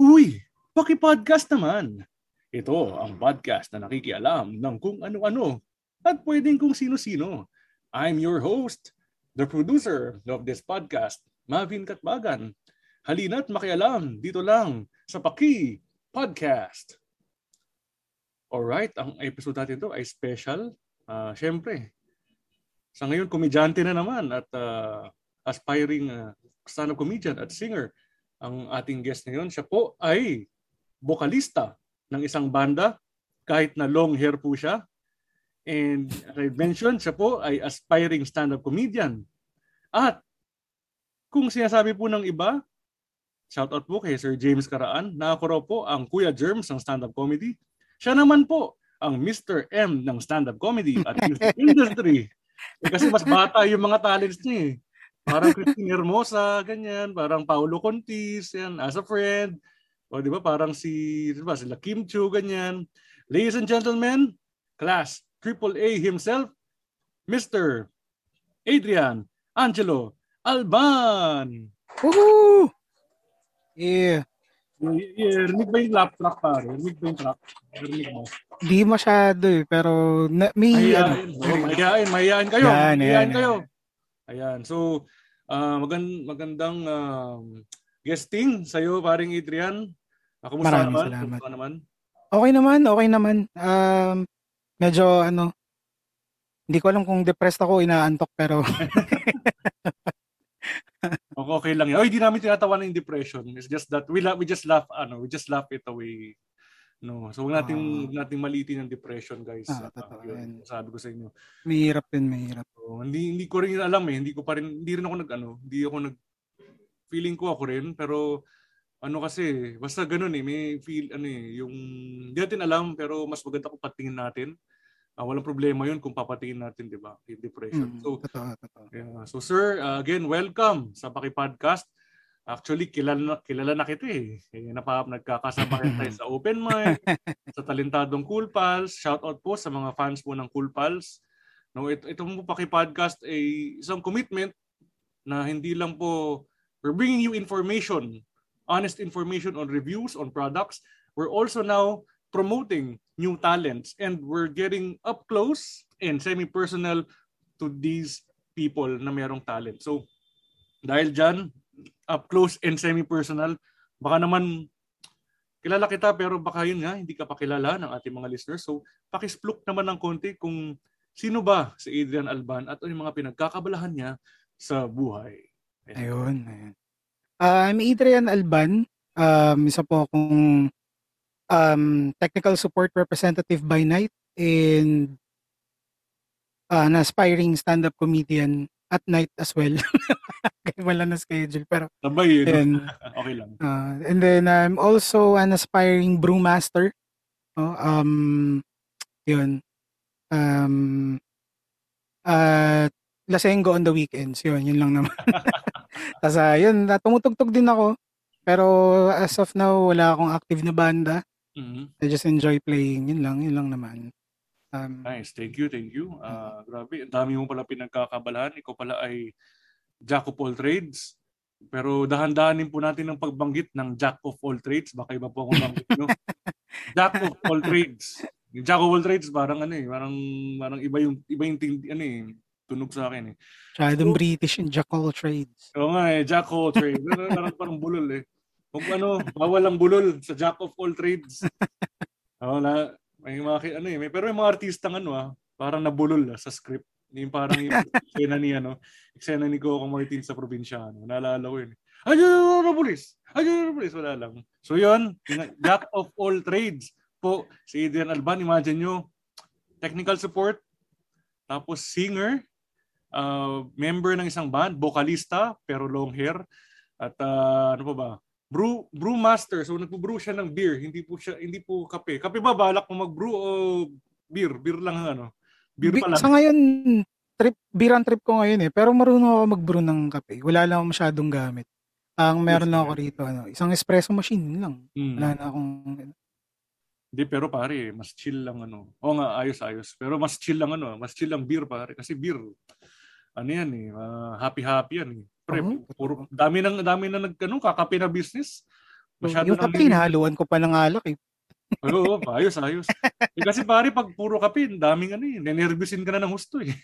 Uy, paki-podcast naman. Ito ang podcast na nakikialam ng kung ano-ano at pwedeng kung sino-sino. I'm your host, the producer of this podcast, Mavin Katbagan. Halina't makialam dito lang sa Paki Podcast. Alright, ang episode natin ito ay special. Uh, Siyempre, sa ngayon, komedyante na naman at uh, aspiring uh, stand-up comedian at singer ang ating guest ngayon. Siya po ay bokalista ng isang banda kahit na long hair po siya. And as I mentioned, siya po ay aspiring stand-up comedian. At kung sinasabi po ng iba, shout out po kay Sir James Karaan, na ako raw po ang Kuya Germs ng stand-up comedy. Siya naman po ang Mr. M ng stand-up comedy at music industry. Eh, kasi mas bata yung mga talents niya eh. Parang Christine Hermosa, ganyan. Parang Paulo Contis, yan, as a friend. O di ba parang si, di ba, sila Kim Chu, ganyan. Ladies and gentlemen, class Triple A himself, Mr. Adrian Angelo Alban. Woohoo! Yeah. Yeah, rinig ba yung lap track pare? Rinig ba yung track? Rinig mo? Di masyado eh, pero na, may ano. Mahihain, oh, mahihain, mahihain kayo. Yan, mahihain yan, kayo. Ayan. So, uh, magand magandang uh, guesting sa iyo, paring Adrian. Ako mo Maraming naman? salamat. Kumusta naman? Okay naman, okay naman. Um, medyo ano, hindi ko alam kung depressed ako, inaantok pero Okay, okay lang. yan. Oy, di namin tinatawa ng depression. It's just that we la- we just laugh ano, we just laugh it away. No. So, wag nating wag nating malitin ng depression, guys. Ah, Ah, totoo yun, yan. Sabi ko sa inyo. mahirap din, mahirap. So, hindi hindi ko rin alam eh. Hindi ko pa rin hindi rin ako nag ano, hindi ako nag feeling ko ako rin pero ano kasi basta ganun eh may feel ano eh yung hindi natin alam pero mas maganda kung patingin natin. Ah, walang problema yun kung papatingin natin, 'di ba? Yung depression. Mm, So, totoo, totoo. yeah. So sir, uh, again, welcome sa Paki Podcast. Actually, kilala na, kilala na kita eh. eh napa, nagkakasama rin tayo sa open mic, sa talentadong Cool Pals. Shout out po sa mga fans po ng Cool Pals. No, ito, ito po Paki Podcast ay isang commitment na hindi lang po we're bringing you information, honest information on reviews on products. We're also now promoting new talents and we're getting up close and semi-personal to these people na merong talent. So, dahil dyan, up close and semi-personal, baka naman kilala kita pero baka yun nga, hindi ka pa kilala ng ating mga listeners. So, pakispluk naman ng konti kung sino ba si Adrian Alban at ano yung mga pinagkakabalahan niya sa buhay. Ayun, ayun. Uh, I'm Adrian Alban. Um, isa po akong um, technical support representative by night and uh, an aspiring stand-up comedian at night as well. Wala na schedule. Pero, Sabay yun. and, okay lang. uh, and then I'm also an aspiring brewmaster. Oh, um, yun. Um, at Lasengo on the weekends. Yun, yun lang naman. Tapos uh, yun, na- tumutugtog din ako. Pero as of now, wala akong active na banda. Mhm. I just enjoy playing. Yun lang, yun lang naman. Um, Nice. Thank you, thank you. Ah, grabe, ang dami mo pala pinagkakabalahan. Ikaw pala ay Jack of all trades. Pero dahan-dahanin po natin ang pagbanggit ng Jack of all trades. Baka iba po akong banggit, no? Jack of all trades. Yung Jack of all trades, parang ano eh, parang, parang iba yung, iba yung ting, ano eh, tunog sa akin eh. Masyadong So- British and jack all trades. Oo nga eh, Jack of all trades. Parang, parang bulol eh. Kung ano, bawal ang bulol sa Jack of all trades. Oo na, may mga, ano eh, may, pero may mga artistang ano ah, parang nabulol ah, sa script. Yung parang yung eksena ni ano, eksena ni Coco Martin sa probinsyano. Naalala ko yun. Ayun na pulis! Ayun na pulis! Wala lang. So yun, Jack of all trades po, si Adrian Alban, imagine nyo, technical support, tapos singer, uh, member ng isang band, vocalista, pero long hair, at uh, ano pa ba? Brew, brew master. So nagpo-brew siya ng beer, hindi po siya hindi po kape. Kape ba balak mo mag-brew o beer? Beer lang ang ano. Beer Bi- pa lang. Sa ngayon, trip, biran trip ko ngayon eh. Pero marunong ako mag-brew ng kape. Wala lang ako masyadong gamit. Ang meron lang ako rito, ano, isang espresso machine lang. Mm. Wala na akong... Hindi, pero pare, mas chill lang ano. Oo nga, ayos-ayos. Pero mas chill lang ano, mas chill lang beer pare. Kasi beer, ano yan eh, ah, happy-happy yan eh. Pre, Oo, puro, dami nang dami na nag ano, kakape na business. Masyado yung kape, nahaluan ko pa ng alak eh. Oo, ayos, ayos. Eh, kasi pare, pag puro kape, ang daming ano eh. Nenervyusin ka na ng husto eh.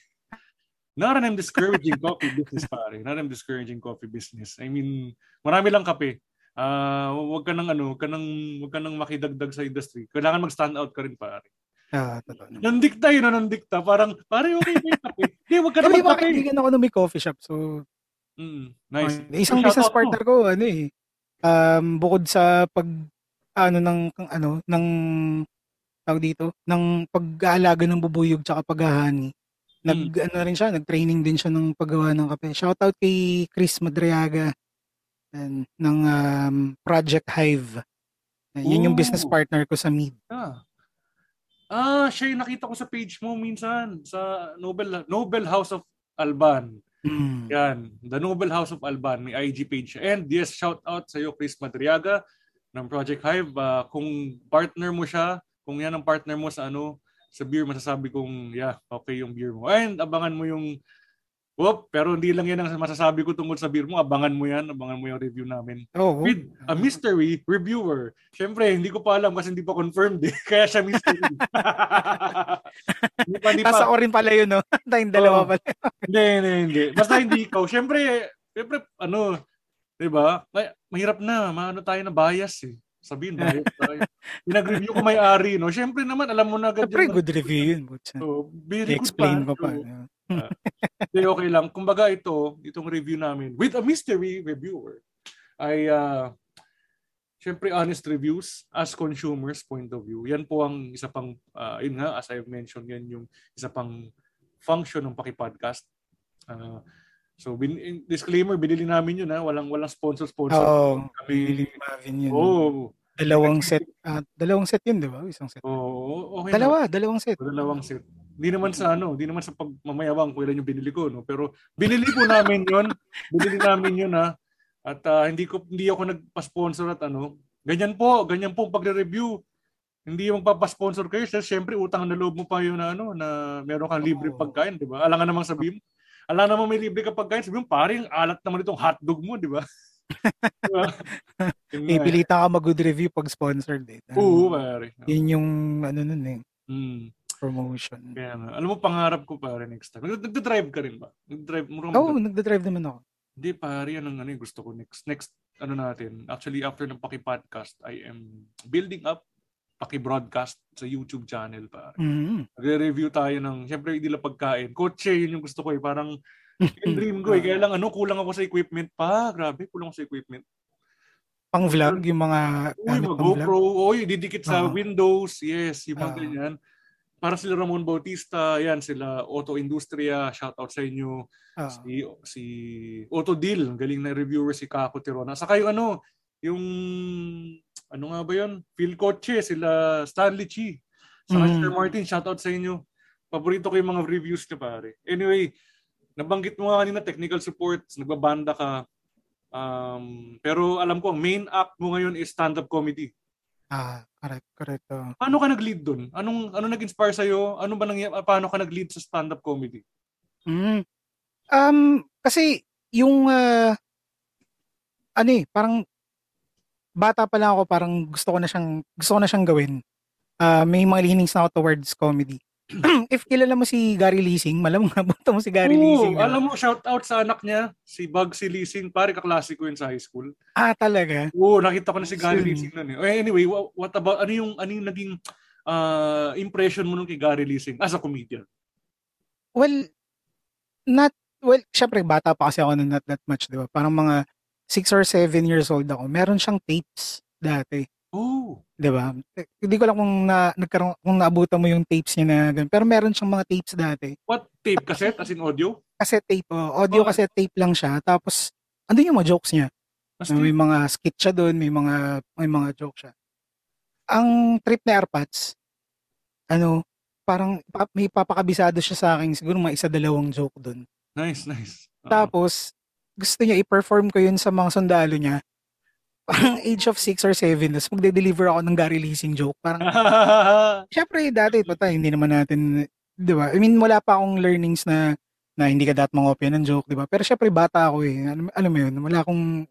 Not that I'm discouraging coffee business, pare. Not I'm discouraging coffee business. I mean, marami lang kape. Ah, wag ka nang ano, ka nang wag ka nang makidagdag sa industry. Kailangan mag-stand out ka rin, pare. Ah, totoo. Nandikta yun, nandikta. Parang, pare, okay ba yung kape? Hindi, wag ka Eh, na magkape. kaibigan ako na may coffee shop. So, Mm, nice. okay. isang business partner ko, ano eh, um, bukod sa pag, ano, ng, ano, ng, tawag dito, ng pag-aalaga ng bubuyog tsaka paghahani. Nag, Hmm. ano rin siya, nag-training din siya ng paggawa ng kape. Shoutout kay Chris Madriaga and, ng um, Project Hive. Yan, Yun yung business partner ko sa Mead. Ah. Ah, siya yung nakita ko sa page mo minsan sa Nobel Nobel House of Alban. Mm. Yan, The Noble House of Alban, may IG page. siya. And yes, shout out sa iyo Chris Madriaga ng Project Hive. Ah, kung partner mo siya, kung yan ang partner mo sa ano, sa beer, masasabi kong yeah, okay yung beer mo. And abangan mo yung Whoop, pero hindi lang yan ang masasabi ko tungkol sa beer mo. Abangan mo yan. Abangan mo yung review namin. Oh, With a mystery reviewer. Siyempre, hindi ko pa alam kasi hindi pa confirmed eh. Kaya siya mystery. hindi pa, hindi pa. Nasa ako rin pala yun, no? Tayong dalawa pala. Hindi, hindi, hindi. Basta hindi ikaw. Siyempre, siyempre, ano, di ba? May- Mahirap na. Maano tayo na bias eh. Sabihin, bias tayo. Pinag-review ko may-ari, no? Siyempre naman, alam mo na agad Siyempre, good review yun. So, very good I-explain pa. ko pa. So, Hindi, okay lang. Kumbaga ito, itong review namin, with a mystery reviewer, ay, uh, syempre, honest reviews as consumers point of view. Yan po ang isa pang, ah, yun nga, as I've mentioned, yan yung isa pang function ng Paki-Podcast. Ah, so, bin, in- disclaimer, binili namin yun, ha? Walang, walang sponsor-sponsor. Oo. Kami, Bili ni Marvin yun. oh, Dalawang set. ah, dalawang set yun, di ba? Isang set. oh, okay na. Dalawa, dalawang set. Dalawang set. Hindi naman sa ano, hindi naman sa pagmamayabang kung ilan yung binili ko, no. Pero binili po namin 'yon. Binili namin 'yon ha. At ah, hindi ko hindi ako nagpa-sponsor at ano. Ganyan po, ganyan po pagre-review. Hindi yung magpapa-sponsor kayo, sir, syempre utang na loob mo pa yun na ano na meron kang libre Oo. pagkain, di ba? Alam nga namang sabihin mo. Alam naman may libre ka pagkain, sabihin mo, paring alat naman itong hotdog mo, di ba? Di ba? Yun nga eh. Pipilitan ka mag-good review pag sponsored eh. Oo, pare. Yun yung ano nun eh, Mm. promotion. Kaya nga. Alam mo, pangarap ko pare next time. Nag- Nagda-drive ka rin ba? Nagda-drive mo Oo, oh, nagda-drive naman ako. Hindi, pare, yan ang ano, yung gusto ko next. Next, ano natin, actually, after ng Paki-podcast, I am building up Paki-broadcast sa YouTube channel, pare. Mm. Nagre-review tayo ng, syempre, hindi lang pagkain. Kotse, yun yung gusto ko eh. Parang, yung dream ko eh. Kaya lang, ano, kulang ako sa equipment pa. Grabe, kulang ako sa equipment. Pang vlog, yung mga Uy, gamit mga. GoPro. Uy, didikit sa Oo. Windows. Yes, yung mga Oo. ganyan. Para sila Ramon Bautista, yan, sila Auto Industria, shout out sa inyo. Ah, si si Otto Deal, galing na reviewer si Kako Tirona. Saka yung ano, yung ano nga ba yun? Phil Coche, sila Stanley Chi. Sa Mm. Sir Martin, shoutout sa inyo. Paborito ko yung mga reviews niya pare. Anyway, nabanggit mo nga kanina technical support, nagbabanda ka. Um, pero alam ko, ang main act mo ngayon is stand-up comedy. ah, correct, correct. oh. Paano ka nag-lead doon? Anong ano nag-inspire sa Ano ba nang paano ka nag-lead sa stand-up comedy? Mm. Um, kasi yung ah, ano eh, parang bata pa lang ako, parang gusto ko na siyang gusto ko na siyang gawin. Ah, may mga leanings na ako towards comedy. If kilala mo si Gary Leasing, malamang nabuto mo si Gary Oo, Leasing. alam mo, shout out sa anak niya, si Bugsy Leasing. Pare, kaklasiko yun sa high school. Ah, talaga? Oo, nakita ko na si Gary Sino? Leasing nun eh. Eh, Anyway, wha- what about, ano yung, ano yung naging ah, impression mo nung kay Gary Leasing as a comedian? Well, not, well, syempre, bata pa kasi ako nun, not that much, di ba? Parang mga 6 or 7 years old ako. Meron siyang tapes dati. Oh, 'di ba? Eh, Hindi ko lang kung na nagkaroon kung naabutan mo yung tapes niya na ganun. Pero meron siyang mga tapes dati. what tape? Cassette as in audio? Cassette tape, oh, audio Oh. cassette tape lang siya. Tapos andun yung mga jokes niya. Mas may mga skit siya doon, may mga may mga joke siya. Ang trip na Airpods, ano, parang pa- may papakabisado siya sa akin, siguro mga isa dalawang joke doon. Nice, nice. Oo. Tapos gusto niya i-perform ko yun sa mga sundalo niya. Parang age of 6 or 7, tapos magde-deliver ako ng Gary Leasing joke. Parang Siyempre, dati, pata, hindi naman natin, di ba? I mean, wala pa akong learnings na na hindi ka dapat mangopya ng joke, di ba? Pero syempre, bata ako eh. Alam, alam mo yun, wala akong,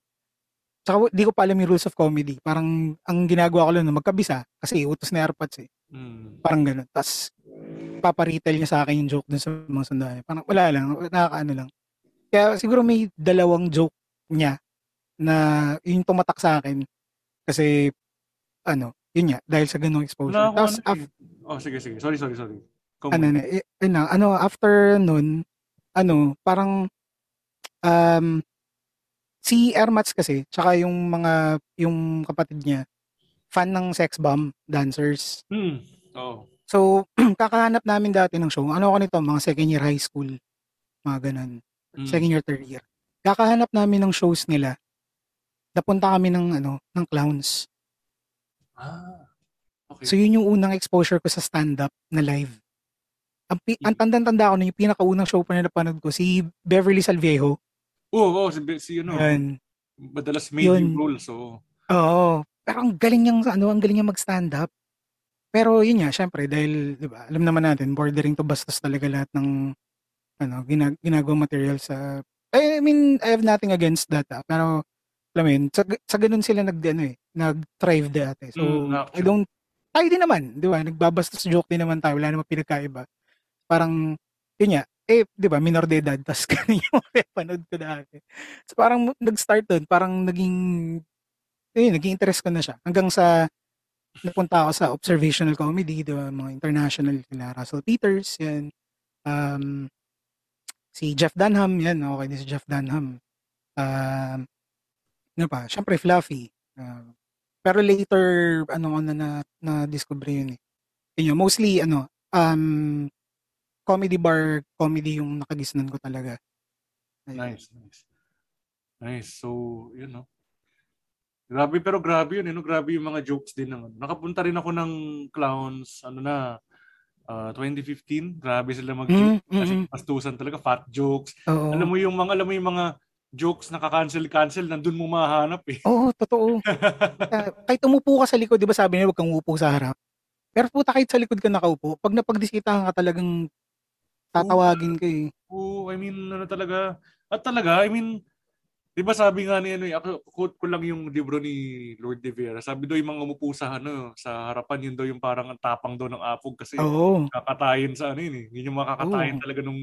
Tsaka di ko pa alam yung rules of comedy. Parang ang ginagawa ko lang magkabisa kasi utos na airpods eh. Mm. Parang ganun. Tapos paparetail niya sa akin yung joke dun sa mga sundalo. Parang wala lang, nakakaano lang. Kaya siguro may dalawang joke niya na yung tumatak sa akin kasi ano, yun nga, dahil sa ganung exposure. Wala Tapos, ano af- eh. Oh, sige, sige. Sorry, sorry, sorry. Ikaw ano na, eh, yun ano, after nun, ano, parang, um, si Ermats kasi, tsaka yung mga, yung kapatid niya, fan ng sex bomb dancers. Hmm. Oo. So, kakahanap namin dati ng show. Ano ako nito, mga second year high school, mga ganun. Mm. Second year, third year. Kakahanap namin ng shows nila. Napunta kami ng, ano, ng clowns. Ah. Okay. So, yun yung unang exposure ko sa stand-up na live. Ang, pi- ang tanda-tanda ko na yung pinakaunang show pa na napanood ko, si Beverly Salviejo. Oo, oh, si, si ano, Yan. madalas made Yun. yung role, so. Oo. Pero ang galing niyang, ano, ang galing niya mag-stand up. Pero yun nga, syempre, dahil, di ba, alam naman natin, bordering to bastos talaga lahat ng, ano, ginag ginagawang material sa, I mean, I have nothing against that, ah, pero, alam mo yun, sa, sa ganun sila nag, ano eh, nag-thrive dati. So, Mm, I actually. don't, tayo din naman, di ba, nagbabastos joke din naman tayo, wala naman pinagkaiba. Parang, yun nga, eh, di ba, minor de edad, tas ganun yung panood ko dati. So, parang nag-start doon, parang naging eh, naging interest ko na siya. Hanggang sa napunta ako sa observational comedy, di ba, mga international kila Russell Peters, yan. Um, si Jeff Dunham, yan, okay din si Jeff Dunham. Um, ano pa, syempre Fluffy. Uh, pero later, ano na, na, na discover yun eh. Yun mostly, ano, um, comedy bar, comedy yung nakagisnan ko talaga. Ayun. Nice, nice. Nice. So, yun, no? Grabe, pero grabe yun, eh, no? Grabe yung mga jokes din. Ng, nakapunta rin ako ng clowns, ano na, ah, 2015. Grabe sila mag-joke. Mm, mm, Kasi pastusan talaga, fat jokes. Oo. Alam mo yung mga, alam mo yung mga jokes na ka-cancel-cancel, nandun mo mahanap eh. Oo, totoo. Ah, kahit umupo ka sa likod, di ba sabi nila huwag kang umupo sa harap. Pero puta kahit sa likod ka nakaupo, pag napagdisitahan ka talagang tatawagin ka eh. Oo, I mean, ano talaga, at talaga, I mean, di ba sabi nga ni ano, eh, ako, quote ko lang yung libro ni Lord De Vera, sabi daw yung mga umupo sa, ano, sa harapan, yun daw yung parang ang tapang daw ng apog kasi Oo. kakatayin sa ano yun eh. Yun yung mga kakatayin Oo. talaga nung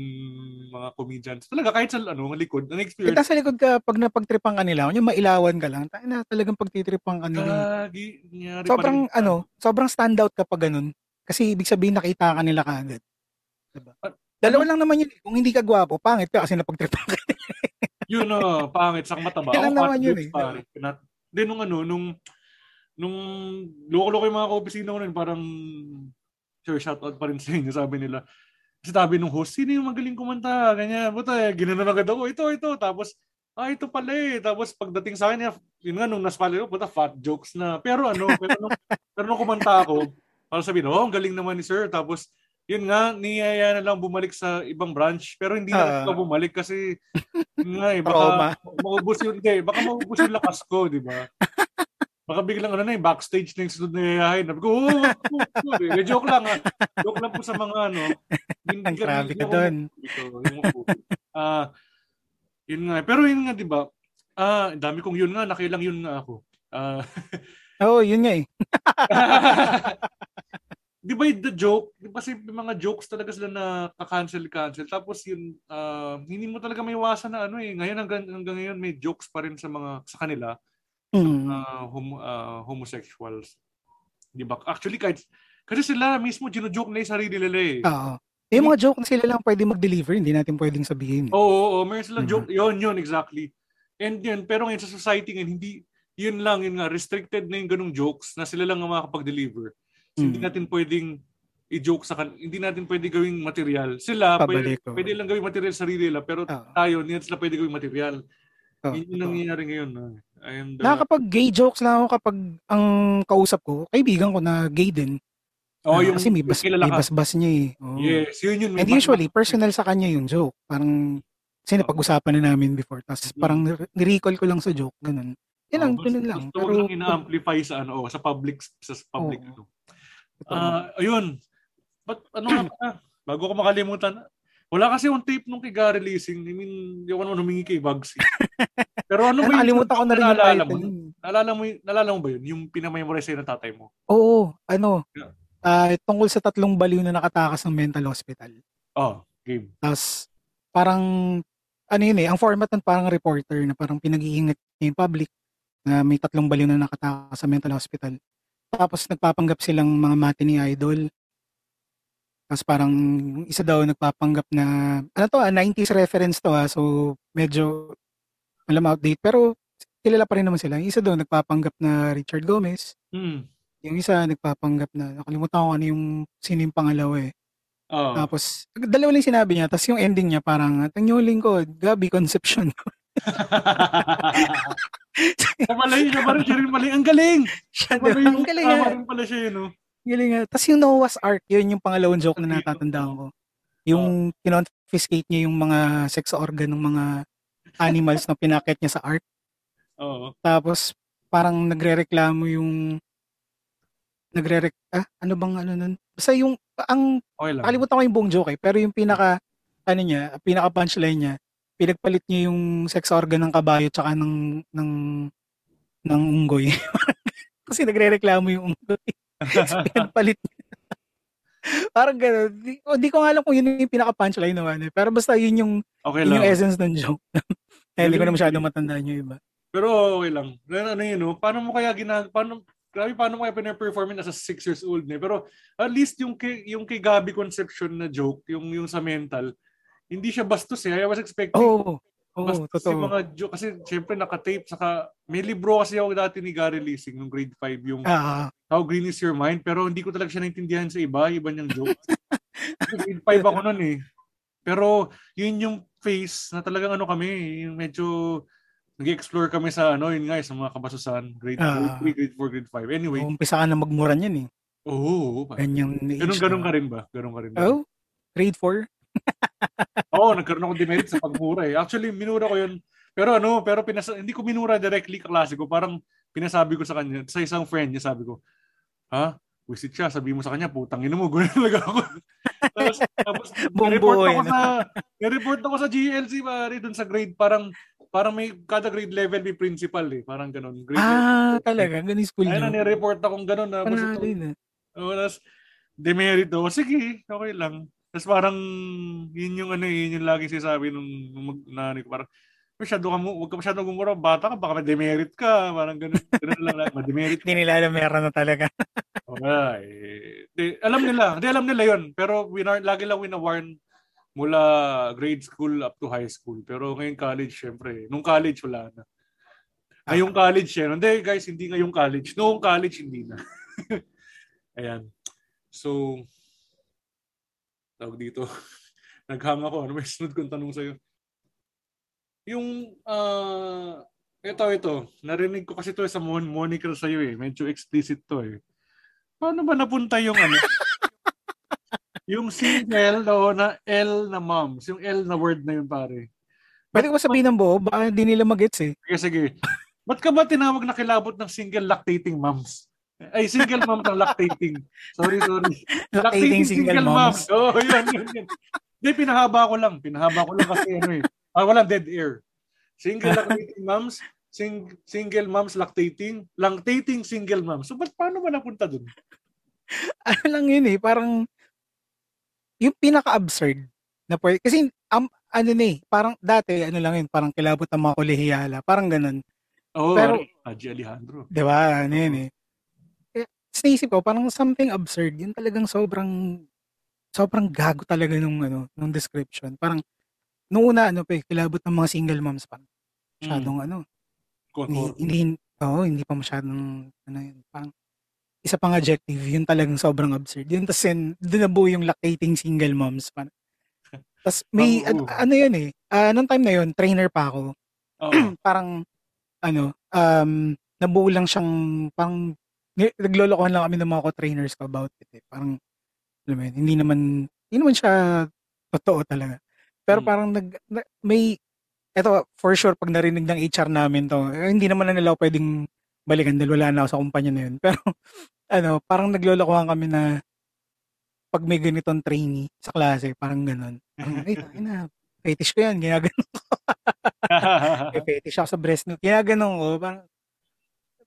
mga comedians. Talaga, kahit sa ano, likod, ang Kita experience, sa likod ka, pag napagtripan ka nila, yung mailawan ka lang, tayo na talagang pagtitripan ka nila. gagi, nangyari pa Sobrang, ano, sobrang standout kapag ganun. Kasi ibig sabihin nakita ka nila kaagad. Diba? Dalawa lang naman yun. eh. Kung hindi ka gwapo, pangit ka kasi napagtripan ka. Yun na, pangit, sak mataba. Lang naman yun eh. pare. Then nung ano, nung, nung loko-loko yung mga ka-opisina ko nun, parang, sure, shoutout pa rin sa inyo, sabi nila. Kasi sabi nung host, sino yung magaling kumanta? Ganyan, buta, eh, ginanon agad ako, ito, ito. Tapos, ah, ito pala eh. Tapos pagdating sa akin, yun nga, nung naspali ko, puta, fat jokes na. Pero ano, pero nung, pero nung kumanta ako, parang sabihin, oh, ang galing naman ni sir. Tapos, yun nga, niyaya na lang bumalik sa ibang branch. Pero hindi na Ah. uh, bumalik kasi, yun nga eh, baka maubos yun, hindi, baka maubos yung lakas ko, di ba? Baka biglang ano na yung backstage na yung sunod na yayahin. Sabi ko, oh, oh, oh, oh, eh, joke lang ah. Joke lang po sa mga ano. Hindi Ang grabe ka doon. Yung. Ah, yun nga. eh. Pero yun nga, di ba? Ah, dami kong yun nga, nakilang yun nga ako. Ah, Oo, yun nga eh. di ba the joke, di ba may mga jokes talaga sila na ka-cancel-cancel. Tapos yun, ah, hindi mo talaga may iwasan na ano eh. Ngayon hanggang, hanggang ngayon may jokes pa rin sa mga sa kanila Mm. uh, homo, ah, homosexuals. Di ba? Actually, kahit, kasi sila mismo gino-joke na yung sarili nila eh. Oo. Yung mga joke na sila lang pwede mag-deliver, hindi natin pwedeng sabihin. Oo, oo, oo. Meron silang Mhm. joke. Yun, yun, exactly. And yun, pero ngayon sa society ngayon, hindi, yun lang, yun nga, restricted na yung ganung jokes na sila lang ang makakapag-deliver. So, Hindi Mm. natin pwedeng i-joke sa kan hindi natin pwede gawing material. Sila, pwede, oo. pwede lang gawing material sa sarili nila, pero Oo. tayo, hindi natin sila pwede gawing material. Oo, yun yung nangyayari ngayon. And, uh, Nakakapag-gay jokes lang ako kapag ang kausap ko, kaibigan ko na gay din. oh, Ah, yung, kasi may, bas, may basbas niya eh. Oo. Yes, yun yun. And bas- usually, personal sa kanya yung joke. Parang, kasi napag-usapan na namin before. Tapos Mm. parang ni-recall ko lang sa joke. Ganun. Yan lang, Oh, ganun lang. Wag Pero, lang ina-amplify sa ano, oh, sa public sa public Oo. ano. Ah, ayun. But ano nga pala, bago ko makalimutan, Wala kasi yung tape nung kay Gary Leasing. I mean, yung ano humingi kay Bugsy. Pero ano ba Nakalimutan ko na rin yung title. mo? Naalala mo, naalala mo ba yun? Yung pinamemorize sa'yo ng tatay mo? Oo, ano, Yeah. ah, tungkol sa tatlong baliw na nakatakas ng mental hospital. Oh, game. Tapos, parang, ano yun eh, ang format nun parang reporter na parang pinag-iingat niya yung public na may tatlong baliw na nakatakas sa mental hospital. Tapos, nagpapanggap silang mga matinee idol. Tapos parang isa daw nagpapanggap na, ano to ah, 90s reference to ah, so medyo, alam outdate, pero kilala pa rin naman sila. Yung isa daw nagpapanggap na Richard Gomez, Hmm. yung isa nagpapanggap na, nakalimutan ko ano yung, sino yung pangalawa eh. Oh. Tapos, dalawa lang sinabi niya. Tapos yung ending niya parang, Tanyuling ko, Gabi Conception. Kamalayo pa rin, siya rin mali. Ang galing! Siya, Kamalayo, diba? Ang galing tama nga. rin pala siya yun, no? Galing nga. Tapos yung Noah's Ark, yun yung pangalawang joke na natatandaan ko. Yung kinonfiscate niya yung mga sex organ ng mga animals na pinakit niya sa ark. Oo. Tapos parang nagrereklamo yung nagre ah, ano bang ano nun? Basta yung ang Okay lang. Nakalimutan ko yung buong joke eh. Pero yung pinaka, ano niya, pinaka punchline niya, pinagpalit niya yung sex organ ng kabayo tsaka ng, ng, ng unggoy. Kasi nagre-reklamo yung unggoy. So, pinagpalit niya. Parang gano'n. Di, o, di ko nga alam kung yun yung pinaka punchline naman eh. Pero basta yun yung, Okay yun lang. yung essence ng joke. eh, hindi ko na masyado matandaan yung iba. Pero okay lang. Ano, ano yun, no? Paano mo kaya ginag... Paano, grabe, paano mo kaya pinaperform yun as a 6 years old na? eh? Pero at least yung kay, yung kay Gabi Conception na joke, yung, yung sa mental, hindi siya bastos eh. I was expecting Oo. Oo, bastos totoo. yung mga joke. Kasi syempre nakatape. Saka may libro kasi ako dati ni Gary Leasing nung grade 5 yung Ah, How Green is Your Mind. Pero hindi ko talaga siya naintindihan sa iba. Iba niyang joke. Grade 5 ako nun eh. Pero yun yung phase na talagang ano kami, yung medyo nag-explore kami sa ano, yun nga, sa mga kabasusan, grade Ah. 3, grade 4, grade 5. Anyway, umpisa ka na magmuran yan eh. oo. Oh, ganun, ganun ka rin ba? Ganun ka rin ba? Oh, grade 4? Oo, nagkaroon ako demerit sa pagmura eh. Actually, minura ko yun. Pero ano, pero pinasa- hindi ko minura directly kaklase ko. Parang pinasabi ko sa kanya, sa isang friend niya, sabi ko, ha? Wisit siya, sabi mo sa kanya, putang ina mo, gano'n talaga ako. tapos, tapos report ako na. sa, report ako sa GLC, pare, dun sa grade, parang, parang may, kada grade level may principal eh. Parang gano'n. Grade Ah, level. talaga? Ganun school Ayun niyo? na, nireport akong na Panalo to- yun ah. Oo, tapos demerit daw. Sige, okay lang. Tapos parang yun yung ano, yun yung lagi sinasabi nung, nung mag, nanay ko. Parang, masyado ka mo, huwag ka masyado gumura. Bata ka, baka ma-demerit ka. Parang ganun. Ganun lang lang. Ma-demerit ka. Hindi nila alam meron na talaga. Wala eh. Di, alam nila. Di, alam nila yun. Pero winar, lagi lang winawarn mula grade school up to high school. Pero ngayong college, syempre. Nung college, wala na. Ngayong college, yan. Hindi, guys, hindi ngayong college. Noong college, hindi na. Ayan. So, tawag dito. Naghang ako. Ano may sunod kong tanong sa'yo? Yung, ah, ito, ito. Narinig ko kasi to sa mon moniker sa'yo eh. Medyo explicit to eh. Paano ba napunta yung ano? yung single o na L na moms. Yung L na word na yun pare. Pwede ko ba sabihin ng buo? Baka hindi nila magets eh. Sige, sige. Ba't ka ba tinawag na kilabot ng single lactating moms? Ay, single mom ng lactating. Sorry, sorry. Lactating single moms. Oo, oh, yun, yun, yun. Hindi, pinahaba ko lang. Pinahaba ko lang kasi ano eh. Ah, walang dead air. Single lactating moms, sing, single moms lactating, lactating single moms. So, ba't paano ba napunta dun? Ano lang yun eh, parang yung pinaka-absurd na pwede. Kasi um, ano na eh, parang dati ano lang yun, parang kilabot ng mga kolehiyala. Parang ganun. Oo, Pero- Pero, Haji Alejandro. Di ba? Ano yun eh. Sa naisip ko, parang something absurd. Yun talagang sobrang sobrang gago talaga nung ano, nung description. Parang nung una ano pa eh, kilabot ng mga single moms pa. Masyadong ano, Contour. hindi, hindi, oo, hindi pa masyadong, ano yun, parang, isa pang adjective, yun talagang sobrang absurd. Yun, tas yun, doon nabuo yung lactating single moms. pa. Tapos may, Oo. ano, ano yun eh, ah, nung time na yun, trainer pa ako. Parang, ano, um, nabuo lang siyang, parang, ni- naglolokohan lang kami ng mga ko-trainers ko about it eh. Parang, alam mo yun, hindi naman, hindi naman siya totoo talaga. Pero Hmm. parang nag, na- may, eto, for sure, pag narinig ng HR namin to, eh, hindi naman na nila pwedeng balikan dahil wala na ako sa kumpanya na yun. Pero, ano, parang naglolokohan kami na, pag may ganitong trainee sa klase, parang ganun. Parang, ay, ay na, fetish ko yan, ginaganon ko. fetish ako sa breast milk, ginaganon ko. Parang,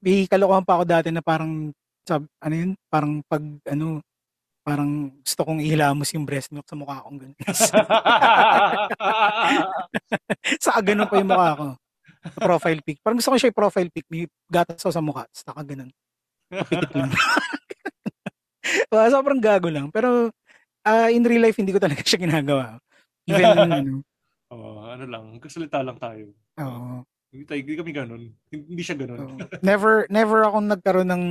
may kalokohan pa ako dati na parang, sab, ano yun, parang pag, ano, parang gusto kong ihilamos yung breast milk sa mukha kong ganun. Saka ganun pa yung mukha ko. Profile pic. Parang gusto ko siya yung profile pic. May gatas ako sa mukha. Saka ganun. Kapikit lang. well, sobrang gago lang. Pero uh, in real life, hindi ko talaga siya ginagawa. Even, ano. Oh, ano lang. Kasalita lang tayo. Oo. Hindi, tayo, hindi kami ganun. Hindi siya ganun. Oh. never, never ako nagkaroon ng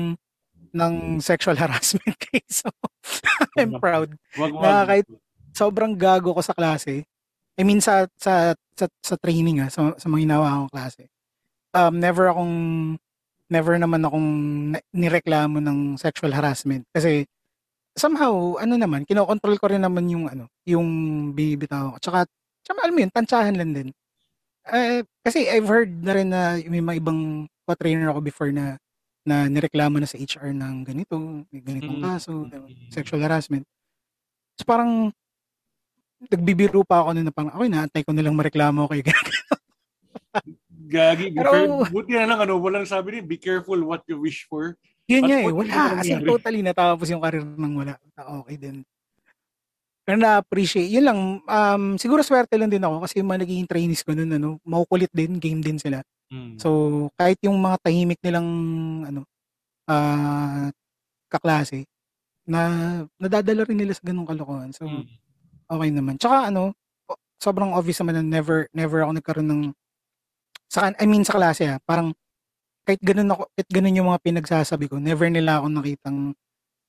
ng sexual harassment case. So, I'm proud. Wag, wag. Na kahit sobrang gago ko sa klase. I mean sa sa sa, sa training ah, sa, sa mga hinawa akong klase. Um never akong never naman akong nireklamo ng sexual harassment kasi somehow ano naman kinokontrol ko rin naman yung ano yung bibitaw ko. Tsaka tsaka alam mo yun, tantsahan lang din. Eh, kasi I've heard na rin na may mga ibang pa-trainer ako before na na nireklamo na sa HR ng ganito, may ganitong Mm. kaso, sexual harassment. So parang nagbibiro pa ako na parang, okay, naantay ko na lang mareklamo kay Gagi. Pero- care- Buti na lang, ano, walang sabi din, be careful what you wish for. Yun nga eh, wala. As in, totally natapos yung career ng wala. Ah, Okay din. Pero na-appreciate. Yun lang, um, siguro swerte lang din ako kasi yung mga naging trainees ko nun, ano, makukulit din, game din sila. Mm. So, kahit yung mga tahimik nilang, ano, ah, kaklase, na nadadala rin nila sa ganung kalokohan. So, Mm. okay naman. Tsaka ano, sobrang obvious naman na never never ako nagkaroon ng sa I mean sa klase ah, parang kahit ganun ako, kahit ganun yung mga pinagsasabi ko, never nila ako nakitang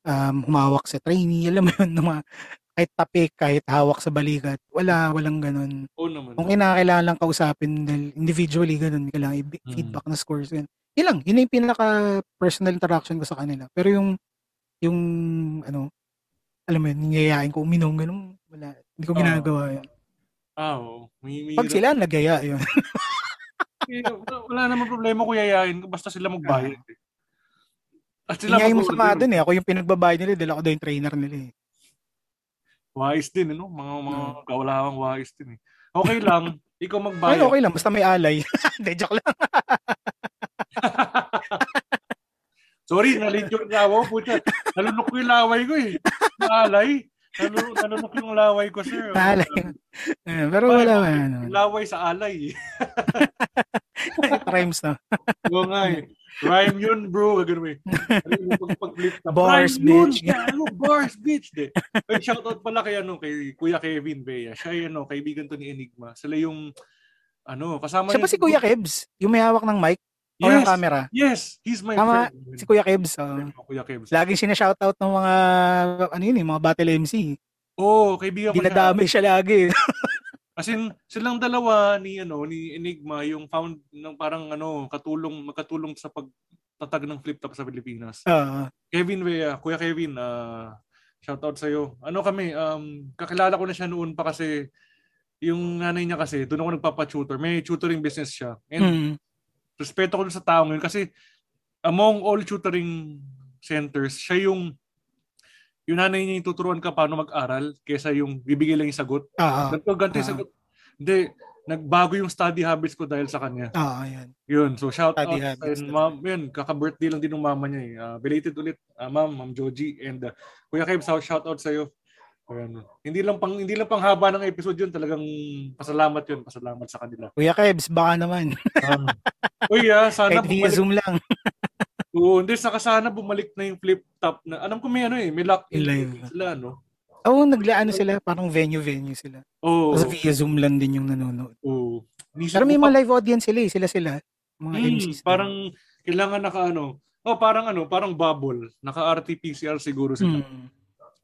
um, humawak sa trainee, alam mo yun, ng mga, kahit tapik, kahit hawak sa balikat, wala, walang ganun. Oo naman. Kung kinakailangan lang kausapin dahil individually ganun, kailangan Mm. feedback na scores yun. Yun lang, yun yung pinaka personal interaction ko sa kanila. Pero yung, yung, ano, alam mo yun, niyayain ko, uminom, ganun, wala. Hindi ko Oo. ginagawa yun. Ah, oo. May, may Pag sila, nagyaya yun. Wala- naman problema kung yayain ko basta sila magbayad. eh. At sila Ingay mo sa dun eh. Ako yung pinagbabayad nila dahil ako daw yung trainer nila eh. Wise din, ano? Mga, mga kawalahang wise din eh. Okay lang, ikaw Ay, magbayad. okay lang. Basta may alay. Hindi, joke lang. Sorry, nalit yung lawa ko. Putya. Nalunok ko yung laway ko eh. Naalay. Nalunok, nalunok yung laway ko, sir. Alay. Pero wala. Ano. Laway sa alay. eh. Rhymes na. Oo nga eh. Rhyme yun, bro. Gagano eh. Pag, pag flip na. Bars, Rhyme yun, bitch. bars, bitch. De. Ay, shoutout pala kay, ano, kay Kuya Kevin Bea. Siya yung ano, kaibigan to ni Enigma. Sila yung, ano, kasama Siya ba si Kuya Kebs? Yung may hawak ng mic? O Yes, yung camera? yes. He's my Tama, friend. Si Kuya Kebs. Oh. Kuya Kevin. Laging sinashoutout ng mga, ano yun eh, mga battle MC. Oo, oh, kaibigan ko siya. Dinadamay siya lagi. As in, silang dalawa ni ano ni Enigma yung found ng parang ano katulong magkatulong sa pagtatag ng flip top sa Pilipinas. Oo. Kevin Vea, Kuya Kevin, uh, shout out sa iyo. Ano kami, um, kakilala ko na siya noon pa kasi yung nanay niya kasi doon ako nagpapa-tutor. May tutoring business siya. And Mm. respeto ko sa taong yun kasi among all tutoring centers, siya yung yung nanay niya yung tuturuan ka paano mag-aral kaysa yung bibigay lang yung sagot. Oo. Ganito, ganito yung Ah. sagot. Hindi, nagbago yung study habits ko dahil sa kanya. Oo, yun. Yun, so shout Study out. habits, And ma'am, yun, kaka-birthday lang din ng mama niya eh. Uh, belated ulit, uh, ma'am, ma'am Joji. And uh, Kuya Kev, shout out sa iyo. Ayan. Hindi lang pang hindi lang pang haba ng episode yun, talagang pasalamat yun, pasalamat sa kanila. Kuya Kebs, baka naman. Um, Uy, ah, sana Kahit bumalik. Zoom lang. Oo, hindi, saka sana bumalik na yung flip top na. Alam ko may ano eh, may lock in sila, no? Oo, oh, naglaano sila. Parang venue-venue sila. Oo. Tapos via Zoom lang din yung nanonood. Oo. Nisip Pero may mga live audience sila eh. Sila-sila. Mga Hmm, MCs. parang kailangan naka ano. Oh, parang ano, parang bubble. Naka RT-PCR siguro sila. Hmm.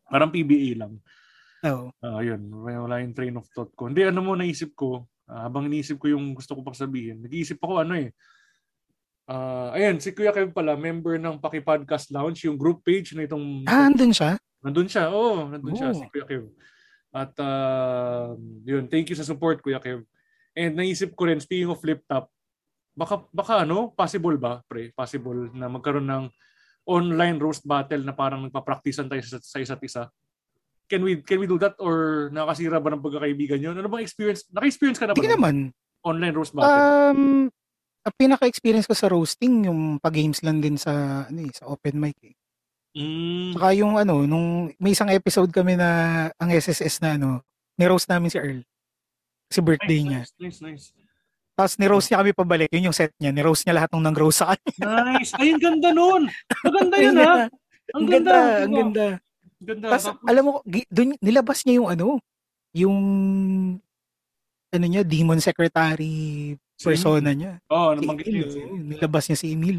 Parang PBA lang. Oo. Ah, yun. Wala wala yung train of thought ko. Hindi, ano mo naisip ko, ah, habang iniisip ko yung gusto ko pang sabihin, nag-iisip ako ano eh. Ah, ayan, si Kuya Kev pala, member ng Paki Podcast Lounge, yung group page na itong Ah, andun siya? Nandun siya. Oo, nandun siya Oh. si Kuya Kev. At uh, yun, thank you sa support Kuya Kev. And naisip ko rin speaking of flip top, baka baka ano, possible ba, pre? Possible na magkaroon ng online roast battle na parang nagpa-practicean tayo sa, sa isa't isa. can we can we do that or nakasira ba ng pagkakaibigan yun? Ano bang experience? Naka-experience ka na ba? Hindi naman. Online roast battle? Um, ang pinaka-experience ko sa roasting, yung pag-games lang din sa, ano eh, sa open mic eh. mm, Saka yung ano, nung may isang episode kami na ang SSS na ano, ni-roast namin si Earl. Kasi birthday nice, niya. nice, nice, nice. Tapos ni-roast niya kami pabalik. Yun yung set niya. Ni-roast niya lahat ng nang-roast sa kanya. Nice. Ay, ang ganda nun. Maganda yun, ha? Ang ganda, ang ganda. Ang ganda. Tapos, alam mo, dun, nilabas niya yung ano, yung, ano niya, demon secretary persona niya. Oo, oh, Si nabanggit Emil, yun. si- oo, nilabas niya si Emil.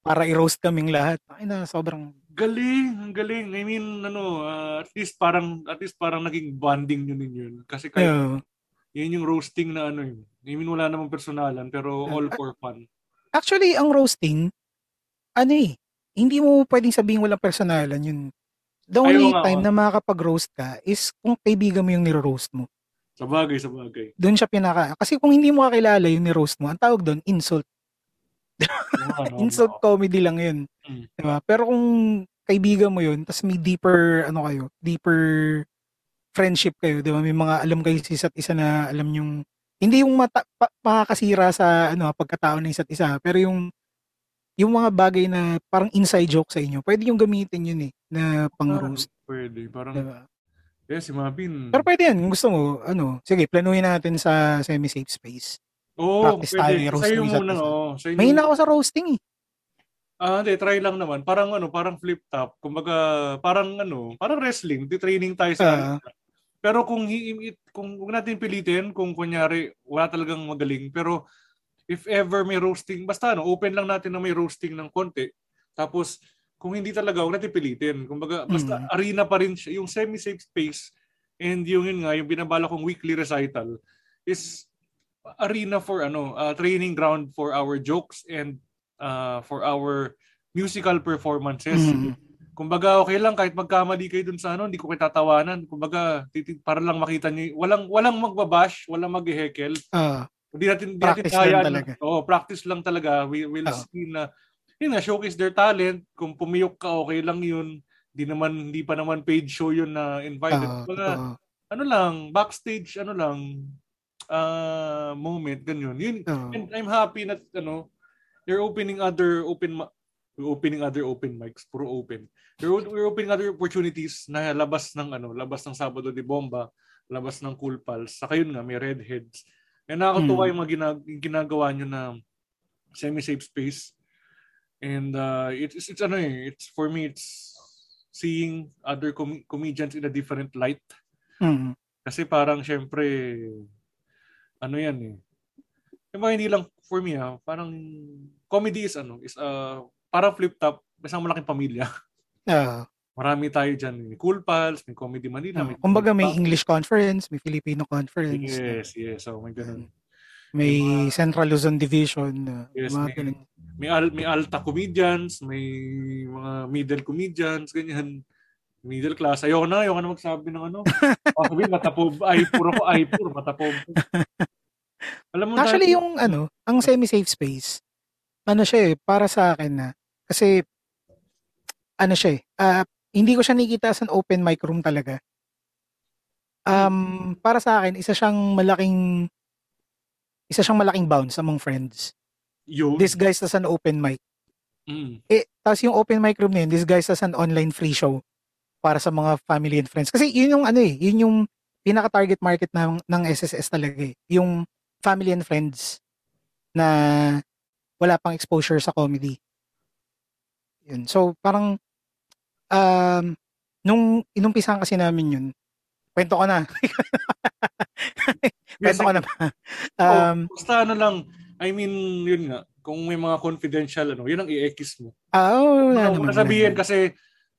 Para i-roast kaming lahat. Ay na, sobrang, Galing, ang galing. I mean, ano, ah, at least parang, at least parang naging bonding yun din yun. Kasi kahit, uh, yun yung roasting na ano yun. I mean, wala namang personalan, pero all ah, for fun. actually, ang roasting, ano eh, hindi mo pwedeng sabihin walang personalan yun. The Ayaw only nga, time oh. na makakapag-roast ka is kung kaibigan mo yung niro-roast mo. Sa bagay, sa bagay. Doon siya pinaka... Kasi kung hindi mo kakilala yung ni-roast mo, ang tawag doon, insult. Oo nga, no? insult comedy lang yun. Mm. Diba? Pero kung kaibigan mo yun, tapos may deeper, ano kayo, deeper friendship kayo, di ba? May mga alam kayo sa isa't isa na alam yung, hindi yung mata, pa, makakasira sa ano, pagkatao ng isa't isa, pero yung yung mga bagay na parang inside joke sa inyo, pwede yung gamitin yun eh, na pang Parang roast. Pwede. Parang, Diba? Eh, si Mapin. Pero pwede yan, kung gusto mo, ano, sige, planuhin natin sa semi-safe space. Oo, practice tayo, pwede. i-roast Sa'yo muna, oo. Sa'yo May muna. ako sa roasting eh. Ah, hindi, try lang naman. Parang ano, parang flip top. Kumbaga, parang ano, parang wrestling. Di training tayo sa arena. Pero kung hi- it, kung huwag natin pilitin, kung kunyari wala talagang magaling, pero if ever may roasting, basta ano, open lang natin na may roasting ng konti. Tapos kung hindi talaga, huwag natin pilitin. Kumbaga, basta Mm. arena pa rin siya, yung semi-safe space and yung yun nga, yung binabala kong weekly recital is arena for ano, uh, training ground for our jokes and uh, for our musical performances. Mm. Kumbaga, okay lang kahit magkamali kayo dun sa ano, hindi ko kayo tatawanan. Kumbaga, titig, para lang makita niyo, walang walang magbabash, walang maghehekel. Ah, Hindi natin hindi natin Practice lang hayaan na- talaga. Oo, practice lang talaga. We will Oo. see na yun na showcase their talent. Kung pumiyok ka, okay lang yun. Hindi naman hindi pa naman paid show yun na invited. ah, Kumbaga, totoo. ano lang, backstage ano lang uh, moment ganyan. Yun Oo. and I'm happy that ano they're opening other open ma- we're opening other open mics, puro open. They're, we're opening other opportunities na labas ng ano, labas ng Sabado de Bomba, labas ng Cool Pals. Saka yun nga, may Redheads. And nakakatuwa Mm. yung mga ginag- ginagawa nyo na semi-safe space. And uh, it's, it's ano eh, it's for me, it's seeing other com- comedians in a different light. Mm. Kasi parang syempre, ano yan eh. Yung mga hindi lang for me ha, parang comedy is ano, is uh, parang flip top, isang malaking pamilya. Ah, Marami tayo dyan. May Cool Pals, may Comedy Manila. ah. kumbaga may English conference, may Filipino conference, Yes, yes. So, may ganun. May Central Luzon Division, ah, Yes, mga may, ganun. may, al, may alta comedians, may mga middle comedians, ganyan. Middle class. Ayoko na, ayoko na magsabi ng ano. Sabihin, matapob. Ay, puro ko, ay, puro, matapob. Alam mo, Actually, dati- yung ano, ang semi-safe space, ano siya eh, para sa akin na, kasi, ano siya eh, ah, hindi ko siya nakikita as an open mic room talaga. Um, para sa akin, isa siyang malaking, isa siyang malaking bounce among friends. yun. Disguised as an open mic. Mm. Eh, tapos yung open mic room na yun, disguised as an online free show para sa mga family and friends. Kasi yun yung ano eh, yun yung pinaka-target market ng, ng SSS talaga eh. Yung family and friends na wala pang exposure sa comedy. Yun. So, parang um, nung inumpisahan kasi namin yun, kwento ko na. kwento ko na ba? Um, oh, basta ano lang, I mean, yun nga, kung may mga confidential, ano, yun ang i-ekis mo. ah, oh, Ano, naman. wala sabihin naman. kasi,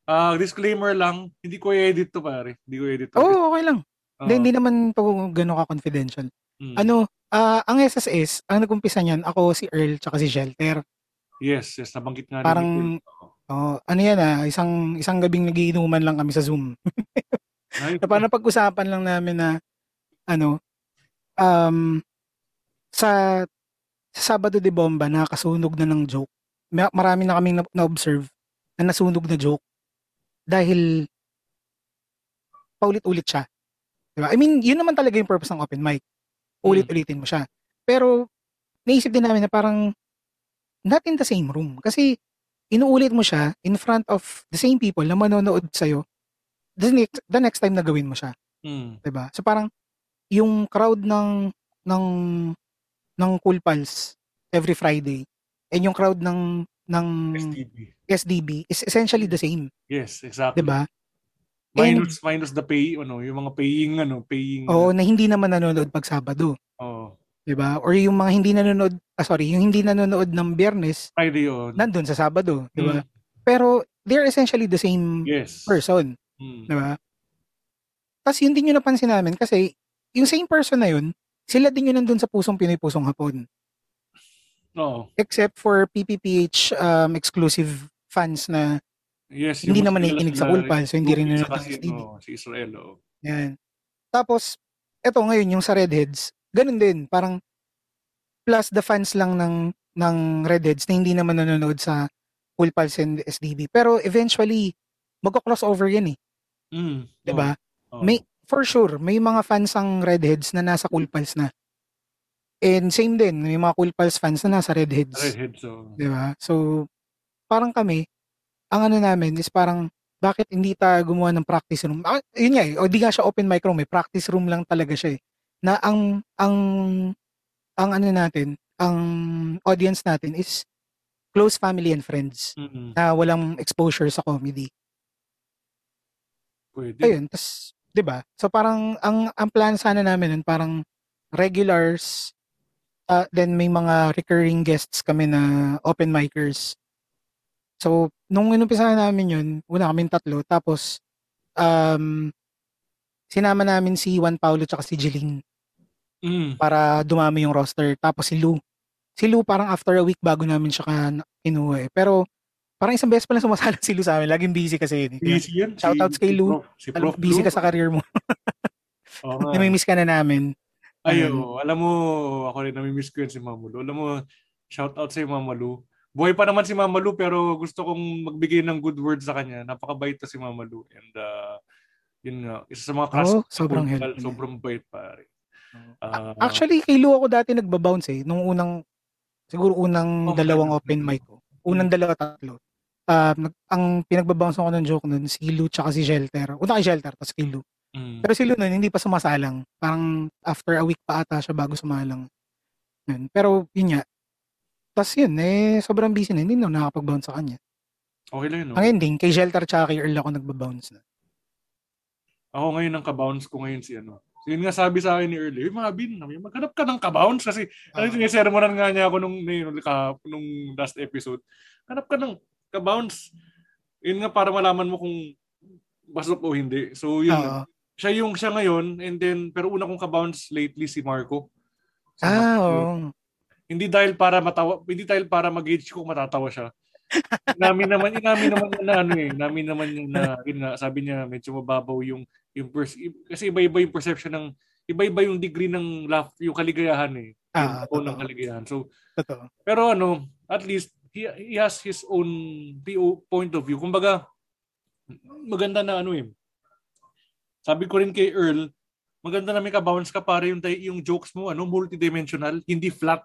ah, disclaimer lang, hindi ko i-edit to pare. Hindi ko i-edit to. Oo, oh, okay lang. Oo. Hindi, hindi naman to gano'n ka-confidential. Mm. Ano, ah, ang SSS, ang nag-umpisa niyan, ako si Earl tsaka si Shelter. Yes, yes, nabanggit nga. Parang, oh, ano yan ah, isang, isang gabing nagiinuman lang kami sa Zoom. Na parang pag-usapan lang namin na, ano, um, sa, sa Sabado de Bomba, nakakasunog na ng joke. Ma- Marami na kaming na- na-observe na nasunog na joke dahil paulit-ulit siya. Diba? I mean, yun naman talaga yung purpose ng open mic. Ulit-ulitin mo siya. Pero, naisip din namin na parang not in the same room. Kasi, inuulit mo siya in front of the same people na manonood sa'yo the next, the next time na gawin mo siya. Mm. Diba? So parang, yung crowd ng, ng, ng Cool Pals every Friday and yung crowd ng, ng STB. SDB is essentially the same. Yes, exactly. Diba? Minus, minus the pay, ano, yung mga paying, ano, paying. Oo, na hindi naman nanonood pag Sabado. Oh, 'di ba? Or yung mga hindi nanonood, ah, sorry, yung hindi nanonood ng Biyernes, Friday yun. nandun sa Sabado, 'di ba? Mm. Pero they're essentially the same Yes. person, Mm. 'di ba? Tapos yun din yung napansin namin kasi yung same person na yun, sila din yun nandun sa Pusong Pinoy Pusong Hapon. Oo. Except for PPPH um, exclusive fans na Yes. hindi naman nakikinig sa Pals, so hindi rin nanonood ng SDB. ano, si Israel, oo. Yan. Tapos, eto ngayon, yung sa Redheads, ganun din. Parang, plus the fans lang ng, ng Redheads na hindi naman nanonood sa Cool Pals and SDB. Pero eventually, magko-crossover yan eh. Mm. 'di ba? Oo. May, for sure, may mga fans ang Redheads na nasa Cool Pals na. And same din, may mga Cool Pals fans na nasa Redheads. Redhead, so. 'di ba? So, parang kami, ang ano namin is parang, bakit hindi ta gumawa ng practice room? Ah, yun nga eh, o di nga siya open mic room eh, practice room lang talaga siya eh. Na ang, ang, ang ano natin, ang audience natin is close family and friends Mm-mm. na walang exposure sa comedy. Pwede. Ayun, tas, 'di ba? So parang ang ang plan sana namin nun parang regulars uh, then may mga recurring guests kami na open micers. So nung inumpisa namin yun, una kaming tatlo tapos um sinama namin si Juan Paulo tsaka si Jeline Mm. para dumami yung roster tapos si Lou. Si Lou parang after a week bago namin siya kinuha eh. Pero parang isang beses pa lang sumasala si Lou sa amin. Laging busy kasi eh. Busy yan. Shoutouts kay Lou. Prof, si alam, Prof. busy Lou. ka sa career mo. Oo nga. Namimiss ka na namin. Ayo, alam mo, ako rin namimiss ko yun si Mama Lu. Alam mo, shout out sa Mama Lu. Buhay pa naman si Mama Lu pero gusto kong magbigay ng good words sa kanya. Napakabait to si Mama Lu. And uh, yun nga, isa sa mga class Oo, sobrang helpful. Sobrang bait pare. Ah, Actually, kay Lou ako dati nagbabounce eh. Nung unang, siguro unang Oh, dalawang open mic ko. Unang dalawa, tatlo. Nag- ang pinagbabounce ko ng joke nun, si Lou tsaka si Shelter. Una kay Shelter, tapos kay Lou. mm, Pero si Lou nun, hindi pa sumasalang. Parang after a week pa ata siya bago sumalang. Yun. Pero yun nga. Tapos yun, eh, sobrang busy na. Hindi na nakakapag-bounce sa kanya. okay lang yun. No? Ang ending, kay Shelter tsaka kay Earl ako nagbabounce na. Ako ngayon ang kabounce ko ngayon si ano. So yun nga sabi sa akin ni Early, hey, Mabin, maghanap ka ng kabounce kasi Ah. uh, sermonan nga niya ako nung, nung, nung last episode. Hanap ka ng kabounce. Yun nga para malaman mo kung basok o hindi. So yun, Oo. siya yung siya ngayon and then pero una kong kabounce lately si Marco. Si Ah, oo. Hindi dahil para matawa, hindi dahil para mag-gauge ko matatawa siya. namin naman, namin naman na ano eh, namin naman yung na, yun nga, sabi niya medyo mababaw yung yung pers- kasi iba-iba yung perception ng iba-iba yung degree ng laugh, yung kaligayahan eh. Ah, yung tone ng totoo. kaligayahan. So, Totoo. pero ano, at least he, he has his own PO point of view. Kumbaga, maganda na ano eh. Sabi ko rin kay Earl, maganda na may ka-bounce ka para yung, yung jokes mo, ano, multidimensional, hindi flat.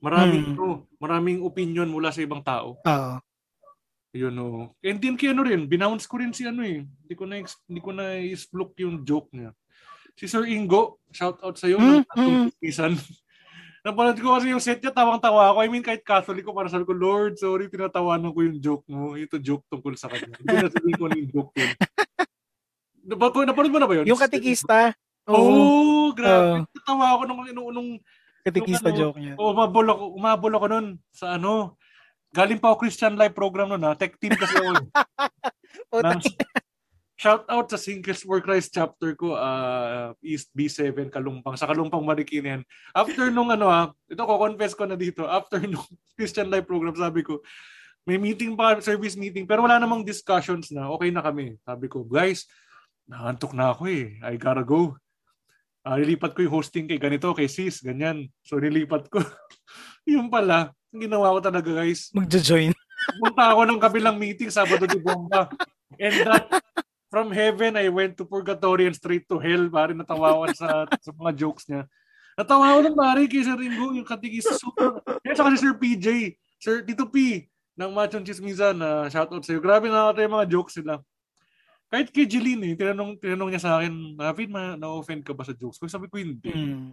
Maraming, Hmm. ano, maraming opinion mula sa ibang tao. Oo. Yun oh. And then kay ano rin, binounce ko rin si ano eh. Hindi ko na hindi ko na isplok yung joke niya. Si Sir Ingo, shout out sa iyo Mm, ng mm. season. Napanood ko kasi yung set niya, tawang-tawa ako. I mean, kahit Catholic ko, para sabi ko, Lord, sorry, tinatawanan ko yung joke mo. Ito joke tungkol sa kanya. Hindi na sabihin ko na yung joke yun. Napanood mo na ba yun? Yung katikista. Oo, oh, grabe. Oo. Natawa ako nung, nung, nung Katikista Yung ano, joke niya. Oh, umabol ako, umabol ako nun sa ano. Galing pa ako Christian Life program nun ha. Tech team kasi ako. Ng, shout out sa Singles for Christ chapter ko, uh, East B7 Kalumpang, sa Kalumpang Marikina yan. After nung ano ha, ito ko confess ko na dito, after nung Christian Life program, sabi ko, may meeting pa, service meeting, pero wala namang discussions na, okay na kami. Sabi ko, guys, naantok na ako eh. I gotta go. Ah, nilipat ko yung hosting kay ganito, kay sis, ganyan. So nilipat ko. yung pala, ginawa ko talaga guys, Magjo-join. Punta ako ng kabilang meeting Sabado di Bomba. And that from heaven, I went to purgatory and straight to hell. Pare, natawawan sa, sa mga jokes niya. Natawa ko ng pare kay Sir Ringo, yung katikis super. Yan sa kasi Sir PJ, Sir Tito P, ng Machong Chismisan, na uh, shoutout sa'yo. Grabe na yung mga jokes nila. Kahit kay Jeline, eh, tinanong, tinanong niya sa akin, David, ma, na-offend ka ba sa jokes ko? Sabi ko, hindi. Mm.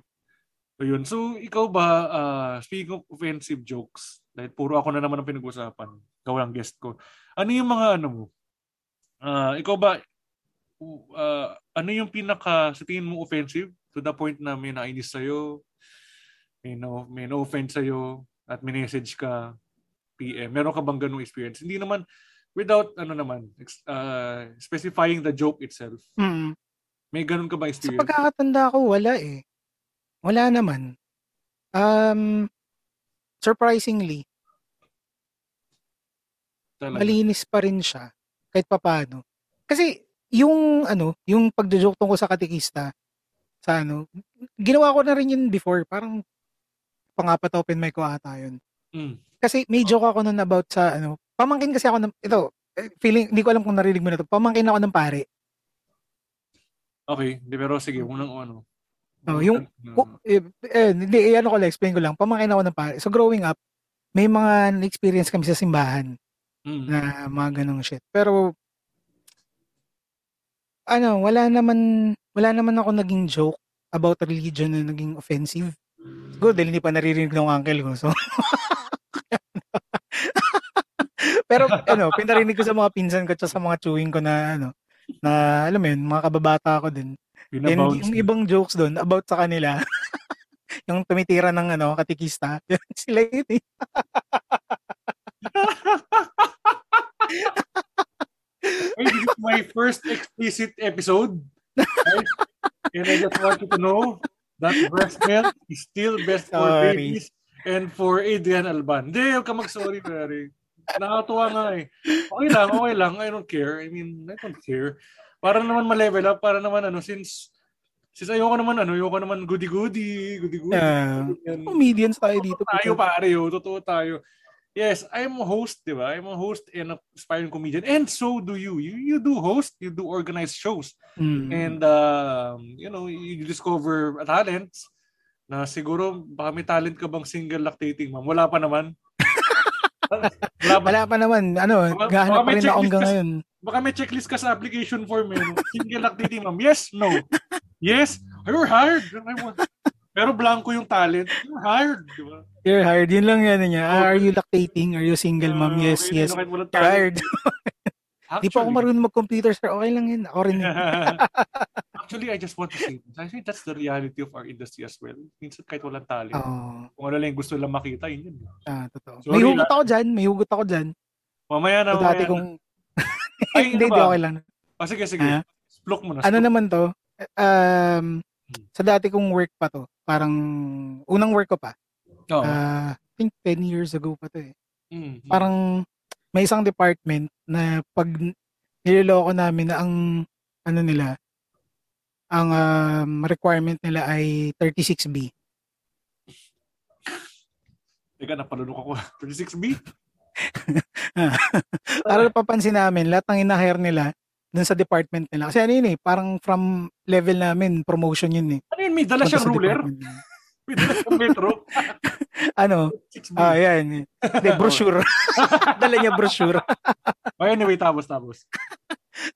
So, yun. So, ikaw ba, uh, speaking of offensive jokes, dahil puro ako na naman ang pinag-usapan, ikaw lang guest ko, ano yung mga ano mo? Uh, ikaw ba, uh, ano yung pinaka, sa tingin mo offensive? To the point na may nainis sa'yo, may no, may no offense sa'yo, at may message ka, PM. Meron ka bang ganung experience? Hindi naman, without, ano naman, uh, specifying the joke itself. Mm. May ganun ka ba experience? Sa pagkakatanda ko, wala eh. Wala naman. Um, surprisingly, Talaga. malinis pa rin siya kahit papaano. Kasi yung ano, yung pagjo-joke tungkol sa katikista sa ano, ginawa ko na rin yun before, parang pangapat open mic ko ata yun. Mm. Kasi may joke ako nun about sa ano, pamangkin kasi ako ng, ito, eh, feeling, hindi ko alam kung narinig mo na to, pamangkin ako ng pare. Okay, di pero sige, unang ano. Oh, yung, uh, eh, eh, hindi, eh, ano ko lang, explain ko lang, pamangkin ako ng pare. So growing up, may mga experience kami sa simbahan mm. na mga ganong shit. Pero ano, wala naman wala naman ako naging joke about religion na naging offensive. Siguro dahil hindi pa naririnig ng uncle ko. So, Pero ano, pinarinig ko sa mga pinsan ko at sa mga chewing ko na ano, na alam mo yun, mga kababata ko din. And yung ibang jokes doon about sa kanila, yung tumitira ng ano, katikista, sila yun eh. Hey, this is my first explicit episode. Right? And I just want you to know that breast milk is still best for Sorry. babies and for Adrian Alban. Hindi, huwag ka mag-sorry, Mary. Nakakatuwa nga eh. Okay lang, okay lang. I don't care. I mean, I don't care. Para naman ma-level up, para naman ano, since Since ayoko naman ano, ayoko naman goody-goody, goody-goody. Yeah. Comedians tayo dito. Tayo pare, oh, totoo tayo. Yes, I'm a host, di ba? I'm a host and a aspiring comedian. And so do you. You you do host, you do organize shows. Mm. And, um, you know, you discover talents na siguro baka may talent ka bang single lactating ma'am. Wala pa naman. Wala pa, Wala pa naman. Ano, gahanap pa rin ako hanggang ngayon. Baka may checklist ka sa application form. Eh. Single lactating ma'am. Yes, no. Yes, you're hired. Pero blanco yung talent. You're hired, di ba? You're hired. Yun lang yan niya. Okay. Are you lactating? Are you single mom? Uh, yes, okay, yes. You're hired. Di pa ako marunong mag-computer, sir. Okay lang yun. Ako rin. Actually, I just want to say this. I think that's the reality of our industry as well. Minsan kahit walang talent. Oh. Kung ano lang gusto lang makita, yun yun. Ah, totoo. Sorry, may hugot ako dyan. May hugot ako dyan. Mamaya na, so, mamaya dati kong... Ay, hindi, hindi okay lang. Ah, sige, sige. Ah? Splok mo na. Ano naman to? Um, sa dati kong work pa to, parang unang work ko pa. Oh. Uh, I think 10 years ago pa to eh. Mm-hmm. Parang may isang department na pag niloloko namin na ang ano nila, ang um, requirement nila ay 36B. Teka, napalunok ako. 36B? Para napapansin namin, lahat ng inahire nila, dun sa department nila. Kasi ano yun eh, parang from level namin, promotion yun eh. Ano yun, may dala siyang ruler? may dala siyang metro? ano? Ah, yan. Hindi, brochure. dala niya brochure. oh, anyway, tapos, tapos.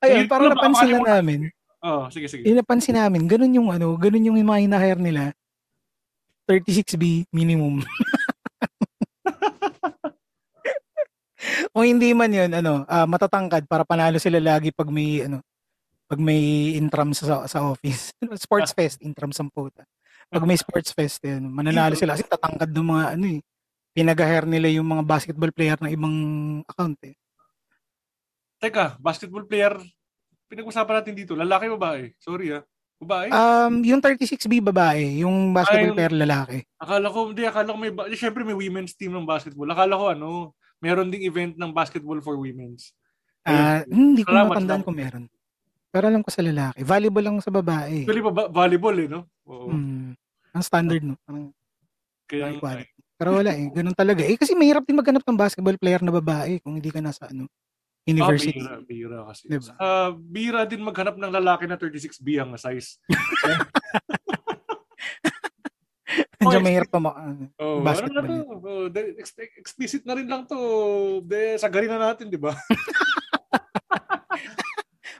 Ayun, parang napansin na namin. Oo, oh, sige, sige. Yung napansin namin, ganun yung ano, ganun yung mga hinahire nila. 36B minimum. Kung hindi man 'yun, ano, uh, matatangkad para panalo sila lagi pag may ano, pag may intram sa sa office. sports ah. fest, intram sa puta. Pag may sports fest 'yun, mananalo sila kasi tatangkad ng mga ano eh. Pinag-hire nila yung mga basketball player ng ibang account eh. Teka, basketball player, pinag-usapan natin dito, lalaki o babae? Sorry ah. Babae? Um, yung 36B babae, yung basketball Ay, player lalaki. Akala ko, hindi, akala ko may, syempre may women's team ng basketball. Akala ko ano, meron ding event ng basketball for women's. Uh, hindi ko matandaan kung meron. Pero alam ko sa lalaki. Volleyball lang sa babae. Actually, ba- volleyball eh, no? Oo. Hmm. Ang standard, no? Parang Kaya, equality. Pero wala eh. Ganun talaga. Eh, kasi mahirap din maghanap ng basketball player na babae kung hindi ka nasa ano. University. Ah, bira, bira kasi. Diba? Ah, bira din maghanap ng lalaki na 36B ang size. Oh, mahirap pa ma- ano, Oh, basketball. Ano na to? Oh, de- ex- explicit na rin lang to. De, sagarin na natin, di ba?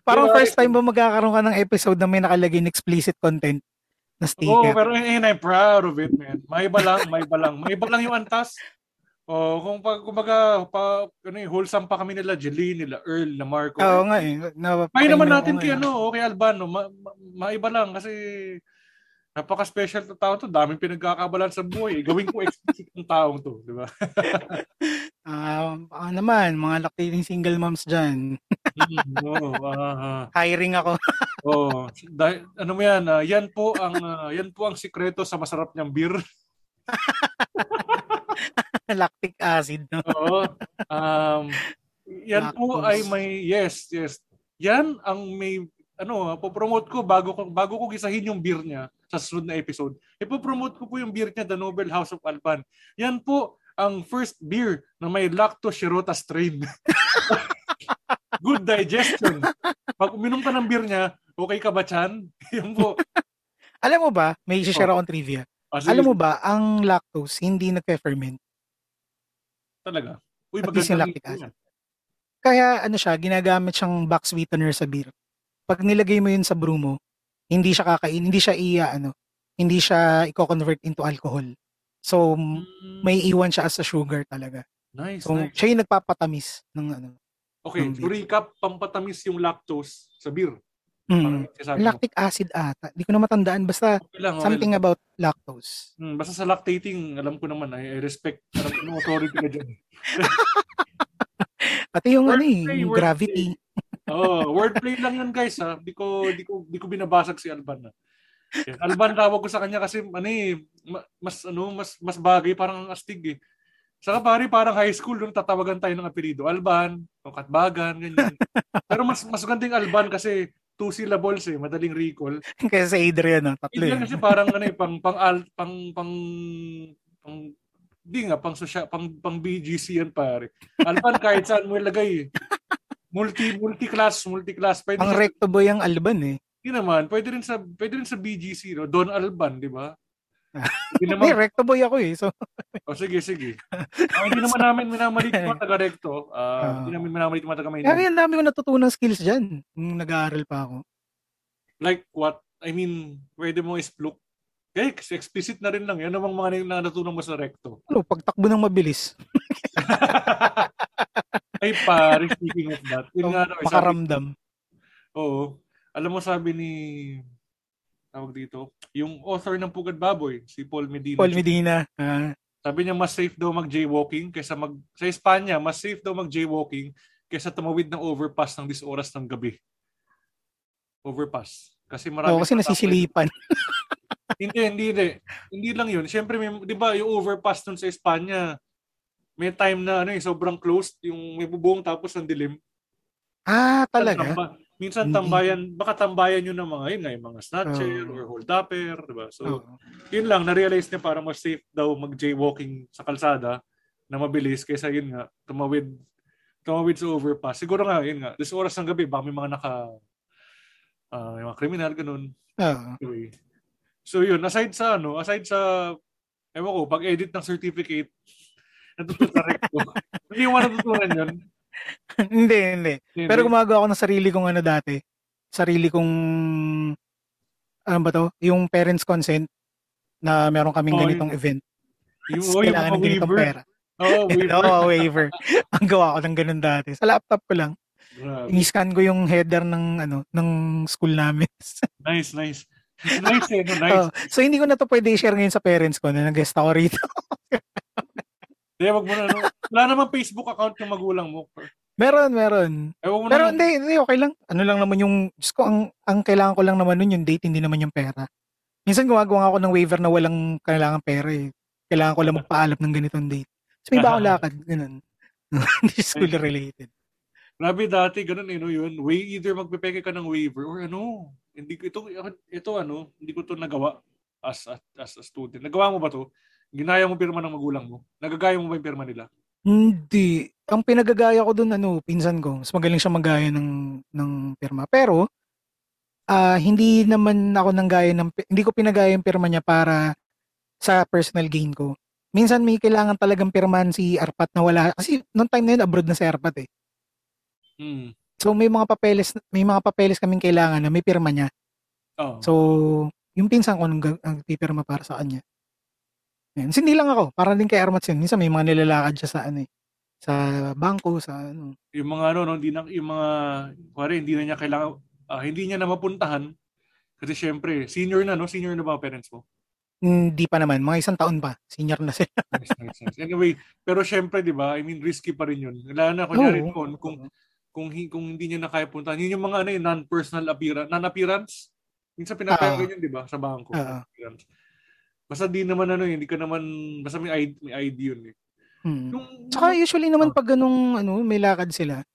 Parang Diba? first time ba magkakaroon ka ng episode na may nakalagay na explicit content na sticker? pero and I'm proud of it, man. May iba lang, may iba lang. May iba lang yung antas. Oh, kung pag kumbaga pa ano eh, wholesome pa kami nila Jeline, nila Earl, na Marco. Oo nga eh. Na, May naman natin kay eh. ano, okay Albano, ma, ma, maiba lang kasi napaka-special na tao to. Daming pinagkakabalan sa buhay. Gawin ko explicit ng taong to, di ba? Ah, baka naman, mga lactating single moms dyan. Mm, Oo, ah, Hiring ako. oh, dahil, ano mo yan, ah, yan po ang ah, yan po ang sikreto sa masarap niyang beer. Lactic acid. No? Oo. Um, yan po Lactose. ay may yes, yes. Yan ang may ano, po-promote ko bago ko bago ko gisahin yung beer niya sa susunod na episode. Ipo-promote ko po yung beer niya, The Noble House of Alban. Yan po ang first beer na may lactose shirota strain. Good digestion. Pag uminom ka ng beer niya, okay ka ba, Chan? Yan po. Alam mo ba, may share Oh. akong trivia. Ah, sige, Alam mo ba, ang lactose hindi nagpe-ferment. talaga. Uy, At least yung lactic acid. Kaya ano siya, ginagamit siyang box sweetener sa beer. Pag nilagay mo yun sa brew mo, hindi siya kakain, hindi siya iya ano, hindi siya i-convert into alcohol. So m- Mm, may iwan siya as a sugar talaga. nice, So nice. siya yung nagpapatamis ng ano. Okay, ng to beer. recap, pampatamis yung lactose sa beer. Mm. Mo. Lactic acid ata. Di ko na matandaan basta Okay lang, okay something lang. about lactose. Hmm, basta sa lactating, alam ko naman, I, I respect, alam ko authority ka dyan. Pati yung ano eh, yung Oo, wordplay lang yun guys ha. Di ko, di ko, di ko binabasag si Alban na. Yan. Alban tawag ko sa kanya kasi ano eh, ma- mas ano, mas mas bagay parang ang astig eh. Saka pare parang high school nung tatawagan tayo ng apelido. Alban, o Katbagan, ganyan. Pero mas mas ganding Alban kasi two syllables eh, madaling recall. Kaya sa Adrian, no? tatlo Hindi eh. kasi parang ano eh, pang pang al, pang pang pang di nga pang social pang pang BGC yan pare. Alban kahit saan mo ilagay eh. Multi multi class, multi class. Pwede Ang recto boy ang Alban eh. Hindi naman, pwede rin sa pwede rin sa BGC, no? Don Alban, di ba? Hindi naman. recto boy ako eh. So, O sige, sige. Ah, hindi naman namin minamalit mga taga-recto. Ah, Ah. hindi namin minamalit mga kaya taga-Maynila. ang dami ko natutunan skills dyan. Nung nag-aaral pa ako. Like what? I mean, pwede mo ispluk. Eh, explicit na rin lang. Yan namang mga na natutunan mo sa recto. Ano, pagtakbo ng mabilis. Ay pare, speaking of that. Yun nga, no, sabi, makaramdam. oo. Alam mo sabi ni tawag dito, yung author ng Pugad Baboy, si Paul Medina. Paul Medina. ah, Sabi niya mas safe daw mag-jaywalking kaysa mag sa Espanya, mas safe daw mag-jaywalking kaysa tumawid ng overpass ng 10 oras ng gabi. Overpass. Kasi marami Oo, kasi nasisilipan. Hindi, hindi, hindi. Hindi lang 'yun. Siyempre, may, 'di ba, yung overpass nun sa Espanya, may time na ano, eh, sobrang closed, yung may bubong tapos ang dilim. Ah, talaga? Tamba- minsan tambayan, baka tambayan yun ng mga yun nga, yung mga snatcher Oo. or hold upper, 'di ba? So, Oo. yun lang, na-realize niya para mas safe daw mag-jaywalking sa kalsada na mabilis kaysa yun nga, tumawid tumawid sa overpass. Siguro nga, yun nga, this oras ng gabi, baka may mga naka ah, may mga kriminal, ganun. Oo. Anyway. So yun, aside sa ano, aside sa, ewan ko, pag-edit ng certificate, natutunan na recto. Hindi mo natutunan yun. hindi, hindi. Hindi. Pero gumagawa ako ng sarili kong ano dati. Sarili kong, ano ba to? Yung parents consent na meron kaming Oh, ganitong event. yung, oh, kailangan ng ganitong waiver. pera. Oh, waiver. Oo, waiver. Ang gawa ko ng ganun dati. Sa laptop ko lang. Grabe. Ini-scan ko yung header ng ano ng school namin. Nice, nice. Nice eh, no? nice. Oh, so hindi ko na to pwede i-share ngayon sa parents ko na nag-guest ako rito. Hindi, wag mo na. Wala namang Facebook account ng magulang mo. meron, meron. Eh, mo Pero hindi, hindi, okay lang. Ano lang naman yung, Diyos ko, ang, ang kailangan ko lang naman nun yung date, hindi naman yung pera. Minsan gumagawa ako ng waiver na walang kailangan pera eh. Kailangan ko lang magpaalam ng ganitong date. So may iba akong lakad, ganun. Hindi school related. Grabe dati, ganun eh, no, yun. Way either magpipeke ka ng waiver or ano. Hindi ko, ito, ito ano, hindi ko to nagawa as, as, as a student. Nagawa mo ba to? Ginaya mo pirma ng magulang mo? Nagagaya mo ba yung pirma nila? Hindi. Ang pinagagaya ko doon ano, pinsan ko. Mas magaling siya maggaya ng ng pirma. Pero ah hindi naman ako nang gaya ng hindi ko pinagaya yung pirma niya para sa personal gain ko. Minsan may kailangan talagang pirmahan si Arpat na wala kasi noong time na yun abroad na si Arpat eh. Hmm. So may mga papeles may mga papeles kaming kailangan na may pirma niya. Oh. So yung pinsan ko nung nagpipirma para sa kanya. Yan. Kasi hindi lang ako, para din kay Armat yun. Minsan may mga nilalakad siya sa ano eh, sa bangko, sa ano. yung mga ano, no, hindi na, yung mga, kuwari, hindi na niya kailangan, ah, hindi niya na mapuntahan. Kasi syempre, senior na, no? Senior na ba parents mo? Hindi pa naman, mga isang taon pa, senior na sila. Nice, nice, nice. Anyway, pero syempre, di ba, I mean, risky pa rin yun. Lalo na, kunyari, Oo. kung, kung, kung, kung hindi niya na kaya puntahan, yun yung mga ano, yung non-personal appearance, non-appearance. Minsan pinapayagan Oo. yun, di ba, sa bangko. Non-appearance. Basta di naman ano, hindi ka naman, basta may ID, may ID yun eh. Hmm. Yung, Tsaka usually naman Oh. pag ganung ano, may lakad sila,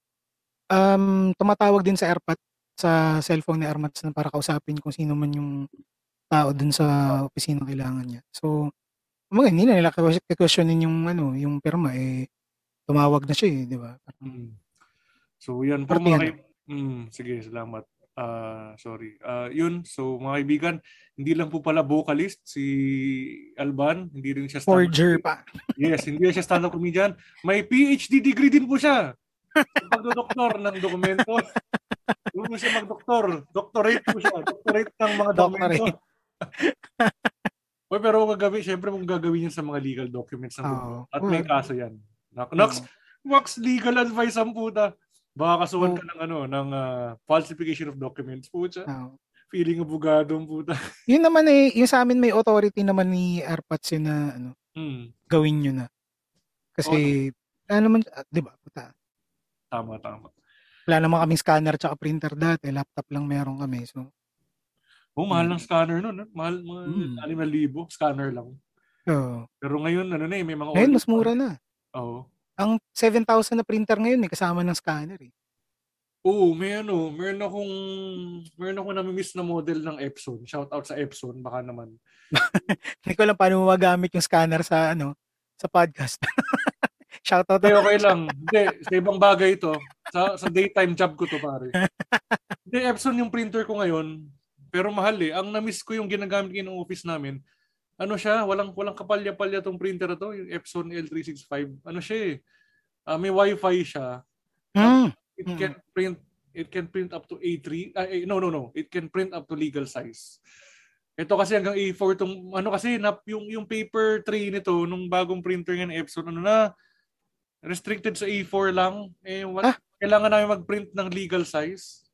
um, tumatawag din sa airpot sa cellphone ni Armat na para kausapin kung sino man yung tao dun sa opisina kailangan niya. So, mga hindi na nila questionin yung ano, yung pirma eh tumawag na siya eh, di ba? Mm. So, yan po Parte mga yan. kaib- Mm, sige, salamat. Ah, sorry. Ah, yun, so mga kaibigan, hindi lang po pala vocalist si Alban, hindi rin siya stand-up Forger pa. Yes, hindi siya stand-up comedian. May PhD degree din po siya. Pagdodoktor ng dokumento. Doon po siya magdoktor. Doctorate po siya. Doctorate ng mga dokumento. Oy, pero kung gagawin, syempre kung gagawin yun sa mga legal documents ng gobyerno. At may kaso yan. Nox, Wax legal advice ang puta. Baka kasuhan Oo. ka ng ano, ng ah, falsification of documents. Puta. Oo. Feeling abogado ang puta. Yun naman eh, yung sa amin may authority naman ni Arpats yun na ano, Hmm, gawin nyo na. Kasi, ano naman, ah, di ba, puta, tama, tama. wala naman kaming scanner tsaka printer dati, laptop lang meron kami. So, Oh, mahal Hmm. ng scanner nun. ah. Mahal, mga Hmm. 6,000 scanner lang. so Pero ngayon, ano na eh, may mga... ngayon mas mura na. Oo. Ang 7,000 na printer ngayon eh, kasama ng scanner eh. Oo, may ano, meron akong, meron akong namimiss na model ng Epson. Shout out sa Epson, baka naman. Hindi ko alam paano magagamit yung scanner sa ano, sa podcast. Shoutout Okay, okay lang. Hindi, sa ibang bagay ito. Sa, sa daytime job ko to, pare. Hindi, Epson yung printer ko ngayon. Pero mahal eh. Ang na-miss ko yung ginagamit ng office namin. Ano siya, walang walang kapalya-palya tong printer to, yung Epson L365. Ano siya eh. ah, may wifi siya. Mm. It can print it can print up to A3. ah, eh, no, no, no. It can print up to legal size. Ito kasi hanggang A4 tong ano kasi nap yung yung paper tray nito nung bagong printer ng Epson ano na restricted sa A4 lang. Eh what, Ah. kailangan namin mag-print ng legal size.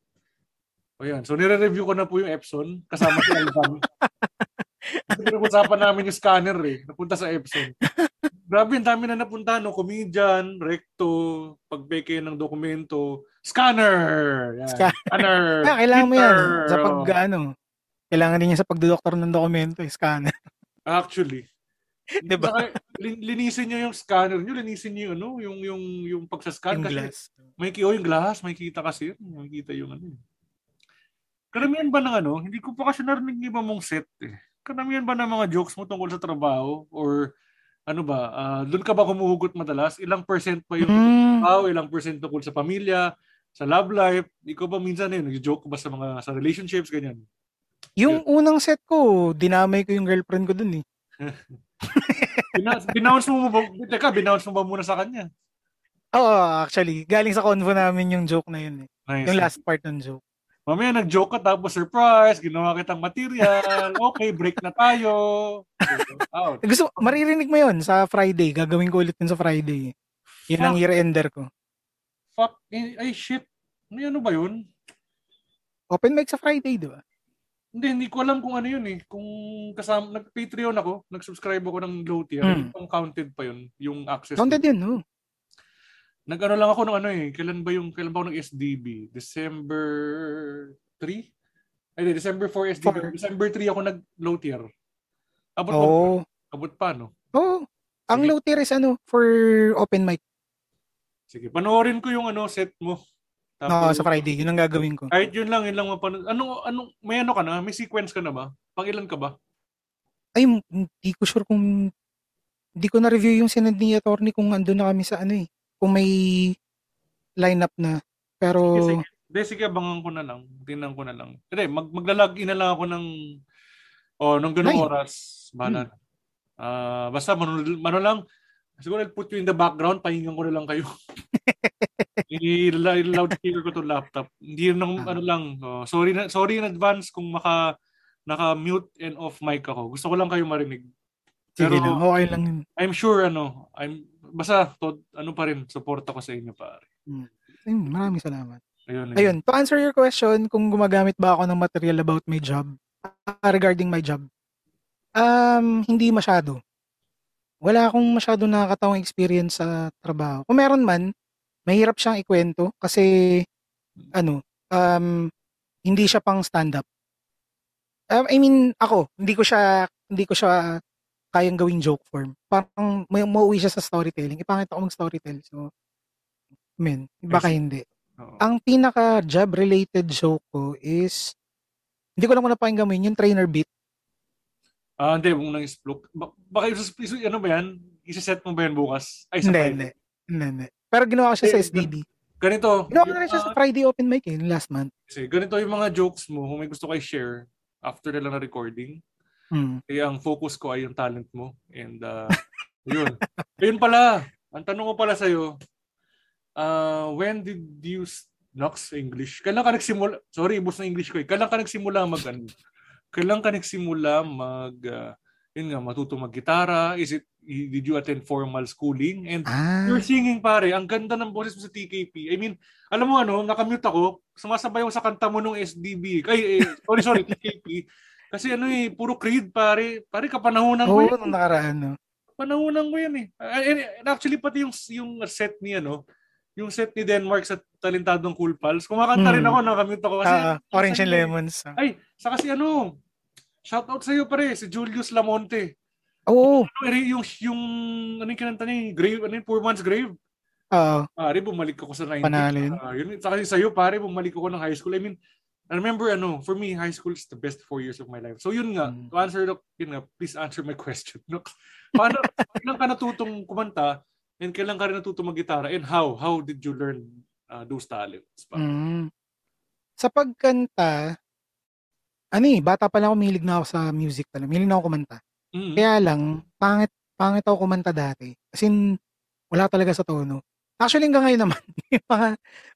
O yan. So nire-review ko na po yung Epson kasama si Alvan. Pinag-usapan namin yung scanner eh. Napunta sa Epson. Grabe, ang dami na napunta, no? Comedian, recto, pagpeke ng dokumento, scanner! Yan. Scan- Scanner! Ah, kailangan mo yan. printer, Sa pag, oh. ano, kailangan din yan sa pagdodoktor ng dokumento, eh, scanner. Actually. Diba? Saka, lin- linisin nyo yung scanner nyo, linisin yung, ano, yung, yung, yung pagsascan. yung kasi glass. May, ki- oh, yung glass, may kita kasi. May kita yung ano. eh. Karamihan ba ng ano, hindi ko pa kasi narinig iba mong set eh. Karamihan ba ng mga jokes mo tungkol sa trabaho? Or ano ba, ah, doon ka ba kumuhugot madalas? Ilang percent pa yung Mm. trabaho, ilang percent tungkol sa pamilya, sa love life? Ikaw ba minsan eh, nag-joke ba sa mga sa relationships, ganyan? Yung unang set ko, dinamay ko yung girlfriend ko dun eh. Binounce mo ba? Teka, binounce mo ba muna sa kanya? Oo, actually. Galing sa convo namin yung joke na yun eh. Nice. Yung last part ng joke. Mamaya nag-joke ka tapos surprise, ginawa kitang material. Okay, break na tayo. Out. Gusto, maririnig mo yun sa Friday. Gagawin ko ulit yun sa Friday. Yun ang Fuck. year-ender ko. Fuck. eh, Ay, shit. Ano ano ba yun? Open mic sa Friday, di ba? Hindi, hindi ko alam kung ano yun eh. Kung kasama, nag-Patreon ako, nag-subscribe ako ng low tier. Hmm. Counted pa yun, yung access. Counted yun, no? Nag-ano lang ako ng ano eh. Kailan ba yung, kailan ba ako nag-SDB? December 3? Ay, di, December 4 SDB. Four. December 3 ako nag-low tier. Abot pa, Oo. abot pa, no? Oo. Ang Sige. low tier is ano, for open mic. Sige, panoorin ko yung ano, set mo. Oo, sa Friday. Yun ang gagawin ko. Kahit yun lang, yun lang mapanood. Ano, ano, may ano ka na? May sequence ka na ba? Pang ilan ka ba? Ay, hindi ko sure kung hindi ko na-review yung sinend ni attorney kung andun na kami sa ano eh. Kung may lineup na. Pero, Sige, sige. Sige, abangan ko na lang. Tingnan ko na lang. Hindi, mag maglalag in na lang ako ng oh, nung ganung oras. Bahala. Ah, basta mano, mano lang, siguro I'll put you in the background, pahingan ko na lang kayo. I-loudspeaker ko to laptop. Hindi yun ng, Ah. ano lang. oh, sorry na sorry in advance kung maka naka-mute and off mic ako. Gusto ko lang kayo marinig. sige Pero lang. Okay lang. I'm sure ano, I'm basta to, ano pa rin support ako sa inyo pare. Ayun, maraming salamat. Ayun. Ayun, to answer your question, kung gumagamit ba ako ng material about my job, ah, regarding my job, um, hindi masyado. Wala akong masyado nakakatawang experience sa trabaho. Kung meron man, mahirap siyang ikwento kasi, ano, um, hindi siya pang stand-up. Um, I mean, ako, hindi ko siya, hindi ko siya kayang gawing joke form. Parang may mauwi siya sa storytelling. Ipangit ako mag-storytell. So, men, baka hindi Oo. ang pinaka job related joke ko is hindi ko lang kung napakinggan mo yun, yung trainer beat. Ah, hindi, mong nang isplok. Ba- baka isus, isus, ano ba yan? Isa-set mo ba yan bukas? Ay, sa Hindi, hindi. Hindi, hindi. Pero ginawa ko siya sa Eh, SDB. Ganito. Ginawa ko yung na rin siya mga- sa Friday open mic eh, last month. kasi ganito yung mga jokes mo, kung may gusto kayo share after na lang na recording, Hmm. eh, ang focus ko ay yung talent mo. And, uh, yun. Ayun pala, ang tanong ko pala sa'yo, uh, when did you, Nox, English, kailan ka nagsimula, sorry, ibus na English ko eh, kailan ka nagsimula mag, ano, kailan ka nagsimula mag, uh, yun nga, matuto mag-gitara? Is it, did you attend formal schooling? And Ah, You're singing pare, ang ganda ng boses mo sa TKP. I mean, alam mo ano, nakamute ako, sumasabay ako sa kanta mo nung SDB. Ay, eh, sorry, sorry, TKP. Kasi ano eh, puro Creed pare. Pare, kapanahonan ko oo, yun. nung nakaraan. No? Panahonan ko yan eh. Ah, And, actually, pati yung, yung set ni ano, yung set ni Denmark sa Talentadong Cool Pals, kumakanta rin Hmm. ako, nakamute ako. Kasi, Ah, Orange and kasi- Lemons. Ay, sa kasi ano, shout out sa'yo pare, si Julius Lamonte. Oo, Ano, eh, yung, yung, ano yung kinanta niya, yung grave, ano yung Poor Man's Grave? oo. Pare, bumalik ako sa 90s. Panalo yun. Ah, yun. Saka sa'yo, pare, bumalik ako ng high school. I mean, I remember, ano, for me, high school is the best four years of my life. So yun nga, Mm. to answer, the, yun nga, please answer my question. No? Paano, kailan ka natutong kumanta and kailan ka rin natutong mag-gitara and how? How did you learn uh, those talents? Pa? Mm. Sa pagkanta, ano eh, bata pa lang ako, mihilig na ako sa music talaga. Mihilig na ako kumanta. Mm. Kaya lang, pangit, pangit ako kumanta dati. As in, wala talaga sa tono. Actually, hanggang ngayon naman, may mga,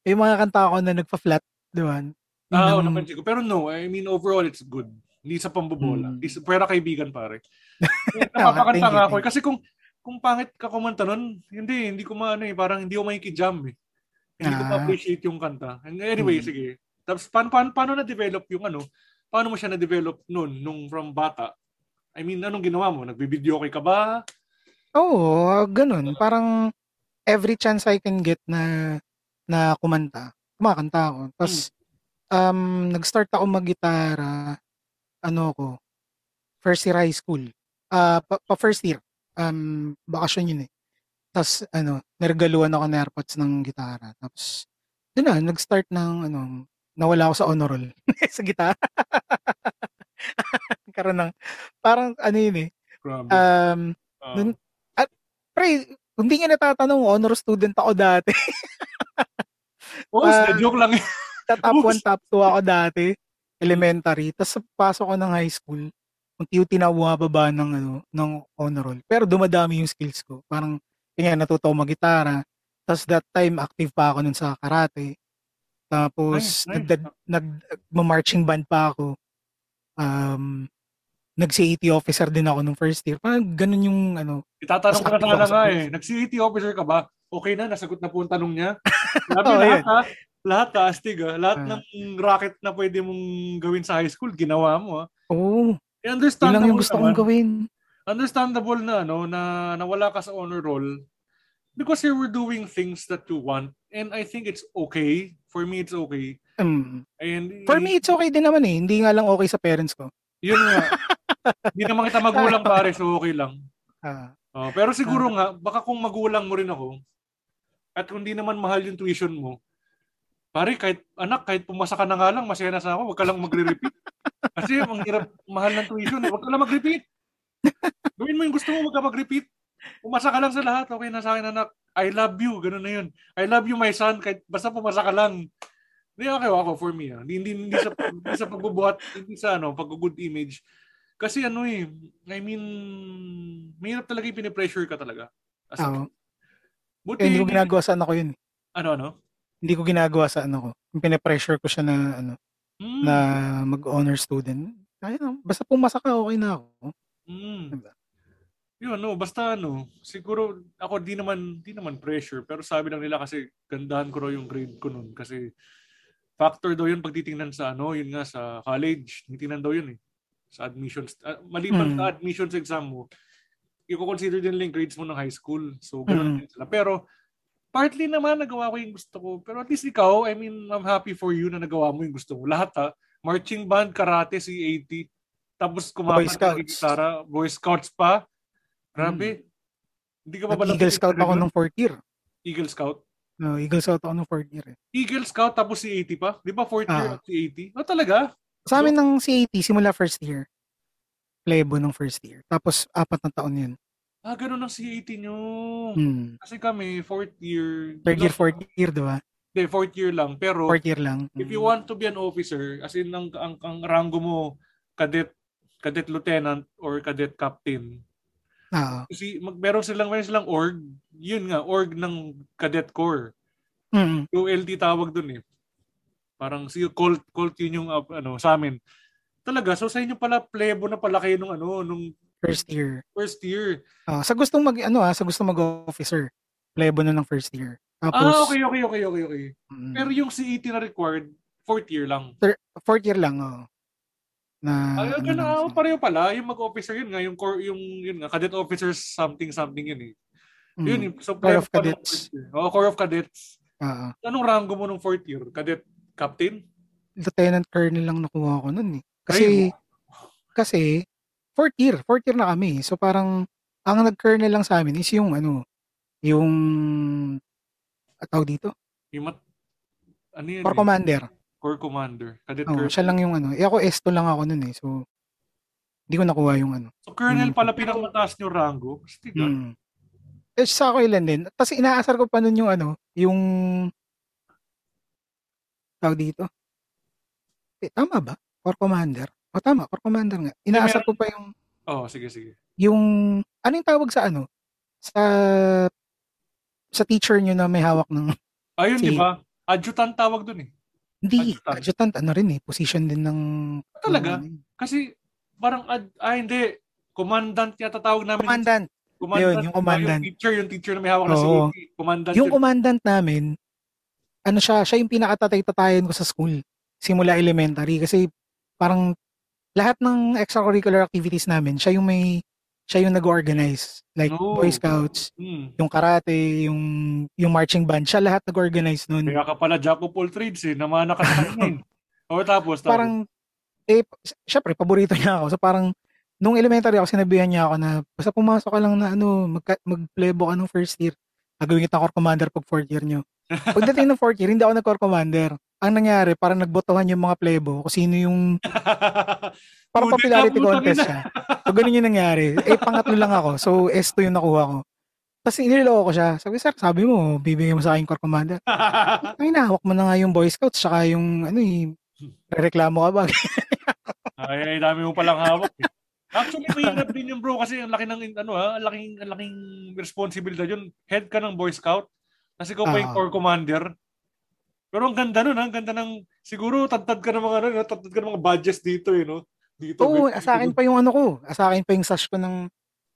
may mga kanta ako na nagpa-flat, di ba? Ah, ang- napansin ko. Pero no, I mean, overall, it's good. Hindi sa pambobola. Mm. Is, pwera kaibigan, pare. Napapakanta nga ako. eh. Kasi kung kung pangit ka kumanta nun, hindi, hindi ko maano eh. Parang hindi ko makikijam eh. Hindi ko Ah. ma-appreciate yung kanta. And anyway, Mm. sige. Tapos, paano, paano, paano na-develop yung ano? Paano mo siya na-develop nun, nung from bata? I mean, anong ginawa mo? Nagbibideo kay ka ba? Oo, ganun. Parang every chance I can get na na kumanta, kumakanta ako. Tapos, um, nag-start ako mag-gitara, ano ko, first year high school. Ah, pa, pa first year. Um, bakasyon yun eh. Tapos, ano, naregaluhan ako ng airpods ng gitara. Tapos, doon na, nag-start ng, ano, nawala ako sa honor roll sa gitara. Karoon ng, parang, ano yun eh, Grabe. um, Ah. nun- Pre, kung di nga natatanong, honor student ako dati. oh, ah, joke lang top Oops. 1, top 2 ako dati. Elementary. Tapos pasok ko ng high school, unti-unti na bumababa ng, ano, ng honor roll. Pero dumadami yung skills ko. Parang, kaya natuto ako mag-gitara. Tapos that time, active pa ako nun sa karate. Tapos, Nice, nice. nag, nag, marching band pa ako. Um, nag-CAT officer din ako nung first year. Parang ganun yung, ano, Itatanong ko na sana nga eh. Nag-CET officer ka ba? Okay na, nasagot na po ang tanong niya. Sabi yun. ha. Lahat ha, astig ha. Lahat Ah. ng racket na pwede mong gawin sa high school, ginawa mo ha. oh, Eh, yun understandable lang yung gusto naman. kong gawin. Understandable na ano na nawala ka sa honor roll because you were doing things that you want and I think it's okay. For me it's okay. Um, And for me, it's okay din naman eh. Hindi nga lang okay sa parents ko. yun nga. Hindi naman kita magulang pare, so okay lang. Ah, Oh, pero siguro nga, baka kung magulang mo rin ako, at kung di naman mahal yung tuition mo, pare, kahit anak, kahit pumasa ka na nga lang, masaya na sa ako, wag ka lang magre-repeat. Kasi ang hirap, mahal ng tuition, wag ka lang mag-repeat. Gawin mo yung gusto mo, wag ka mag-repeat. Pumasa ka lang sa lahat, okay na sa akin anak. I love you, ganun na yun. I love you my son, kahit basta pumasa ka lang. Hindi okay ako for me. Ah. Hindi, hindi, hindi, sa, hindi sa pagbubuhat, hindi sa ano, pag-good image. Kasi ano eh, I mean, mahirap talaga yung pinipressure ka talaga. As Oo. Buti, hindi ko ginagawa sa anak ko yun. ano, ano? Hindi ko ginagawa sa anak ko. Yung pinapressure ko siya na ano, Mm, na mag-honor student. Kaya na, basta pumasa ka, okay na ako. mm. Diba? Yun, no, basta ano, siguro ako di naman di naman pressure pero sabi lang nila kasi gandahan ko raw yung grade ko noon kasi factor daw yun pag titingnan sa ano, yun nga sa college, titingnan daw yun eh. Sa admissions, uh, maliban Mm. sa admissions exam mo, i-consider din lang grades mo ng high school. So, ganun Mm. din sila. Pero, partly naman nagawa ko yung gusto ko. Pero at least ikaw, I mean, I'm happy for you na nagawa mo yung gusto mo. Lahat ha. Marching band, karate, C80. Tapos Boy kumanta Scouts. ng gitara. Boy Scouts pa. Grabe. Hindi ka pa ba Nag-Eagle Scout ako nung nung fourth year. Eagle Scout? No, Eagle Scout ako nung fourth year. Eh. Eagle Scout tapos C80 pa? Di ba fourth year Ah. at C80? Oh, talaga? Sa amin ng CAT, simula first year. Plebo ng first year. Tapos, apat na taon yun. Ah, ganun ang C80 nyo. Hmm. Kasi kami, fourth year. Third year, fourth year, di ba? Hindi, fourth year lang. Pero, Fourth year lang. if you want to be an officer, as in, ang, ang, ang rango mo, cadet, cadet lieutenant or cadet captain, Oo. kasi mag, meron silang, meron silang org, yun nga, org ng cadet corps. Mm. ULT tawag dun eh. Parang si Colt, Colt yun yung uh, ano, sa amin. Talaga, so sa inyo pala, plebo na pala kayo nung ano, nung First year. first year. Ah, sa gustong mag, ano ah, sa gustong mag-officer. Plebo na ng first year. Tapos, ah, okay, okay, okay, okay, okay. mm, Pero yung CET na required, fourth year lang. fourth year lang, oh. Na, Ay, ano ano na, siya. pareho pala. Yung mag-officer yun nga, yung, core, yung yun nga, cadet officers something something yun eh. Mm, Yun, so Corps of Cadets. Oh, Corps of Cadets. Oo. Anong rango mo nung fourth year? Cadet captain? Lieutenant Colonel lang nakuha ko nun eh. Ay, Kasi, kasi, fourth year, fourth year na kami. So parang, ang nag-colonel lang sa amin is yung ano, yung, at tawag dito, yung mat, ano yun? Corps eh? Commander. Corps Commander. Cadet Oh, siya lang yung ano. Eh ako esto lang ako nun eh. So, hindi ko nakuha yung ano. So, Colonel Mm. pala pinakamataas nyo rango. Stiga. Hmm. Eh, sa ako ilan din. Tapos inaasar ko pa nun yung ano, yung tawag dito. Eh, tama ba? Corps Commander? O tama, Corps Commander nga. Inaasar ko pa yung, Oh, sige, sige. yung, ano yung tawag sa ano? Sa, sa teacher nyo na may hawak ng, Ayun, Si- di ba? Adjutant tawag dun eh. hindi, Adjutant. adjutant, ano rin eh, position din ng, Talaga? ng ano yun. Kasi, parang, ad, ah, hindi. Commandant yata tawag namin. Commandant. Commandant. Yun, yung commandant. Ah, yung teacher, yung teacher na may hawak na Oo. Commandant. Yung yun. commandant namin, ano siya, siya yung pinakatatay-tatayan ko sa school. Simula elementary. Kasi parang lahat ng extracurricular activities namin, siya yung may, siya yung nag-organize. Like No. Boy Scouts, Hmm. yung karate, yung yung marching band, siya lahat nag-organize nun. Kaya ka pala Jack of all trades eh. Namana ka sa eh. O tapos, tapos. Parang, eh, syempre, paborito niya ako. So parang, nung elementary ako, sinabihan niya ako na, basta pumasok ka lang na, ano, mag, mag-plebo ka nung first year. Gagawin kita core commander pag fourth year nyo. Pagdating ng fourth year, hindi ako nag-core commander. Ang nangyari, parang nagbotohan yung mga plebo kung sino yung, parang popularity contest siya. So, ganun yung nangyari. Eh, pangatlo lang ako. So, S2 yung nakuha ko. Tapos iniloko ko siya. Sabi, sir, sabi mo, bibigyan mo sa akin core commander. Ay, nahawak mo na nga yung Boy Scouts, tsaka yung, ano eh, reklamo ka ba? ay, ay, dami mo palang hawak eh. Actually, mahirap din yun bro kasi ang laki ng ano ha, ang laking ang laking responsibilidad yun. Head ka ng Boy Scout. Kasi ikaw pa yung Ah. core commander. Pero ang ganda nun, ha? ang ganda ng siguro tantad ka ng mga ano, no? tantad ka ng mga badges dito eh, no? Dito. Oo, dito, sa akin pa yung ano ko. Sa akin pa yung sash ko ng,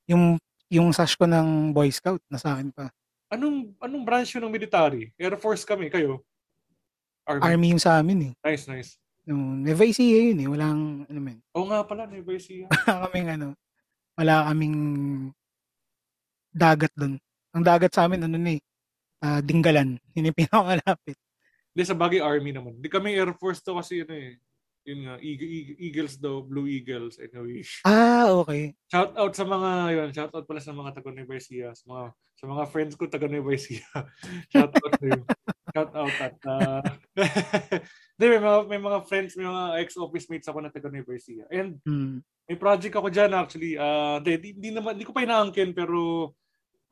yung, yung sash ko ng Boy Scout, nasa akin pa. Anong anong branch yun ng military? Air Force kami, kayo? Army. Army yung sa amin eh. Nice, nice. No, Nueva Ecija yun eh. Walang, ano men, Oo nga pala, Nueva Ecija. wala kaming ano, wala kaming dagat doon. Ang dagat sa amin, ano na eh, ah, Dinggalan. Yun yung pinakamalapit. Hindi, sa bagay Army naman. Hindi kami Air Force to kasi ano eh. Yun nga, Eagle, Eagle- Eagles daw, Blue Eagles, anyway. Ah, okay. Shout out sa mga yun, shout out pala sa mga taga Nueva Ecija, sa mga sa mga friends ko taga Nueva Ecija. shout out to you. Shout out at uh, Di, may mga may mga friends, may mga ex-office mates ako na taga Nueva Ecija. And Hmm. may project ako diyan actually. Uh, di, di, di naman di ko pa inaangkin pero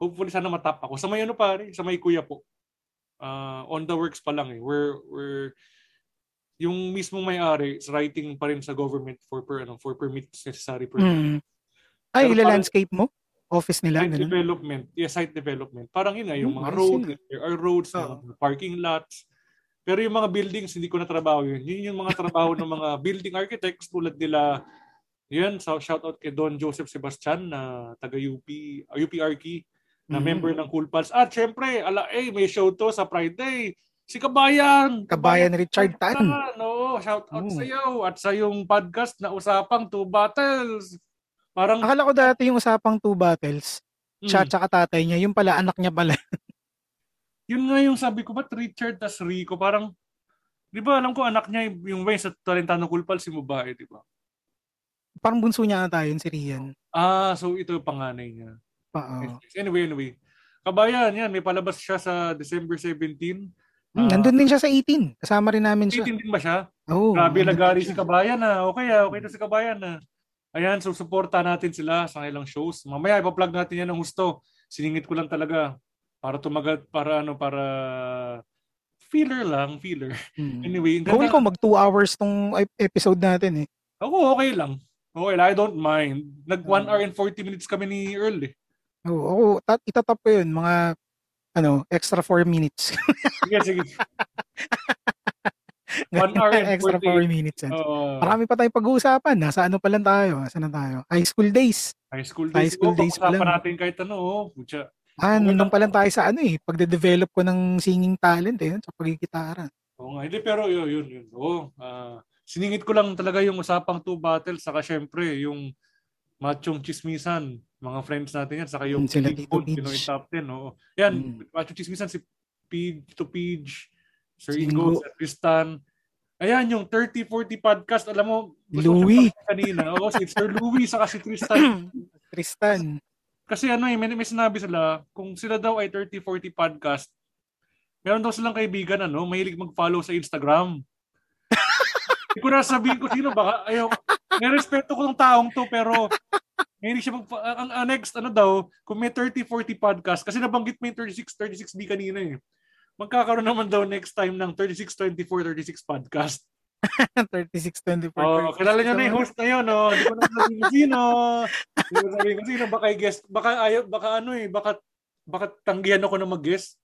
hopefully sana matap ako. Sa may ano pare, sa may kuya po. Uh, on the works pa lang eh. We're, we're, yung mismong may-ari is writing pa rin sa government for per, ano, for permits necessary permits. Mm. Ay, ila landscape mo? Office nila? Site ganun? development. Yeah, site development. Parang yun nga, yung Hmm, mga roads, yun. there are roads, Oo. mga parking lots. Pero yung mga buildings, hindi ko na trabaho yun. Yun yung mga trabaho ng mga building architects tulad nila, yun, so shout out kay Don Joseph Sebastian na taga UP, uh, UPRK, na Mhm. member ng Cool Pals. At syempre, ala, eh, may show to sa Friday. Si Kabayan! Kabayan Richard Tan. No, shout out Oo. sa iyo at sa yung podcast na usapang Two Battles. Parang, Akala ko dati yung usapang two battles, siya mm, tsaka tatay niya, yung pala anak niya pala. yun nga yung sabi ko, ba't Richard tas Rico? Parang, di ba alam ko anak niya yung Wayne sa Talentano Cool Pals, si babae, di ba? Parang bunso niya ata yun, si Rian. Ah, so ito yung panganay niya. Oo. Anyway, anyway. Kabayan, yan, may palabas siya sa December 17. Hmm, Ah, nandun din siya sa 18. Kasama rin namin siya. 18 din ba siya? Oh, Grabe, lagari siya. si Kabayan na. Okay ah, okay na si Kabayan na. Ayan, so suporta natin sila sa kanilang shows. Mamaya ipa-plug natin yan ng gusto. Siningit ko lang talaga para tumagat para ano para filler lang, filler. Hmm. Anyway, ganda. ko mag 2 hours tong ep- episode natin eh. Ako okay lang. Okay lang, I don't mind. Nag 1 Ah. hour and 40 minutes kami ni Earl eh. Oo, ako, tat- itatap ko yun, mga ano, extra 4 minutes. Sige, sige. 1 hour and extra 48. 4 minutes. yan. Oo. Marami pa tayong pag-uusapan. Nasa ano pa lang tayo? Nasa na tayo? High school days. high school high days. school Oh, days pa lang. natin kahit ano. Oh. Putya. Ah, lang. pa lang tayo sa ano eh. Pagde-develop ko ng singing talent eh. Sa pagkikitara. Oo nga, hindi pero yun, yun, yun. Oo, ah, siningit ko lang talaga yung usapang two battles saka syempre yung machong chismisan, mga friends natin yan, saka yung Mm, sila Bone, Pinoy Pidge. Top 10. Oo. Yan, Mm. machong chismisan si Pidge, Tito Pidge, Sir Si Ingo. Sir Tristan. Ayan, yung 30-40 podcast, alam mo, siyang kanina. Oo, si Sir Louie, saka si Tristan. Tristan. Kasi ano eh, may, may sinabi sila, kung sila daw ay 30-40 podcast, meron daw silang kaibigan, ano, mahilig mag-follow sa Instagram. Hindi ko na sabihin ko sino, baka, ayaw, may respeto ko ng taong to, pero mahilig siya mag, ang, ang next, ano daw, kung may 30-40 podcast, kasi nabanggit mo yung 36, 36B kanina eh. Magkakaroon naman daw next time ng 36-24-36 podcast. 36, 24, Oh, kilala niyo na yung host na yun, no? Hindi ko na sabihin kung sino. Hindi ko sabihin kung sino. Baka i-guest, baka ayaw, baka ano eh, baka, baka tanggihan ako na mag-guest.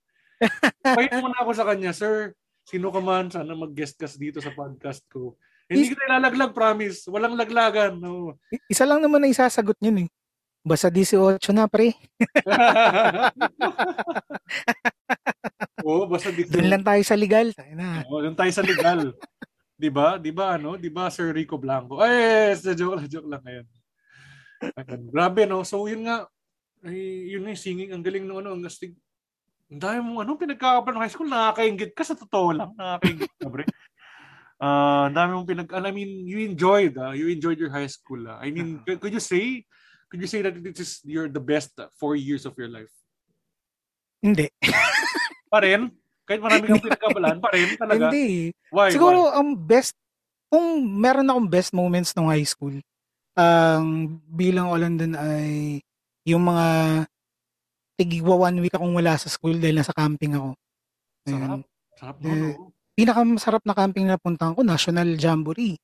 Kahit muna ako sa kanya, sir, sino ka man, sana mag-guest ka dito sa podcast ko. Hindi kita ilalaglag, promise. Walang laglagan. No. Isa lang naman na isasagot yun eh. Basta 18 na pre. Oo, basta dito. Doon lang tayo sa legal. Tayo na. Oo, doon tayo sa legal. 'Di ba? 'Di ba ano? 'Di ba Sir Rico Blanco? Ay, yes, joke lang, joke lang ngayon. Grabe no. So yun nga ay, yun nga yung singing ang galing no ano, ang astig. Ang dami mong ano pinagkakapan ng high school, nakakaingit ka sa totoo lang, nakakaingit ka, bre. Ah, ang dami mong pinag I mean, you enjoyed, ah. you enjoyed your high school. ah. I mean, could, could you say could you say that this is your the best four years of your life? Hindi. Pa rin? Kahit marami kang pinagkabalaan, pa rin talaga. Hindi. Why? Siguro ang best, kung meron akong best moments nung high school, ang bilang ko lang dun ay yung mga tigigwa one week akong wala sa school dahil nasa camping ako. Why? Sarap. Ayun. Sarap Eh, no, no? Pinakamasarap na camping na puntahan ko, National Jamboree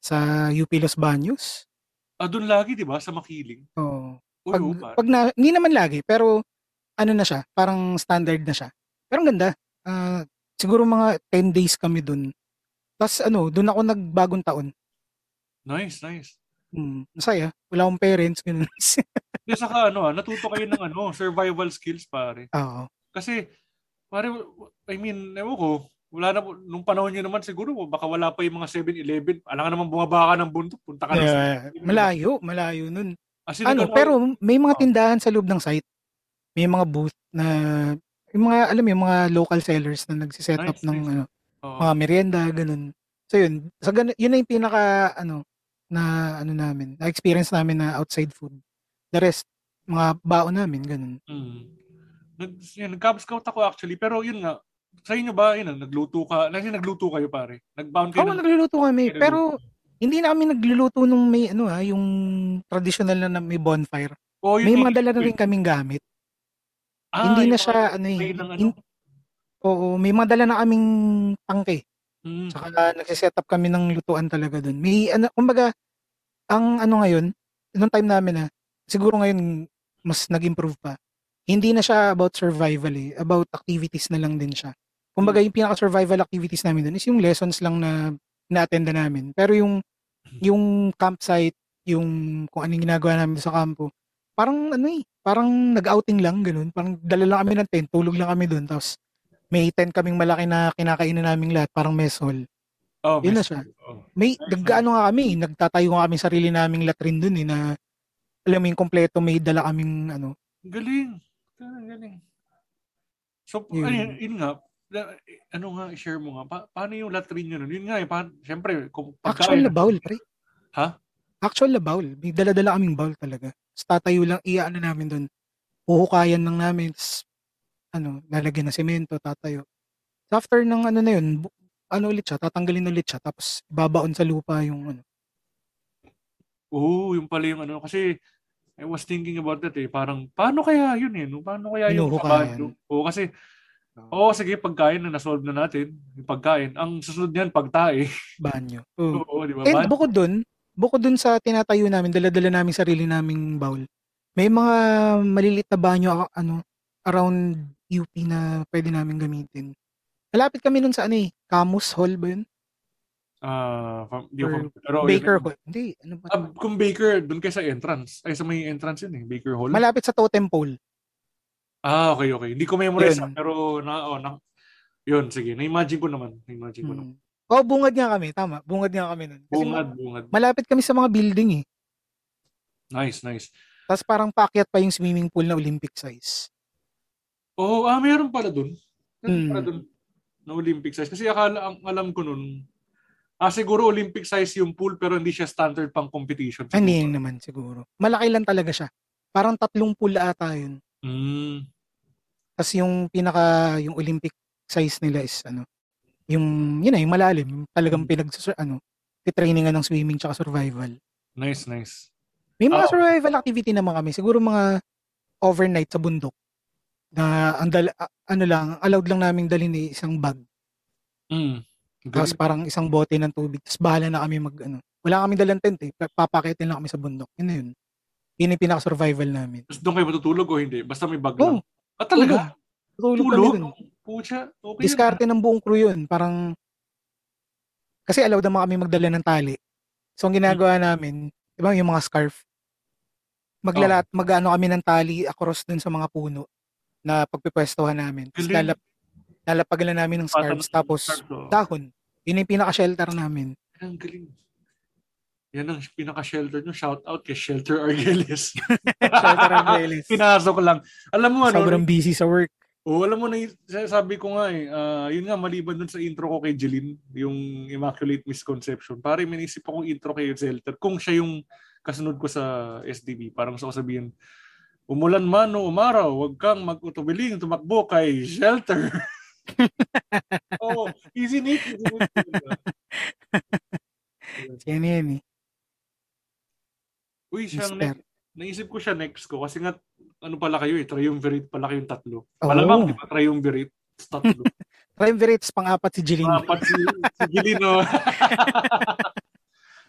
sa UP Los Baños. Ah, doon lagi, di ba? Sa Makiling. Oo. Uy, Pag, oo, pare. pag na, hindi naman lagi, pero ano na siya, parang standard na siya. Pero ang ganda. Ah, siguro mga 10 days kami dun. Tapos ano, dun ako nagbagong taon. Nice, nice. Hmm, masaya. Wala akong parents, ganun. Di saka ano, ah, natuto kayo ng ano, survival skills, pare. Oo. Kasi, pare, I mean, ewan ko, wala na, po- nung panahon nyo naman siguro, baka wala pa yung mga 7-Eleven. Alam ka naman bumaba ka ng bundok, punta ka na sa... Eh, malayo, malayo nun. As in, Ano, pero may mga Oh. tindahan sa loob ng site. May mga booth na yung mga alam mo yung mga local sellers na nagsiset up Nice, ng nice. ano, Oo. mga merienda ganun. So yun, sa ganun, yun na yung pinaka ano na ano namin, na experience namin na outside food. The rest mga baon namin ganun. Mm. Nag, yun, nag-cub scout ako actually, pero yun nga, sa inyo ba, yun, ah, nagluto ka, kasi nagluto kayo pare. Nag-bound kayo Oo, ng- nagluluto kami, kayo pero hindi na kami nagluluto nung may ano ha, yung traditional na, na may bonfire. Yun May mga dala na rin kaming gamit. Ah, Hindi na siya ano eh. ano. oo, may mga dala na kaming tangke. Mm. Saka nagsiset up kami ng lutuan talaga doon. May ano, kumbaga, ang ano ngayon, nung time namin na, siguro ngayon mas nag-improve pa. Hindi na siya about survival eh, about activities na lang din siya. Kumbaga yung pinaka-survival activities namin doon is yung lessons lang na na-attenda namin. Pero yung yung campsite, yung kung anong ginagawa namin sa kampo, parang ano eh, parang nag-outing lang ganun. Parang dala lang kami ng tent, tulog lang kami doon. Tapos may tent kaming malaki na kinakainan naming lahat, parang mess hall. Oh, Yun na siya. Oh. May Nice, naggaano nga kami, nagtatayo nga kami sarili naming latrin dun eh na alam mo yung kompleto may dala kaming ano. Galing. Ang galing. So, Yun. ayun, yun nga, ano nga, i-share mo nga, pa- paano yung latrine nyo nun? Yun nga, eh, pa, syempre, kung Actual na bowl, pre. Ha? Actual na bowl. May dala-dala kaming bowl talaga. Tatayo lang, iaano namin dun. Huhukayan lang namin. Tapos, ano, lalagyan ng semento, tatayo. After ng ano na yun, bu- ano ulit siya, tatanggalin ulit siya. Tapos, babaon sa lupa yung ano. Oo, yung pala yung ano, kasi I was thinking about that eh, parang, paano kaya yun eh, no? paano kaya yung Hinuhukayan. trabaho? Oo, kasi, oo, sige, pagkain na nasolve na natin, yung pagkain, ang susunod niyan, pagtae. Banyo. Oo. Oo, di ba? And Ba- bukod dun, bukod dun sa tinatayo namin, dala-dala namin sarili naming bowl. May mga maliliit na banyo a- ano around UP na pwede namin gamitin. Malapit kami nun sa ano eh, Camus Hall ba yun? Ah, fam- di ko pero yun- Baker Hall. Hindi, ano ba? Ah, kung Baker, doon kayo sa entrance. Ay, sa may entrance yun eh, Baker Hall. Malapit sa Totem Pole. Ah, okay, okay. Hindi ko memorize, Yun. pero na, oh, na, yun, sige. Na-imagine ko naman. Na-imagine ko naman. Hmm. Oh, bungad nga kami, tama. Bungad nga kami nun. Kasi Bungad, bungad. malapit kami sa mga building eh. Nice, nice. Tapos parang paakyat pa yung swimming pool na Olympic size. Oh, ah, mayroon pala doon. Meron Hmm. pala doon na Olympic size. Kasi akala, ang alam ko nun, ah, siguro Olympic size yung pool pero hindi siya standard pang competition. Hindi siguro. naman siguro. Malaki lang talaga siya. Parang tatlong pool ata yun. Mm. Tapos yung pinaka, yung Olympic size nila is ano, yung, yun na, yung malalim. Yung Talagang Hmm. pinag, ano, titrainingan ng swimming tsaka survival. Nice, nice. May mga okay. survival activity naman kami. Siguro mga overnight sa bundok. Na ang dal, ano lang, allowed lang namin dalhin ni isang bag. Mm. Tapos parang isang bote ng tubig. Tapos bahala na kami mag, ano. Wala kami dalang tent eh. Pa- Papakitin lang kami sa bundok. Yun na yun. Yun yung pinaka-survival namin. Tapos doon kayo matutulog o hindi? Basta may bag Oo. lang. Ah, talaga? Tulog Tulog? dun. Pucha, okay. Diskarte ng buong crew yun. Parang, kasi allowed naman kami magdala ng tali. So, ang ginagawa namin, di ba yung mga scarf, maglalat, mag-ano kami ng tali across dun sa mga puno na pagpipwestuhan namin. Tapos lalap, lalapagan lang namin ng scarves, tapos oh. dahon. Yun yung pinaka-shelter namin. Ang galing. Yan ang pinaka-shelter nyo. Shout out kay Shelter Argelis. Shelter Argelis. Pinasok lang. Alam mo ano, Sobrang busy sa work. Oo, alam mo na, y- sabi ko nga eh, ah, yun nga, maliban dun sa intro ko kay Jeline, yung Immaculate Misconception, pare, may naisip akong intro kay Zelter, kung siya yung kasunod ko sa SDB, parang gusto ko sabihin, umulan man o umaraw, huwag kang mag-utubiling, tumakbo kay Shelter. Oo, easy Nick. Easy Nick. Yan yan eh. Uy, siyang Mister. next, naisip ko siya next ko, kasi nga, ano pala kayo eh, triumvirate pala kayong tatlo. Oo. Malamang, di ba, triumvirate, tatlo. Triumvirates pang-apat si Jeline. Apat si, si Gilino.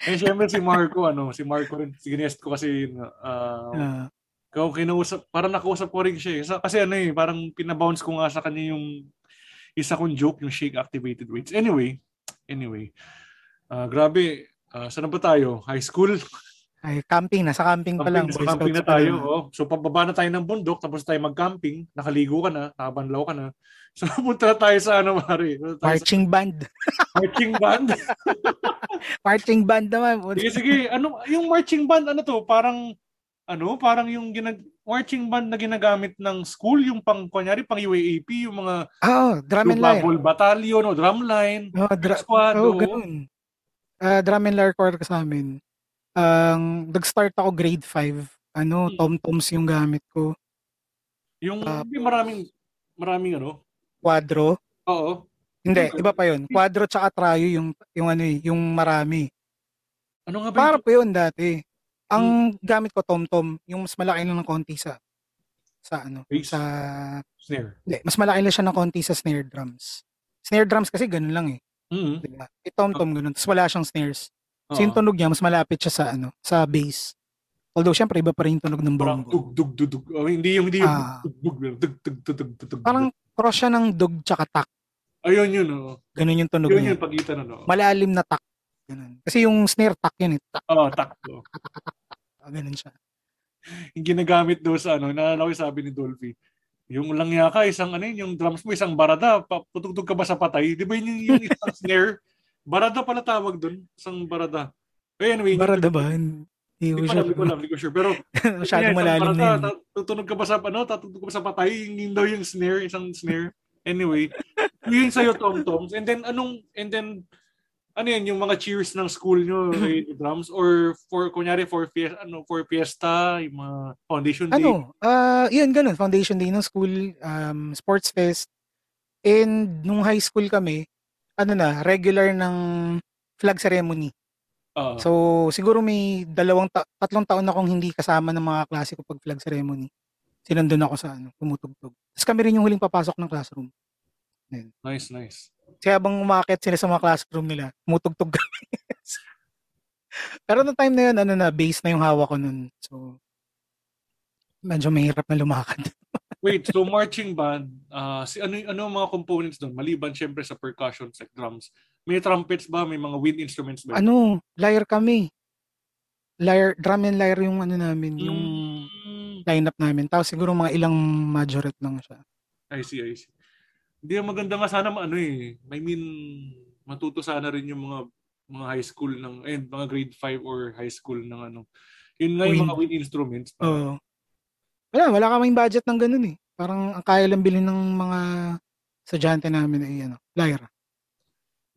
eh, syempre si Marco, ano, si Marco rin, si ginest ko kasi, uh, Ah, kung kinausap, parang nakausap ko rin siya eh. Kasi ano eh, parang pinabounce ko nga sa kanya yung isa kong joke, yung shake activated weights. Anyway, anyway, ah, grabe, ah, saan ba tayo? High school? Ay, camping. Nasa camping pa lang. Camping, Boy sa camping na tayo. Oh. So, pababa na tayo ng bundok, tapos tayo mag-camping, nakaligo ka na, nakabanlaw ka na. So, punta na tayo sa ano, Mari. Tayo sa Marching band. marching band. Marching band naman. sige, sige. Ano, yung marching band, ano to? Parang, ano, parang yung ginag marching band na ginagamit ng school, yung pang, kunyari, pang UAAP, yung mga Oh, drum and. Bubble Battalion o drumline, Oh, dra- squad. oh, ganun. Ah, drum and lyre choir ka sa amin. Ang nag-start ako grade 5. Ano, Hmm. tom-toms yung gamit ko. Yung Ah. hindi maraming, maraming ano. Quadro. Oo. Hindi, iba pa yun. Quadro tsaka trayo yung, yung ano eh, yung marami. Ano nga ba Para pa yun dati. Ang gamit ko tom-tom, yung mas malaki lang ng konti sa sa ano, Bass? sa Snare. hindi, mas malaki lang siya ng konti sa snare drums. Snare drums kasi ganun lang eh, Mm-hmm. 'di ba? Eh, tom-tom ganun, tapos wala siyang snares. So yung tunog niya mas malapit siya sa ano, sa bass. Although syempre iba pa rin yung tunog ng Parang bongo. dug dug dug dug. Oh, hindi yung hindi yung Ah. dug dug dug dug dug dug dug dug. Parang cross siya ng dug tsaka tak. ayun yun oh. Ganun yung tunog Yun niya. yung pagitan ano. Malalim na tak. Ganun. Kasi yung snare tak yun eh. Tak, Oh, takto. ganun siya. Yung ginagamit doon sa ano, naalala ko yung sabi ni Dolphy. Yung langya ka, isang ano yun, yung drums mo, isang barada, pa- tutugtog ka ba sa patay? Di ba yun yung, yung isang snare? Barada pala tawag doon, isang barada. Eh, anyway, Barada ba? Hindi ko alam, hindi ko sure. alam, hindi ko sure. Pero Masyadong malalim na yun. Tutunog ka ba sa ano, tatutug ka ba sa patay? Yung daw yung snare, isang snare. Anyway, yun sa'yo tom-toms. And then anong and then ano yan, yung mga cheers ng school nyo, eh, drums or for kunyari for fiesta, ano, for fiesta, yung mga foundation day. Ano? Ah, yun ganun. Foundation day ng school, um, sports fest. And nung high school kami, ano na, regular ng flag ceremony. Ah, So, siguro may dalawang, ta- tatlong taon akong hindi kasama ng mga klase ko pag flag ceremony. Sinandun ako sa ano, tumutugtog. Tapos kami rin yung huling papasok ng classroom. nice, nice. Kaya habang umakit sila sa mga classroom nila, tumutugtog kami. Pero no time na yun, ano na, bass na yung hawak ko nun. So, medyo mahirap na lumakad. Wait, so marching band, ah si ano ano ang mga components doon? Maliban syempre sa percussions like drums. May trumpets ba? May mga wind instruments ba? ano, lyre kami. Lyre, drum and lyre yung ano namin, yung Mm, lineup namin. Tapos siguro mga ilang majorette lang siya. I see, I see. Hindi maganda nga sana ano eh. I mean, matuto sana rin yung mga mga high school ng eh, mga grade 5 or high school ng ano. Yun nga yung Wind. mga wind instruments. Oo. Wala, wala kaming budget ng ganun eh. Parang ang kaya lang bilhin ng mga estudyante namin ay ano, lyre.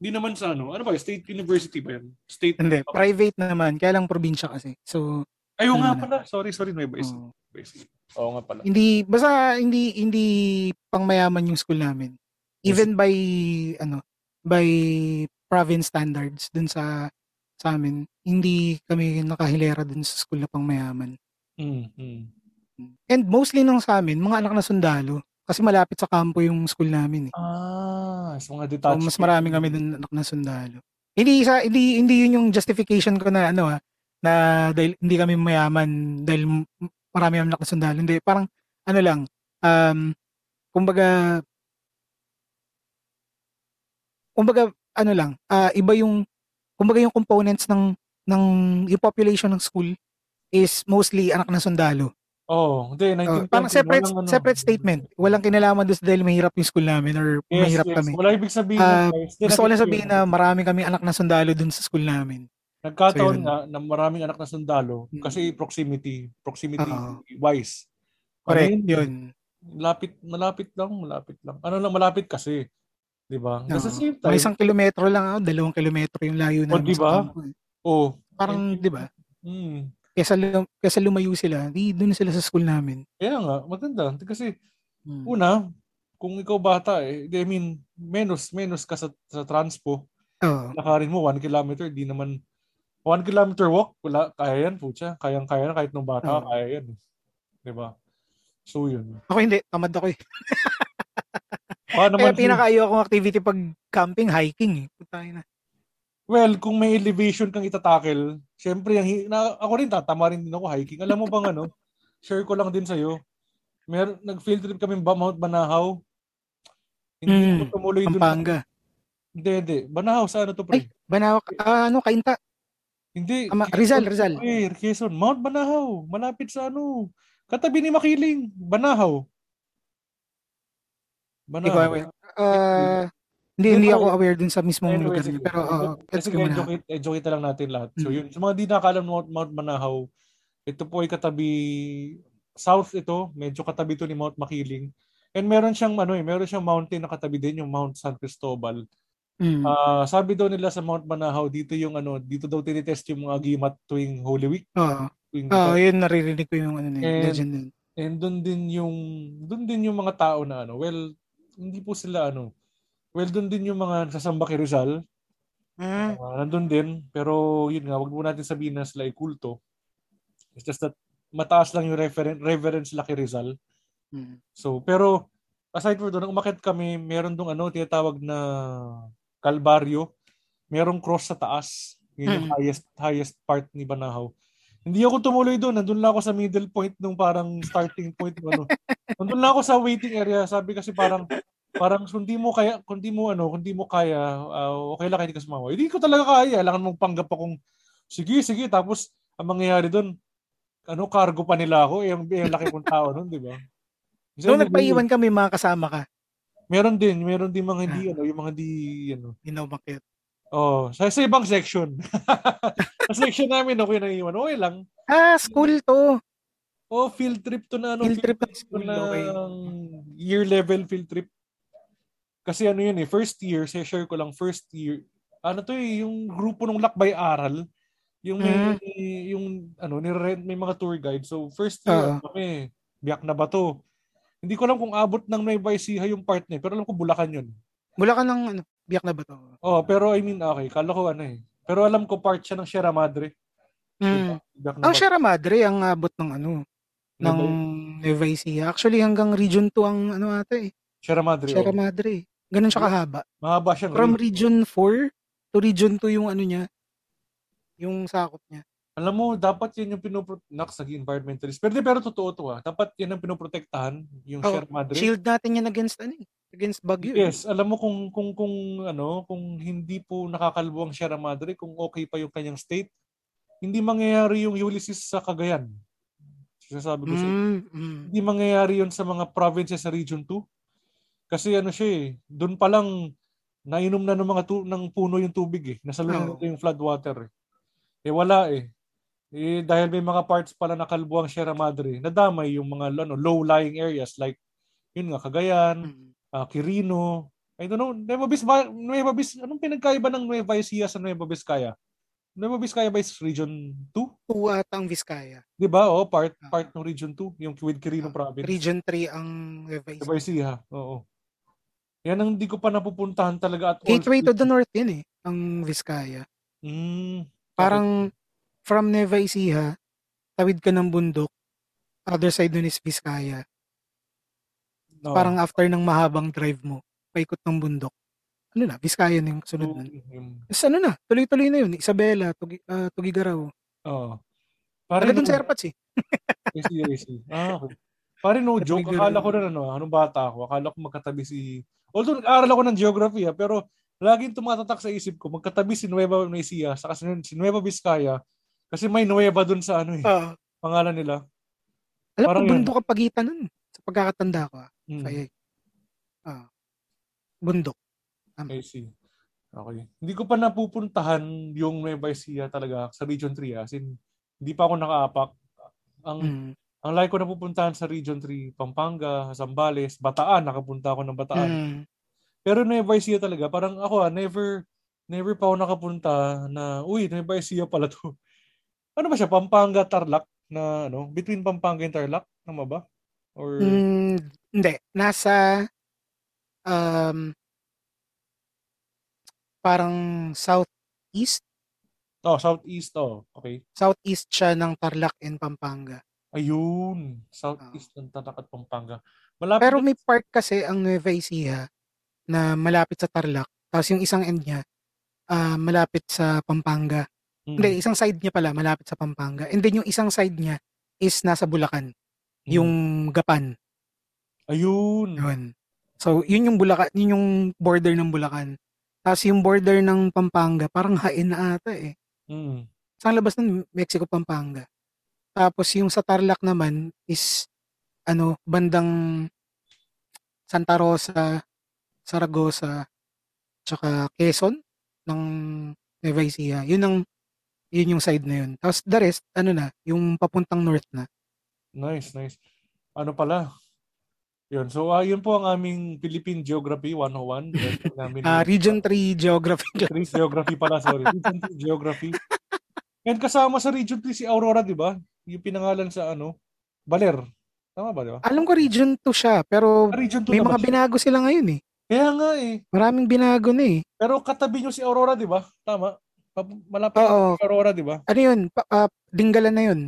Hindi naman sa ano. Ano ba? State university ba yan? State? Hindi, private naman. Kaya lang probinsya kasi. So, Ayaw nga Ano pala. Sorry, sorry. Ecija. oo. Nueva Ecija. Oo nga pala. hindi, basta hindi, hindi pangmayaman yung school namin. Even by, ano, by province standards dun sa sa amin, hindi kami nakahilera dun sa school na pangmayaman. Mm, mm. And mostly nung sa amin, mga anak na sundalo. Kasi malapit sa kampo yung school namin eh. Ah, sa mga So, detached. mas marami kami dun anak na sundalo. Hindi isa hindi hindi yun yung justification ko na ano ah na dahil hindi kami mayaman dahil marami kami anak na sundalo. Hindi, parang ano lang um kumbaga kumbaga ano lang, ah iba yung kumbaga yung components ng ng yung population ng school is mostly anak na sundalo. Oh, hindi. Oh, 1920, parang separate walang ano. separate statement. Walang kinalaman doon dahil mahirap yung school namin or Yes, mahirap yes. kami. Wala ibig sabihin. Ah, na, guys. Gusto ko lang sabihin na marami kami anak na sundalo dun sa school namin. Nagkataon So, nga na maraming anak na sundalo Mm. kasi proximity, proximity Oo. wise. Correct, Ano yun. Malapit, malapit lang, malapit lang. Ano lang, malapit kasi. 'Di ba? The Oo. same time, isang kilometro lang ako, dalawang kilometro yung layo Oh, namin diba? sa kampo. eh. oh, Parang, di ba? mm, Kesa, lum- kesa lumayo sila, di doon sila sa school namin. kaya nga, maganda. Kasi, Hmm. una, kung ikaw bata, eh, I mean, menos, menos ka sa, sa transpo, Oo. lakarin mo, one kilometer, di naman, one kilometer walk, wala, kaya yan, putya. Kayang-kaya na, kahit nung bata, Oo. kaya yan. Di ba? So, yun. Ako hindi, tamad ako eh. Kaya pinakaayaw akong activity pag camping, hiking eh. Putay na. Well, kung may elevation kang itatakel, syempre, yung, na, ako rin tatama rin din ako hiking. Alam mo bang ano, share ko lang din sa'yo. Mer nag-field trip kami ba Mount Banahaw. Hindi Mm, ako tumuloy dun. Pampanga. Hindi, hindi. Banahaw, sa ano to, pre? Ay, Banawak, ah, ano, Kainta. hindi. Ama, Rizal, Rizal. Pre, Quezon. Mount Banahaw. Malapit sa ano. Katabi ni Makiling. Banahaw. Ko Banahaw. aware. Ah, hindi, hindi ako aware dun sa mismong Anyway, lugar sige. Pero, oo, Kasi gets ko muna. educate, educate lang natin lahat. So Mm. yun, sa mga di nakakalam ng Mount, Manahaw, ito po ay katabi, south ito, medyo katabi to ni Mount Makiling. And meron siyang ano eh, meron siyang mountain na katabi din yung Mount San Cristobal. Mm. Ah, sabi daw nila sa Mount Manahaw, dito yung ano, dito daw tinitest yung mga gimat tuwing Holy Week. Oo. Tuwing Oo, yun naririnig ko yung ano na yun, legend. And doon din yung doon din yung mga tao na ano, well, hindi po sila ano. Well, doon din yung mga sasamba kay Rizal. Mm. Uh, nandun din, pero yun nga, wag mo natin sabihin na sila ay kulto. It's just that mataas lang yung referen- reverence kay Rizal. Mm. So, pero aside from doon, umakit kami, meron dong ano, tinatawag na Kalbaryo. Merong cross sa taas. Yun yung Mm. highest highest part ni Banahaw. Hindi ako tumuloy doon. Nandun lang ako sa middle point nung parang starting point ano. Nandun lang ako sa waiting area. Sabi kasi parang parang kung di mo kaya kung di mo ano, kung di mo kaya, ah, okay lang hindi ka sumawa. Hindi ko talaga kaya. Kailangan mong panggap akong sige, sige. Tapos ang mangyayari doon, ano, cargo pa nila ako. Eh, yung, yung laki kong tao noon, di ba? So, nagpaiwan kami mga kasama ka. Meron din, meron din mga hindi, ano, yung mga di, ano. Inomakit. Oh, sa, sa ibang section. sa section namin, okay na iwan. Okay lang. Ah, school to. Oh, field trip to na, ano, Field trip ng school, na okay. year level field trip. Kasi ano yun eh, first year, share ko lang, first year, ano to eh, yung grupo ng lakbay aral, yung may, Mm. yung, ano, nire-rent, may mga tour guide. So, first year, Oo. ano kami, biyak na ba to? Hindi ko alam kung abot ng Nueva Ecija yung part eh, pero alam ko Bulacan yun. Mula ka ng ano, biyak na ba to? Oh, pero I mean, okay, kala ko ano eh. Pero alam ko part siya ng Sierra Madre. Mm. Na Ang ba- Sierra Madre ang abot ng ano, ng Nueva Ecija. Actually hanggang Region 2 ang ano ata eh. Sierra Madre. Sierra oh. Madre. Ganun siya kahaba. Mahaba siyang From rin. Region 4 to Region 2 yung ano niya, yung sakop niya. Alam mo, dapat yan yung pinoprotect. Naks, naging environmentalist. Pero, pero totoo to ah. Dapat yan ang pinoprotektahan, yung Oo. Sierra Madre. Shield natin yan against ano eh, against bagyo. eh. Yes, alam mo kung kung kung ano, kung hindi po nakakalbo ang Sierra Madre, kung okay pa yung kanyang state, hindi mangyayari yung Ulysses sa Cagayan. Sasabi ko sa Mm, mm. hindi mangyayari yun sa mga provinces sa Region 2. Kasi ano siya eh, doon pa lang nainom na ng mga tu- ng puno yung tubig eh. Nasalunod Oo. na yung floodwater eh. Eh wala eh. Eh dahil may mga parts pala na kalbo ang Sierra Madre, nadamay yung mga ano, low-lying areas like yun nga Cagayan, Mm. ah, Quirino, I don't know, Nueva Vizcaya, Nueva Viz, anong pinagkaiba ng Nueva Ecija sa Nueva Vizcaya? Nueva Vizcaya ba is Region 2? Two ata ang Vizcaya. 'Di ba? Oh, part part ng Region 2, yung with Quirino Ah, province. Region 3 ang Nueva Nueva Ecija. Ecija, oo. Yan ang hindi ko pa napupuntahan talaga at all. Gateway to the north yun eh, ang Vizcaya. Mm, Parang from Nueva Ecija, tawid ka ng bundok, other side nun is Vizcaya. no. Parang after ng mahabang drive mo, paikot ng bundok. Ano na, Vizcaya na yung sunod nun. Tapos ano na, tuloy-tuloy na yun. Isabela, Tugi, uh, Tugigaraw. Oo. Taga Pare dun sa airpods eh. I see, I see. Ah, okay. Pare no joke, akala rin. ko na ano, anong bata ako, akala ko magkatabi si Although nag-aaral ako ng geography ah, pero laging tumatatak sa isip ko, magkatabi si Nueva Ecija saka si si Nueva Vizcaya kasi may Nueva dun sa ano eh, Oo. pangalan nila. alam Parang ko, bundok ang pagitan nun. Sa pagkakatanda ko. ah. Mm, Kaya, ah, bundok. I see. Okay. Hindi ko pa napupuntahan yung Nueva Ecija talaga sa Region 3 ah. As in, hindi pa ako nakaapak. Ang Mm. Ang like ko napupuntahan sa Region 3, Pampanga, Zambales, Bataan, nakapunta ako ng Bataan. Mm. Pero Nueva Ecija talaga, parang ako ah, never never pa ako nakapunta na, uy, Nueva Ecija pala to. Ano ba siya? Pampanga, Tarlac? Na ano? Between Pampanga and Tarlac? Tama ba? Or, Mm, hindi. Nasa um, parang southeast. oh, southeast, oh. Okay. Southeast siya ng Tarlac and Pampanga. Ayun. Southeast ng Tarlac at Pampanga. Malapit Pero may part kasi ang Nueva Ecija na malapit sa Tarlac. Tapos yung isang end niya, ah, malapit sa Pampanga. Mm, Hindi, isang side niya pala, malapit sa Pampanga. And then yung isang side niya is nasa Bulacan. mm. Yung Gapan. Ayun. Yun. So, yun yung Bulacan, yun yung border ng Bulacan. Tapos yung border ng Pampanga, parang hain na ata eh. Mm. Sa labas ng Mexico, Pampanga. Tapos yung sa Tarlac naman is ano, bandang Santa Rosa, Saragossa, tsaka Quezon ng Nueva Ecija. Yun ang yun yung side na yun. Tapos the rest, ano na, yung papuntang north na. Nice, nice. Ano pala? Yun. So, ah, yun po ang aming Philippine Geography 101. Lesson namin Ah, yung- Region 3 Geography class. Trees Geography pala, sorry. Region 3 Geography. And kasama sa Region 3 si Aurora, di ba? Yung pinangalan sa ano? Baler. Tama ba, di ba? Alam ko Region 2 siya, pero Ah, Region 2 may mga siya. binago sila ngayon eh. Kaya nga eh. Maraming binago na eh. Pero katabi nyo si Aurora, di ba? Tama. Malapit Oo. si Aurora, di ba? Ano yun? Pa, ah, dinggalan na yun.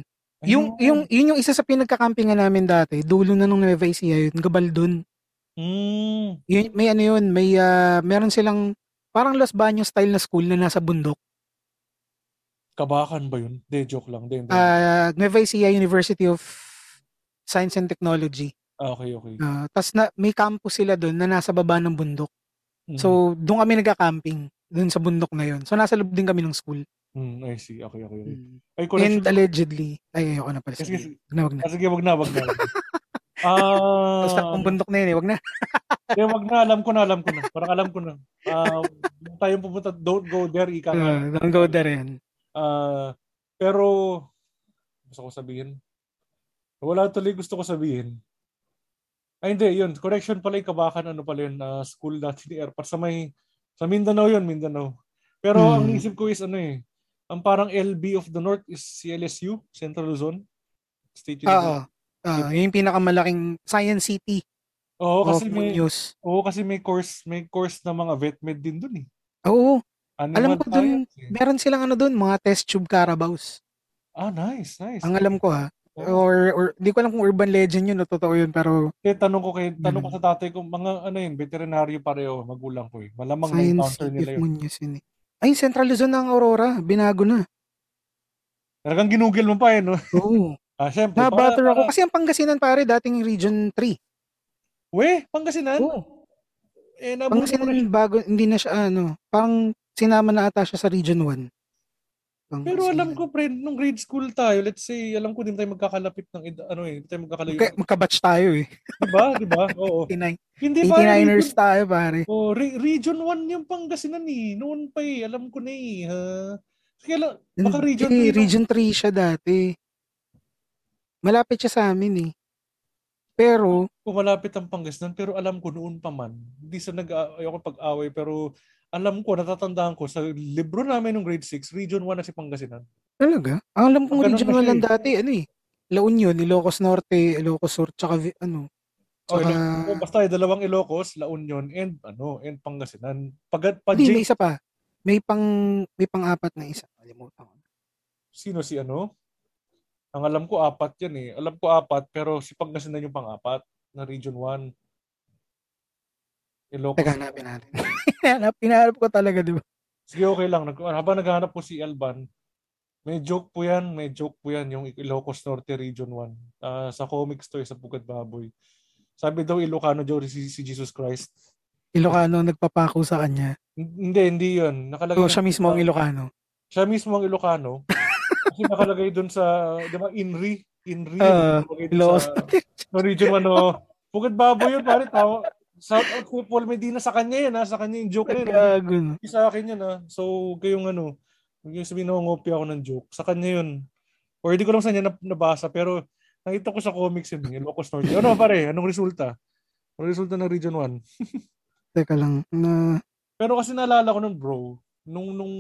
Yung, Ayun. yung, yun yung isa sa pinagkakampingan namin dati, dulo na nung Nueva Ecija yun, Gabaldon. Mm. Yun, may ano yun, may, ah, meron silang, parang Los Baños style na school na nasa bundok. Kabakan ba yun? De, joke lang. De, de. Ah, Nueva Ecija University of Science and Technology. Ah, okay, okay. Uh, Tapos na, may campus sila doon na nasa baba ng bundok. Mm. So, doon kami nagka-camping. Doon sa bundok na yun. So, nasa loob din kami ng school. Mm, I see. Okay, okay. okay. Mm. Ay, And allegedly, ay, ayoko na pala. Sige, wag na, wag na. Ah, sige, wag na, wag na. Ah, Basta ang bundok na yun eh, wag na. eh, wag na, alam ko na, alam ko na. Parang alam ko na. Ah, uh, tayong pupunta, don't go there, ika. Uh, don't go there yan. Ah, pero gusto ko sabihin. Wala tuloy gusto ko sabihin. Ay hindi, yun. Correction pala yung kabakan, ano pala yun, ah, school dati ni Airport. Sa may, sa Mindanao yun, Mindanao. Pero Hmm. ang isip ko is ano eh, ang parang LB of the North is CLSU, Central Luzon. State Oo. University. Ah, yun yung pinakamalaking Science City Oo, kasi may, Muñoz. oo, kasi may course, may course na mga vet med din dun eh. Oo, Animal Alam ko dun, science eh. meron silang ano doon, mga test tube carabaos. Ah, nice, nice. Ang alam ko ha. Oo. Or, or di ko alam kung urban legend yun o totoo yun, pero Kaya tanong ko kay tanong ko Ganun. sa tatay ko mga ano yun, veterinaryo pareho, magulang ko eh. Malamang Science na-encounter City nila yun. Eh. Ay, Central Luzon ng Aurora. Binago na. Talagang ginugil mo pa eh, no? Oo. Ah, syempre. Nabatter para- ako. Kasi ang Pangasinan pare, dating Region 3. We, Pangasinan? Oo. Eh, na Pangasinan bago, hindi na siya ano, parang sinama na ata siya sa Region 1. Pero alam ko, friend, nung grade school tayo, let's say, alam ko din tayo magkakalapit ng, ed- ano eh, tayo magkakalayo. Magka, magkabatch tayo eh. Diba? Diba? Oo. 89, Hindi pa. 89ers tayo pare. Oh, re- region 1 yung Pangasinan eh. Noon pa eh. Alam ko na eh. Ha? Kaya lang, baka region Hindi, 3 Region 3 siya dati. Malapit siya sa amin eh. Pero, kung malapit ang Pangasinan, pero alam ko noon pa man, hindi sa nag ayoko pag-away, pero alam ko, natatandaan ko, sa libro namin nung grade 6, Region 1 na si Pangasinan. talaga? Ang alam kong Ganun Region na 1 siya lang eh. dati, ano eh. La Union, Ilocos Norte, Ilocos Sur, tsaka ano. O, Tsaka, Ilo- o, basta eh, dalawang Ilocos, La Union, and ano, and Pangasinan. Pag, pa hindi, J, may isa pa. May pang, may pang-apat na isa. Kalimutan ko. sino si ano? Ang alam ko, apat yan eh. Alam ko apat, pero si Pangasinan yung pang-apat na Region 1. Ilocos. Teka, hanapin natin. Hanap, hinahanap ko talaga, di ba? Sige, okay lang. Nag, habang naghahanap po si Alban, may joke po yan, may joke po yan, yung Ilocos Norte Region 1. Ah, sa comics to, eh, sa Pugat Baboy. Sabi daw Ilocano daw si, si Jesus Christ. Ilocano ang nagpapako sa kanya. Hindi, hindi yun. Nakalagay So, siya mismo ang Ilocano. Siya mismo ang Ilocano. Kasi nakalagay dun sa, di ba, Inri? Inri. Dun Ilocos. sa, sa Region 1, no? Pugat Baboy yun, pare. Tawa. Shout out kay Paul Medina sa kanya yun, ha? Sa kanya yung joke na yun. ha? Hindi sa akin yun ah. So, kayong ano, yung sabihin nangungopia ako ng joke. Sa kanya yun. Or hindi ko lang sa kanya nab- nabasa, pero nakita ko sa comics yun, yung Locos Norte. Ano pare, anong resulta? Anong resulta ng Region 1? Teka lang. Na, Pero kasi naalala ko nun bro, nung, nung,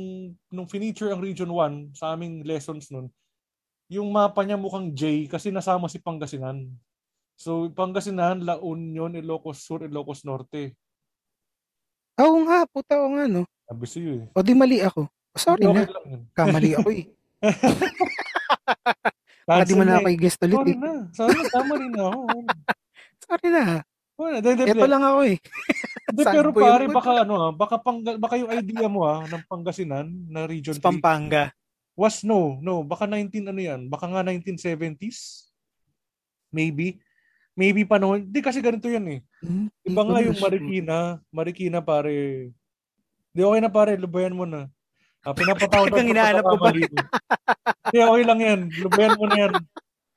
nung finiture ang Region 1 sa aming lessons nun, yung mapa niya mukhang J kasi nasama si Pangasinan. So, Pangasinan, La Union, Ilocos Sur, Ilocos Norte. oo nga, puta, oo nga, no? Sabi sa'yo eh. O di mali ako. Sorry Okay na. lang yun. Kamali ako eh. Baka di mo na ako Cancel i-guest ulit Sorry eh. na. Sana tama rin ako. Sorry na. Wala, hindi, hindi, Ito lang ako eh. Saan pero pare, good? baka ano ah, baka, pang, baka yung idea mo ah, ng Pangasinan na Region 3 Pampanga. was no, no, baka 19 ano yan, baka nga 1970s. Maybe. Maybe pa noon. Hindi kasi ganito yan eh. Hmm, Iba hindi nga ko yung. Marikina, Marikina pare. Di okay na pare, lubayan mo na. Ah, pinapatawad Talagang hinahanap ko pa. Hindi, okay lang yan. Lubayan mo na yan.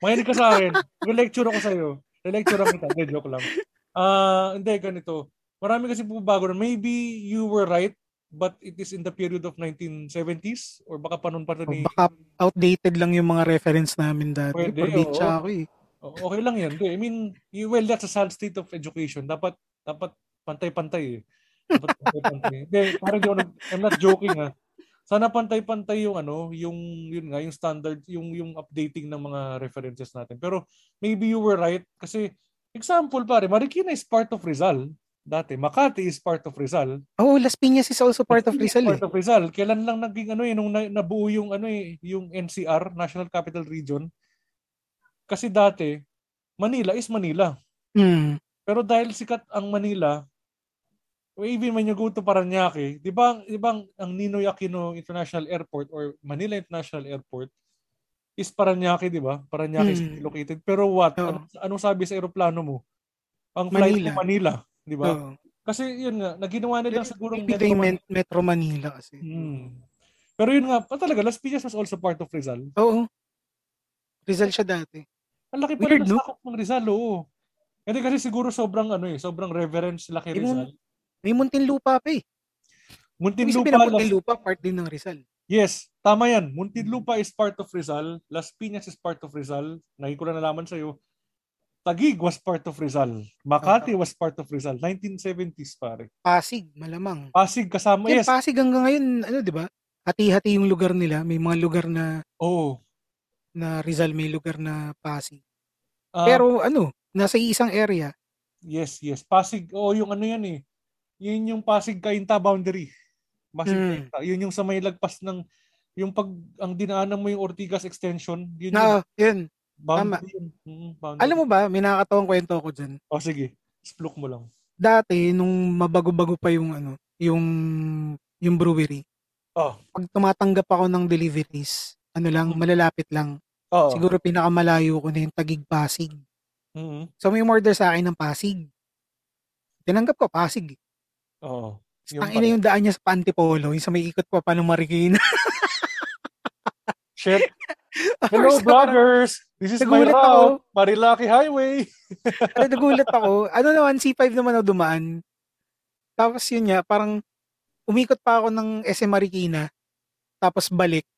Makinig ka sa akin. Mag-lecture ako sa'yo. Lecture ako kita. Hindi, joke lang. Ah, hindi, ganito. Marami kasi bago na. Maybe you were right, but it is in the period of 1970s or baka pa noon pa rin O ni... baka outdated lang yung mga reference namin dati. Pwede, Probinsya ako eh. Okay lang yan. I mean, you, well, that's a sad state of education. Dapat, dapat pantay-pantay eh. Dapat pantay-pantay. Hindi, parang di ako I'm not joking ah. Sana pantay-pantay yung ano, yung yun nga, yung standard, yung yung updating ng mga references natin. Pero maybe you were right kasi example pare, Marikina is part of Rizal. Dati Makati is part of Rizal. Oh, Las Piñas is also part of Is Rizal eh. Part of Rizal. Kailan lang naging ano eh nung na, nabuo yung ano eh, yung NCR, National Capital Region. Kasi dati, Manila is Manila. Mm. Pero dahil sikat ang Manila, even when you go to Paranaque, di ba, di ba ang, Ninoy Aquino International Airport or Manila International Airport is Paranaque, di ba? Paranaque Mm. City located. Pero what? Oo. Anong, anong sabi sa eroplano mo? Ang flight Manila. mo Manila, di ba? Oo. Kasi yun nga, naginawa nila siguro they meant Metro Manila kasi. Hmm. Pero yun nga, pa talaga, Las Piñas was also part of Rizal. Oo. Rizal siya dati. Ang laki pa Weird, ng no? sakop ng Rizal, oo. Hindi kasi siguro sobrang ano eh, sobrang reverence sila kay Rizal. May Muntinlupa pa eh. Muntinlupa, Ibig. Muntinlupa, part din ng Rizal. Yes, tama yan. Muntinlupa is part of Rizal. Las Piñas is part of Rizal. Naging ko na nalaman sa'yo. Tagig was part of Rizal. Makati was part of Rizal. 1970s pare. Pasig, malamang. Pasig kasama. Yan, Yes. Pasig hanggang ngayon, ano, di ba? Hati-hati yung lugar nila. May mga lugar na Oo. na Rizal, may lugar na Pasig. Ah, Pero ano, nasa isang area. Yes, yes. Pasig, oo, yung ano yan eh. Yun yung Pasig Kainta boundary. Pasig Hmm. Kainta. Yun yung sa may lagpas ng, yung pag, ang dinaanan mo yung Ortigas extension, yun yung Na, yun. boundary yun. Mm, boundary. Alam mo ba, may nakakatawang kwento ako dyan. O sige, spluk mo lang. Dati, nung mabago-bago pa yung ano, yung yung brewery, Oh. pag tumatanggap ako ng deliveries, ano lang, Hmm. malalapit lang. Oo. Siguro pinakamalayo ko na yung Tagig Pasig. Mhm. So may order sa akin ng Pasig. Tinanggap ko Pasig. Oo. Ang ina yung daan niya sa Pantipolo, yung sa may ikot pa pa ng Marikina. Shit. Hello, course, parang- vloggers! This is my Nagulat route. Marilaki Highway. Ay, nagulat ako. Ano naman, C5 naman ako dumaan. Tapos yun nga, parang umikot pa ako ng SM Marikina. Tapos balik.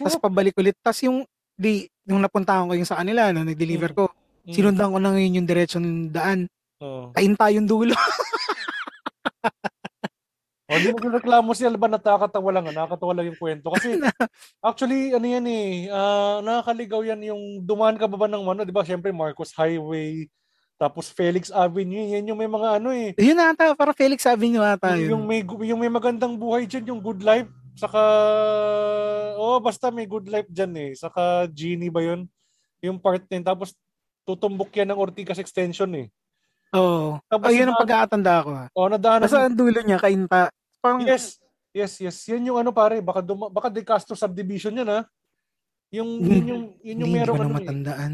Tapos Shit. pabalik ulit. Tapos yung, di, yung napuntahan ko yung sa kanila, no, nag-deliver ko. Mm. Sinundan ko na ngayon yung diretsyon daan. Oo. Kainta yung dulo. O, di mo reklamo siya ba nakakatawa lang, nakakatawa lang yung kwento. Kasi actually, ano yan eh, ah, nakakaligaw yan yung dumaan ka ba ba ng ano, di ba? Siyempre, Marcos Highway, tapos Felix Avenue, yan yung may mga ano eh. yun ata, para Felix Avenue ata Yung, yun. yung may yung may magandang buhay diyan, yung good life. Saka oh, basta may good life diyan eh. Saka Genie ba 'yun? Yung part din tapos tutumbok yan ng Ortigas extension eh. Oo. Tapos Oh, yun ang na- pagkakatanda ko. ha. Oh, nadaanan Basta ang dulo niya, kainta. Parang, Yes. Yes, yes. Yan yung ano pare, baka duma, baka De Castro subdivision yan ha. Yung Hmm. yun yung yun yung na ano. eh. matandaan.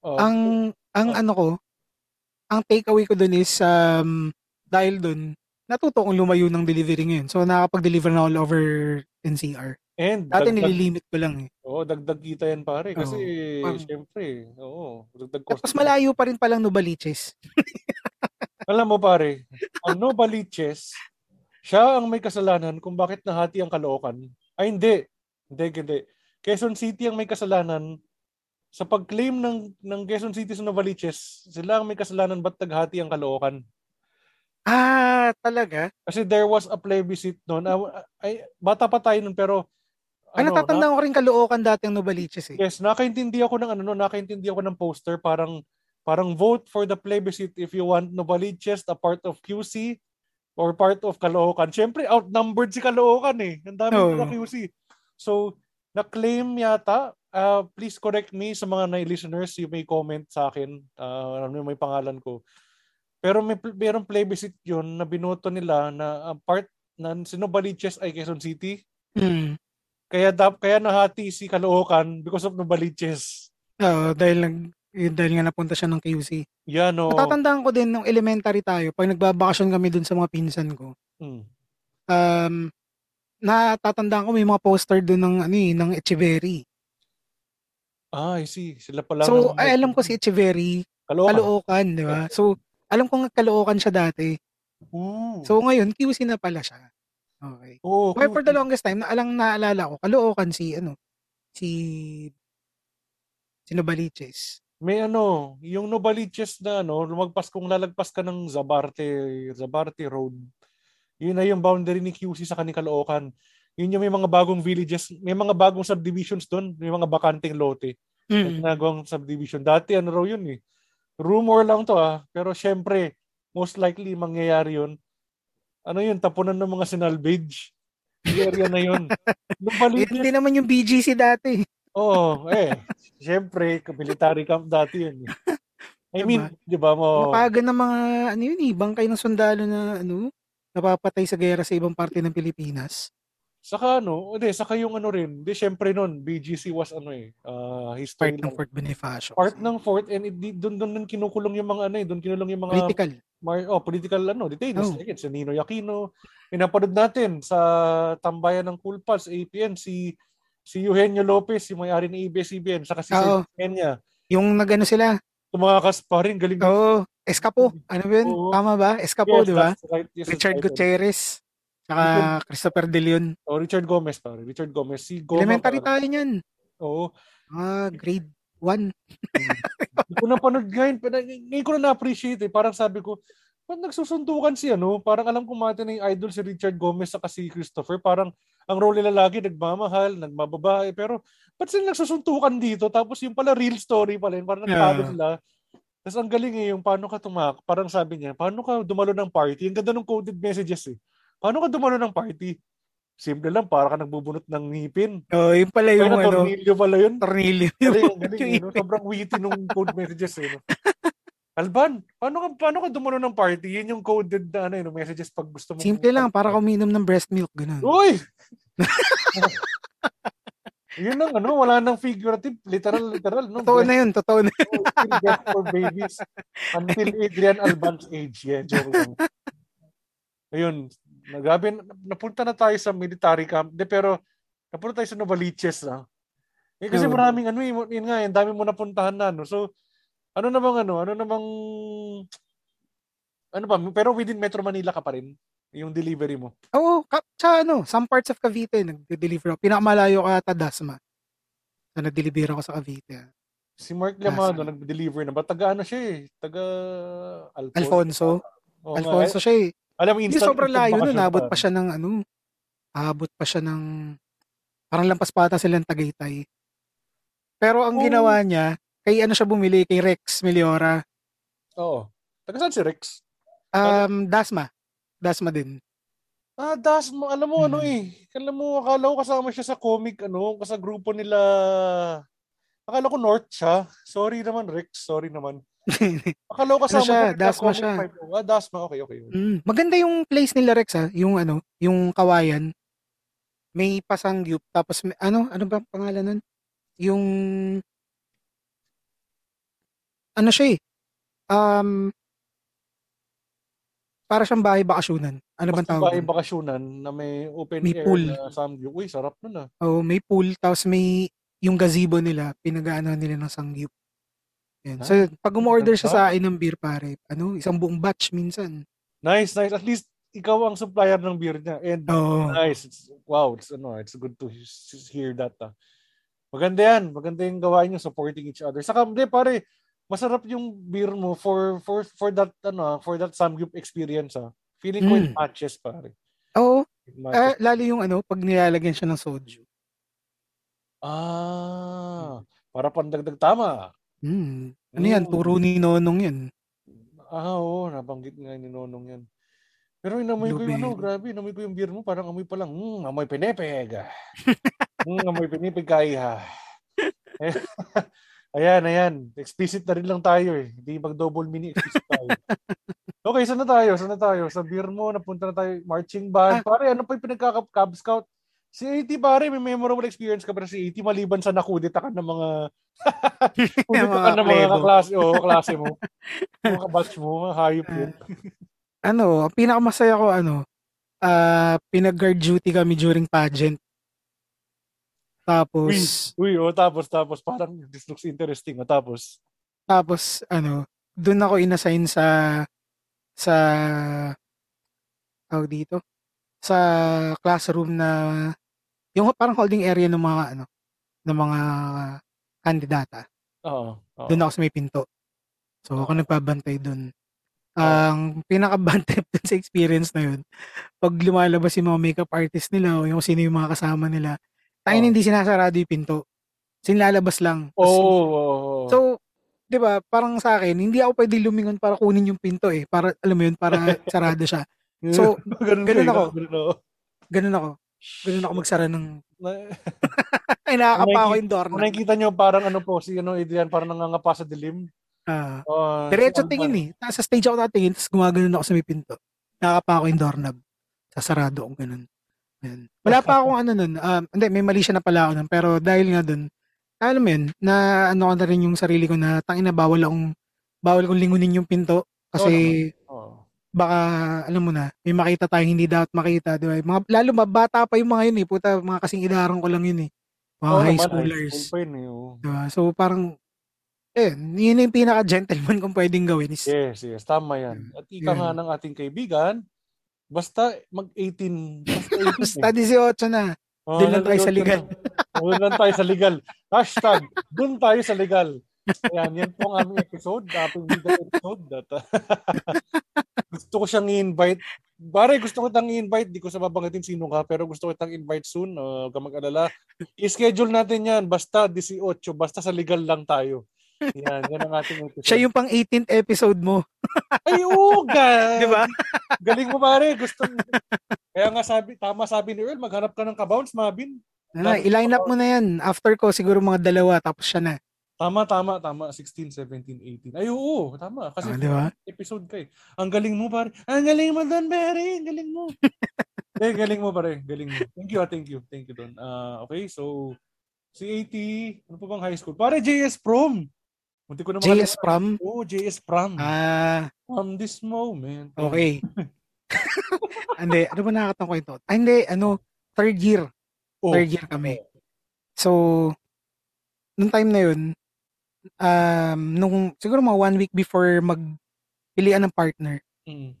Oh, ang ang Oh. ano ko, ang takeaway ko dun is um, dahil dun, natuto lumayo ng delivery ngayon. So nakakapag-deliver na all over NCR. and Dati dagdag, nililimit ko lang eh. oh, dagdag kita yan pare kasi parang- syempre, oo, dagdag cost. Tapos malayo pa rin palang Nubaliches. Alam mo pare, ang Novaliches, siya ang may kasalanan kung bakit nahati ang Caloocan. Ay hindi. Hindi, hindi. Quezon City ang may kasalanan sa pag-claim ng ng Quezon City sa Novaliches, sila ang may kasalanan ba't naghati ang Caloocan. Ah, talaga? Kasi there was a plebiscite noon. Ah, Ay, bata pa tayo noon pero Ano, ano, natatandaan ko rin Caloocan dati ang Nubaliches eh. Yes, nakaintindi ako ng ano, no, nakaintindi ako ng poster parang parang vote for the plebiscite if you want Novaliches a part of QC or part of Caloocan. Siyempre, outnumbered si Caloocan eh. Ang dami Oo. na QC. So, na-claim yata, uh, please correct me sa mga na listeners, you may comment sa akin, uh, ano may pangalan ko. Pero may merong plebiscite yun na binoto nila na ang part na si Novaliches ay Quezon City. Hmm. Kaya dap kaya nahati si Caloocan because of Novaliches. Oo, dahil, nag, yun, dahil nga napunta siya ng QC. Yan o. Natatandaan ko din nung elementary tayo, pag nagbabakasyon kami dun sa mga pinsan ko, Mm. um, natatandaan ko may mga poster doon ng ano eh, ng Echeverry. Ah, I see. Sila pala. So, ay, alam ko si Echeverry, Caloocan. Caloocan, di ba? So, alam ko nga Caloocan siya dati. Ooh. So, ngayon, QC na pala siya. Okay. oh, Okay, for the longest time, na alang naalala ko, Caloocan si, ano, si, si Novaliches. may ano, yung Novaliches na ano, lumagpas kung lalagpas ka ng Zabarte, Zabarte Road. Yun na yung boundary ni QC sa kanila Caloocan. Yun yung may mga bagong villages, may mga bagong subdivisions doon, may mga bakanting lote. Mm. ginagawang subdivision. Dati ano raw yun eh. Rumor lang to ah. Pero syempre, most likely mangyayari yun. Ano yun? Tapunan ng mga sinalvage. Area na yun. Hindi naman yung BGC dati. Oo, oh, eh. Siyempre, military camp dati yun. Eh. I mean, di ba mo... Napaga ng mga, ano yun eh, bangkay ng sundalo na, ano, napapatay sa gera sa ibang parte ng Pilipinas. Saka ano, hindi, saka yung ano rin, di syempre noon, BGC was ano eh, uh, history Part ng Fort Bonifacio. Part ng Fort, and it, doon, doon, doon kinukulong yung mga ano eh, doon kinulong yung mga... Political. Mar, oh, political ano, detainees. Oh. Like, si Nino Aquino. Pinapanood natin sa tambayan ng Cool Pals, APN, si si Eugenio Lopez, si may-ari ng ABS-CBN, saka si oh. Kenya. Yung nagano sila? Tumakas pa rin, galing. Oo. Oh, Escapo. Ano ba yun? Oh. Tama ba? Escapo, yes, di ba? Right. Yes, Richard right. Gutierrez. Saka Christopher De Leon. Oh, Richard Gomez pare. Richard Gomez. Si Goma, Elementary pare. tayo niyan. Oo. Ah, grade 1. Hindi ko napanood ngayon. Ngayon ko na na-appreciate eh. Parang sabi ko, ba't nagsusundukan si ano? Parang alam ko mati na yung idol si Richard Gomez sa si Christopher. Parang ang role nila lagi nagmamahal, nagmababae. Pero ba't sila nagsusuntukan dito? Tapos yung pala real story pala yun. Parang nagtalo yeah. sila. Tapos ang galing eh, yung paano ka tumak, parang sabi niya, paano ka dumalo ng party? Ang ganda ng coded messages eh. Paano ka dumalo ng party? Simple lang, para ka nagbubunot ng ngipin. Oh, yun pala yung ano. Tornilyo pala yun. Tornilyo. Galing, galing. Yung no? Sobrang witty nung code messages. Eh, no? Alban, paano ka, paano ka dumalo ng party? Yun yung coded na ano, yung messages pag gusto mo. Simple lang, para ka uminom ng breast milk. Ganun. Uy! yun ang ano, wala nang figurative, literal, literal. No? Totoo na yun, totoo na yun. for babies until Adrian Alban's age. Yeah, joke lang. Ayun, Nagabi, napunta na tayo sa military camp. De, pero napunta tayo sa Novaliches. Ah. Eh, kasi maraming ano, eh, yun nga, yung dami mo napuntahan na. No? So, ano namang ano, ano namang, ano ba, pero within Metro Manila ka pa rin, yung delivery mo. Oo, ka, sa ano, some parts of Cavite, nag-deliver ako. Pinakamalayo ka ata Dasma. Na nag-deliver ako sa Cavite. Si Mark Lamado, nag-deliver na ba? Taga ano siya eh? Taga Alfonso. Alfonso, oh, Alfonso nga, siya eh. Alam mo, instant, Hindi, sobrang layo nun. Abot pa siya ng ano, abot pa siya ng, parang lampas pata silang Tagaytay. Pero ang oh. ginawa niya, kay ano siya bumili, kay Rex Meliora. Oo. Taga saan si Rex? Um, Dasma. Dasma din. Ah, Dasma. Alam mo, ano hmm. ano eh. Alam mo, akala ko kasama siya sa comic, ano, sa grupo nila. Akala ko North siya. Sorry naman, Rex. Sorry naman. Akala ko kasama ano siya, Dasma siya. Ah, Dasma, okay, okay. Mm, maganda yung place nila Rex ha, yung ano, yung kawayan. May pasangyup, tapos may, ano, ano ba pangalan nun? Yung, ano siya eh, um, para siyang bahay bakasyonan. Ano bang tawag? Bahay bakasyonan na may open may air pool. na samgyup. Uy, sarap nun ah. Oh, may pool, tapos may, yung gazebo nila, pinagaano nila ng sangyup. Yan. So, pag umorder siya sa akin ng beer, pare, ano, isang buong batch minsan. Nice, nice. At least ikaw ang supplier ng beer niya. And oh. nice. It's, wow, it's, ano, it's good to hear that. Ah. Maganda yan. Maganda yung gawain nyo, supporting each other. Saka, hindi, pare, masarap yung beer mo for for for that ano for that samgyup experience ah. Feeling ko mm. it matches pare. Oo. Uh, lalo yung ano pag nilalagyan siya ng soju. Ah, para pandagdag tama. Hmm. Ano yan? Turo ni Nonong yan. Ah, oo. Nabanggit nga ni Nonong yan. Pero inamoy ko yung ano, grabe, inamoy ko yung beer mo, parang amoy pa lang, hmm, amoy pinipig. hmm, amoy pinipig kaya. ayan, ayan. Explicit na rin lang tayo eh. Hindi mag-double mini explicit tayo. okay, saan na tayo? Saan na tayo? Sa beer mo, napunta na tayo, marching band. Ah. Pare, ano pa yung pinagka-Cub Scout? Si AT pare, may memorable experience ka ba si AT maliban sa nakudita ka ng mga kudita ka ng mga kaklase, oh, klase mo. mga kabatch mo, hayop yun. ano, pinakamasaya ko ano, uh, pinag-guard duty kami during pageant. Tapos Uy, uy oh, tapos tapos parang this looks interesting, oh, tapos tapos ano, doon ako inassign sa sa tawag dito sa classroom na yung parang holding area ng mga ano, ng mga kandidata. Oo. oo. Doon ako sa may pinto. So ako nagpabantay doon. Ang uh, pinakabantay dun sa experience na yun, pag lumalabas yung mga makeup artist nila o yung sino yung mga kasama nila, tayo oh. hindi sinasarado yung pinto. Sinlalabas lang. Oo. Oh, oh, So, 'di ba, parang sa akin, hindi ako pwede lumingon para kunin yung pinto eh, para alam mo yun, para sarado siya. So, ganun, ganun ako. Ganun ako. Ganun ako magsara ng Ay, nakakapa Kung ko yung kung doorknob. nakikita nyo, parang ano po, si ano, Adrian, parang nangangapa sa dilim. Ah. Uh, Diretso tingin eh. Sa stage ako tatingin, tapos gumagano ako sa may pinto. Nakakapa ko yung doorknob. Sasarado akong ganun. Yan. Wala pa akong ano nun. Um, hindi, may mali siya na pala ako nun. Pero dahil nga dun, alam mo yun, na ano ko na rin yung sarili ko na tangina bawal akong, bawal kong lingunin yung pinto. Kasi Oh. Baka, alam mo na, may makita tayong hindi dapat makita. Di ba? Mga, lalo mabata pa yung mga yun eh. Puta, mga kasing idarang ko lang yun eh. Mga Oo high schoolers. High school yun eh. oh. Diba? So parang, eh, yun yung pinaka-gentleman kung pwedeng gawin is, Yes, yes. Tama yan. At ika Yan. nga ng ating kaibigan, basta mag-18. Basta 18. basta 18 na. Oh, Doon lang tayo sa legal. Doon lang tayo sa legal. Hashtag, doon tayo sa legal. Ayan, yan po ang aming episode. Ating legal episode. That, gusto ko siyang i-invite. Pare, gusto ko itang i-invite. Di ko sa babanggitin sino ka, pero gusto ko itang invite soon. Uh, huwag kang mag-alala. I-schedule natin yan. Basta 18. Basta sa legal lang tayo. Yan, yan ang ating episode. Siya yung pang 18th episode mo. Ay, oo, ga. Di ba? Galing mo pare, gusto Kaya nga sabi, tama sabi ni Earl, maghanap ka ng kabounce, Mabin. Ah, i-line up mo na yan. After ko, siguro mga dalawa, tapos siya na. Tama, tama, tama. 16, 17, 18. Ay, oo, tama. Kasi Ah, di ba? episode ka eh. Ang galing mo, pare. Ang galing mo doon, pare. Ang galing mo. eh, galing mo, pare. Galing mo. Thank you, ah, thank you. Thank you, Don. Ah, okay, so, si AT, ano pa bang high school? Pare, JS Prom. Munti ko na JS. Prom. Oo, JS Prom. Ah, From this moment. okay. hindi, ano ba nakakatang ko ito? Ah, hindi, ano, third year. Oh. Third year kami. So, nung time na yun, um, nung, siguro mga one week before magpilian ng partner, Mm.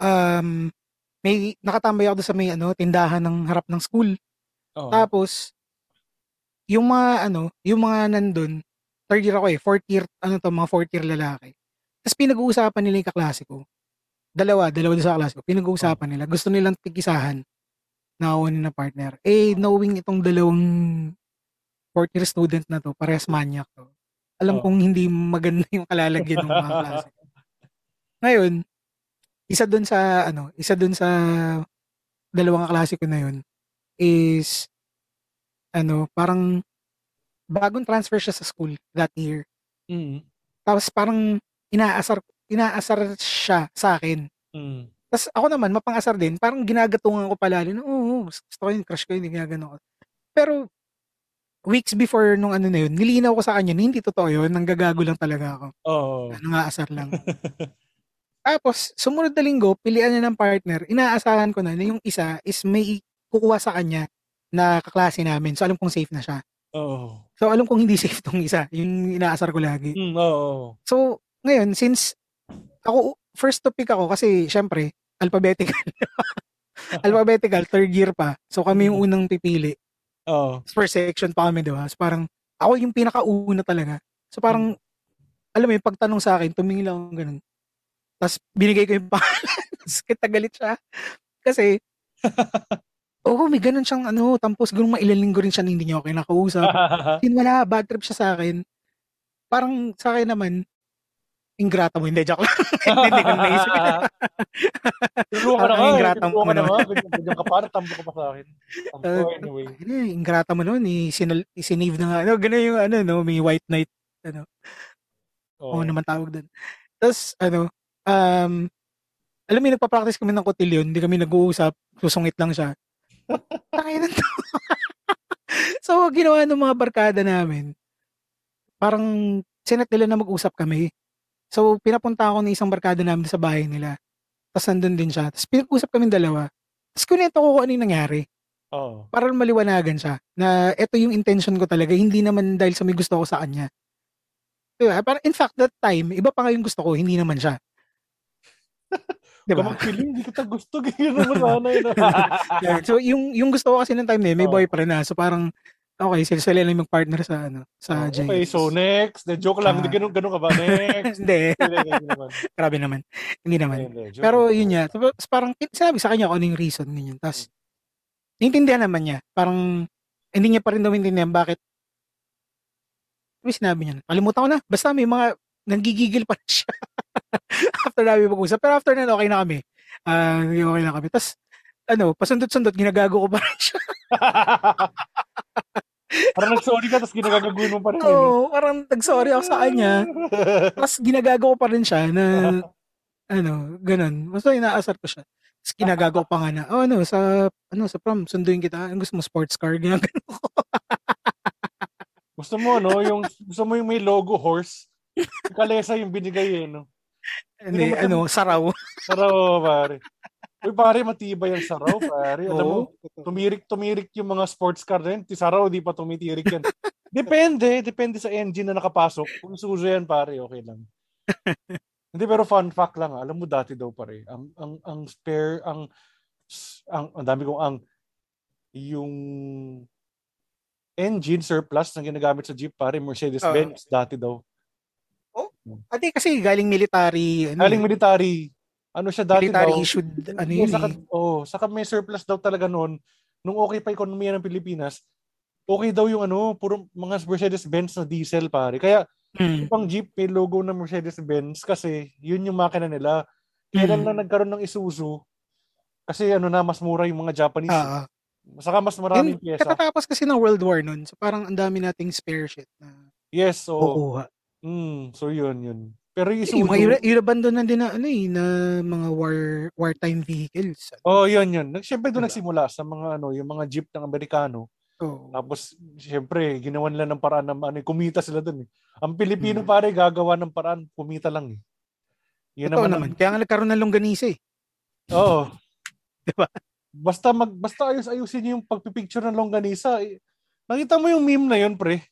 um, may, nakatambay ako doon sa may, ano, tindahan ng harap ng school. Oo. Tapos, yung mga, ano, yung mga nandun, third year ako eh, fourth year, ano to, mga fourth year lalaki. Tapos pinag-uusapan nila yung kaklase ko. Dalawa, dalawa sa kaklase ko. Pinag-uusapan nila. Gusto nilang tigisahan na kunin na partner. Eh, knowing itong dalawang fourth year student na to, parehas manyak to. Alam Oh. kong hindi maganda yung kalalagyan ng mga klase. Ngayon, isa doon sa, ano, isa doon sa dalawang kaklase ko na yun is ano, parang bagong transfer siya sa school that year. Mm. Tapos parang inaasar inaasar siya sa akin. Mm. Tapos ako naman mapang-asar din, parang ginagatungan ko palalo oo, gusto ko yun, crush ko yun, ginagano ko. Pero weeks before nung ano na yun, nilinaw ko sa kanya na hindi totoo yun, nanggagago lang talaga ako. Oo. Nangaasar lang. Tapos, sumunod na linggo, pilian niya ng partner, inaasahan ko na na yung isa is may kukuha sa kanya na kaklase namin. So, alam kong safe na siya. Oo. So, alam kong hindi safe tong isa. Yung inaasar ko lagi. Mm, oo. So, ngayon, since ako, first to pick ako kasi, syempre, alphabetical. alphabetical, third year pa. So, kami yung unang pipili. Oo. First section pa kami, di ba? So, parang, ako yung pinakauna talaga. So, parang, alam mo yung pagtanong sa akin, tumingin lang ako ganun. Tapos, binigay ko yung pangalan. Tapos, kita galit siya. Kasi, oo, may ganun siyang, ano, tampos, ganun mailan linggo rin siya na hindi niya ako kinakausap. Yun wala, bad trip siya sa akin. Parang sa akin naman, ingrata mo. Hindi, joke lang. hindi ko naisip. Tulungan ka na nga. ingrata mo ka na naman. nga. Ganyan ka pa. Tampo ka pa sa akin. Tampo Uh, anyway. Ano, ingrata mo noon, isinal, isinave na nga. Ano, ganun yung ano, no, may white knight. Ano, Oo. Oo naman tawag doon. Tapos, ano, um, alam mo, nagpa-practice kami ng kotilyon, hindi kami nag-uusap, susungit lang siya. Tangin to. so, ginawa ng mga barkada namin, parang sinet nila na mag-usap kami. So, pinapunta ako ng isang barkada namin sa bahay nila. Tapos nandun din siya. Tapos pinag-usap kami dalawa. Tapos kunento ko kung ano yung nangyari. Oo. Para maliwanagan siya. Na ito yung intention ko talaga. Hindi naman dahil sa may gusto ko sa kanya. Diba? Parang in fact, that time, iba pa nga yung gusto ko, hindi naman siya. Diba? Diba? Kamagpiling, hindi kita gusto. Ganyan naman sana yun. So yung yung gusto ko kasi ng time na may Oo. boyfriend na. So parang okay, sila sila lang mag-partner sa ano, sa Oh, okay, so next. The joke lang. Ah. Hindi ganun, ganun ka ba? Next. Hindi, Hindi, hindi, hindi naman. grabe naman. Hindi naman. Hindi, joke Pero yun niya, tapos parang sinabi sa kanya kung ano yung reason ganyan. Tapos naintindihan naman niya. Parang hindi niya pa rin daw bakit Ano sinabi niya? Kalimutan ko na. Basta may mga nanggigigil pa siya. after namin mag-usap. Pero after na, okay na kami. Ah, okay na kami. Tapos, ano, pasundot-sundot, ginagago ko pa rin siya. Parang nag-sorry ka, tapos ginagagawin mo pa rin. Oo, oh, parang nag-sorry ako sa kanya. Tapos ginagago ko pa rin siya na, ano, ganun. Basta inaasar ko siya. Tapos ginagago pa nga na, oh, ano, sa, ano, sa prom, sunduin kita. Ang gusto mo, sports car, ginagano ko. gusto mo, no, yung, gusto mo yung may logo horse. Kalesa yung binigay, eh, no? Ano, ano, saraw. Saraw, pare. Uy, pare, matibay ang saraw, pare. Alam mo, tumirik, tumirik yung mga sports car na yun. Ti saraw, di pa tumitirik yan. depende, depende sa engine na nakapasok. Kung suso yan, pare, okay lang. Hindi, pero fun fact lang, ha? alam mo dati daw, pare, ang, ang, ang spare, ang, ang, ang dami kong ang, yung engine surplus na ginagamit sa Jeep, pare, Mercedes-Benz, uh, dati daw. Oh? Ate, kasi galing military. Ano, galing military ano siya dati military daw, issued ano yun saka, eh. oh, saka may surplus daw talaga noon. Nung okay pa ekonomiya ng Pilipinas okay daw yung ano puro mga Mercedes-Benz na diesel pare. Kaya hmm. pang Jeep may logo ng Mercedes-Benz kasi yun yung makina nila. Kailan hmm. na nagkaroon ng Isuzu kasi ano na mas mura yung mga Japanese. Uh, saka mas maraming And, pyesa. katatapos kasi ng World War noon so parang ang dami nating spare shit na yes so kukuha. Mm, so yun yun pero yung. Yung mga irabandon na din na, ano eh, na mga war, wartime vehicles. Oh, yun, yun. Siyempre doon diba? nagsimula sa mga, ano, yung mga jeep ng Amerikano. Oh. Tapos, siyempre, ginawa nila ng paraan na ano, kumita sila doon eh. Ang Pilipino hmm. pare, gagawa ng paraan, kumita lang eh. Yan naman, naman. Kaya nga nagkaroon ng longganisa eh. Oo. diba? Basta mag basta ayos-ayusin niyo yung pagpipicture ng longganisa. Eh. Nakita mo yung meme na yun, pre?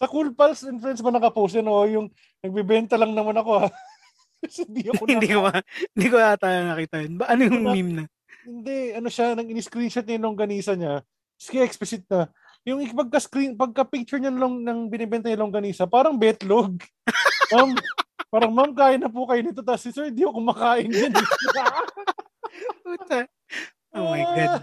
Sa Cool Pals and Friends ba nakapost yun o yung nagbibenta lang naman ako ha? hindi ako hindi ko hindi ko ata nakita yun. Ba, ano yung na, meme na? Hindi, ano siya, nang in-screenshot niya yung ganisa niya. Sige, explicit na. Yung pagka-screen, pagka-picture niya ng, ng binibenta niya longganisa, parang betlog. ma'am, parang ma'am, kain na po kayo nito. Tapos si sir, di ako kumakain din. oh my God.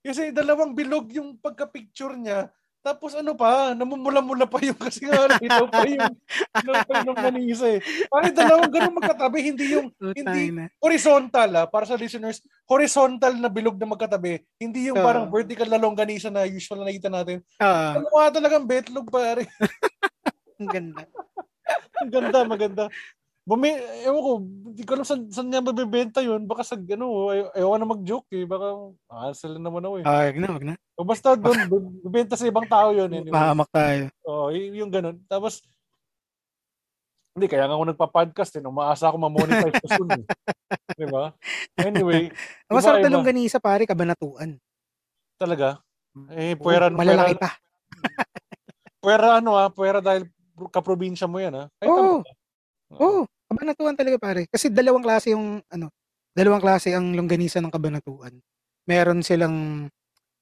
Kasi dalawang bilog yung pagka-picture niya. Tapos ano pa, namumula-mula pa yung kasi nga ito pa yung ito pa yung nanisa eh. Parang dalawang ganun magkatabi, hindi yung hindi horizontal ah, para sa listeners, horizontal na bilog na magkatabi, hindi yung uh, parang vertical na longganisa na usual na nakita natin. Uh, ano nga talagang betlog pare. Ang ganda. Ang ganda, maganda. Bumi, ewan ko, hindi ko alam saan, saan niya mabibenta yun. Baka sa, ano, ay, ayaw na mag-joke eh. Baka, ah, sila naman ako eh. Ah, wag na, wag na. O basta doon, bibenta sa ibang tao yun. Anyway. Mahamak tayo. Oo, oh, yung ganun. Tapos, hindi, kaya nga ako nagpa-podcast eh. Umaasa ako ma-monetize ko soon eh. Di ba? Anyway. Masarap na ganisa pare, kabanatuan. Talaga? Eh, puwera, Malalaki pa. puwera ano ah, puwera dahil kaprobinsya mo yan ah. Oo. Oh. Oo. Oh. Kabanatuan talaga pare. Kasi dalawang klase yung ano, dalawang klase ang longganisa ng kabanatuan. Meron silang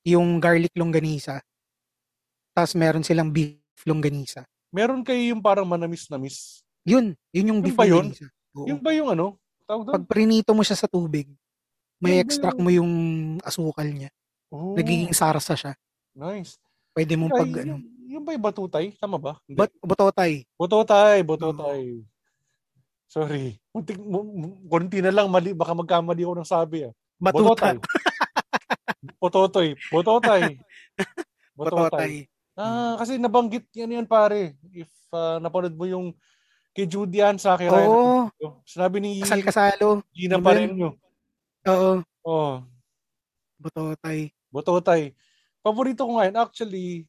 yung garlic longganisa. Tapos meron silang beef longganisa. Meron kayo yung parang manamis-namis. Yun, yun yung beef yung ba yun? Yung ba yung ano? Tawag doon? Pag prinito mo siya sa tubig, may yung extract mo yung asukal niya. Oh. Nagiging sarsa siya. Nice. Pwede mo pag ano. Yung ba yung batutay? Tama ba? But, bototay. Bototay, bototay. Oh. Sorry. Muntik, konti na lang mali. Baka magkamali ako ng sabi. Ah. Batuta. Bototoy. Bototoy. Bototoy. Ah, kasi nabanggit yan yan pare. If uh, napanood mo yung kay Judy Ann sa akin. Oo. Sinabi ni Kasal Kasalo. Gina pa rin nyo. Oo. Oo. Bototay. Bototay. Paborito ko ngayon. Actually,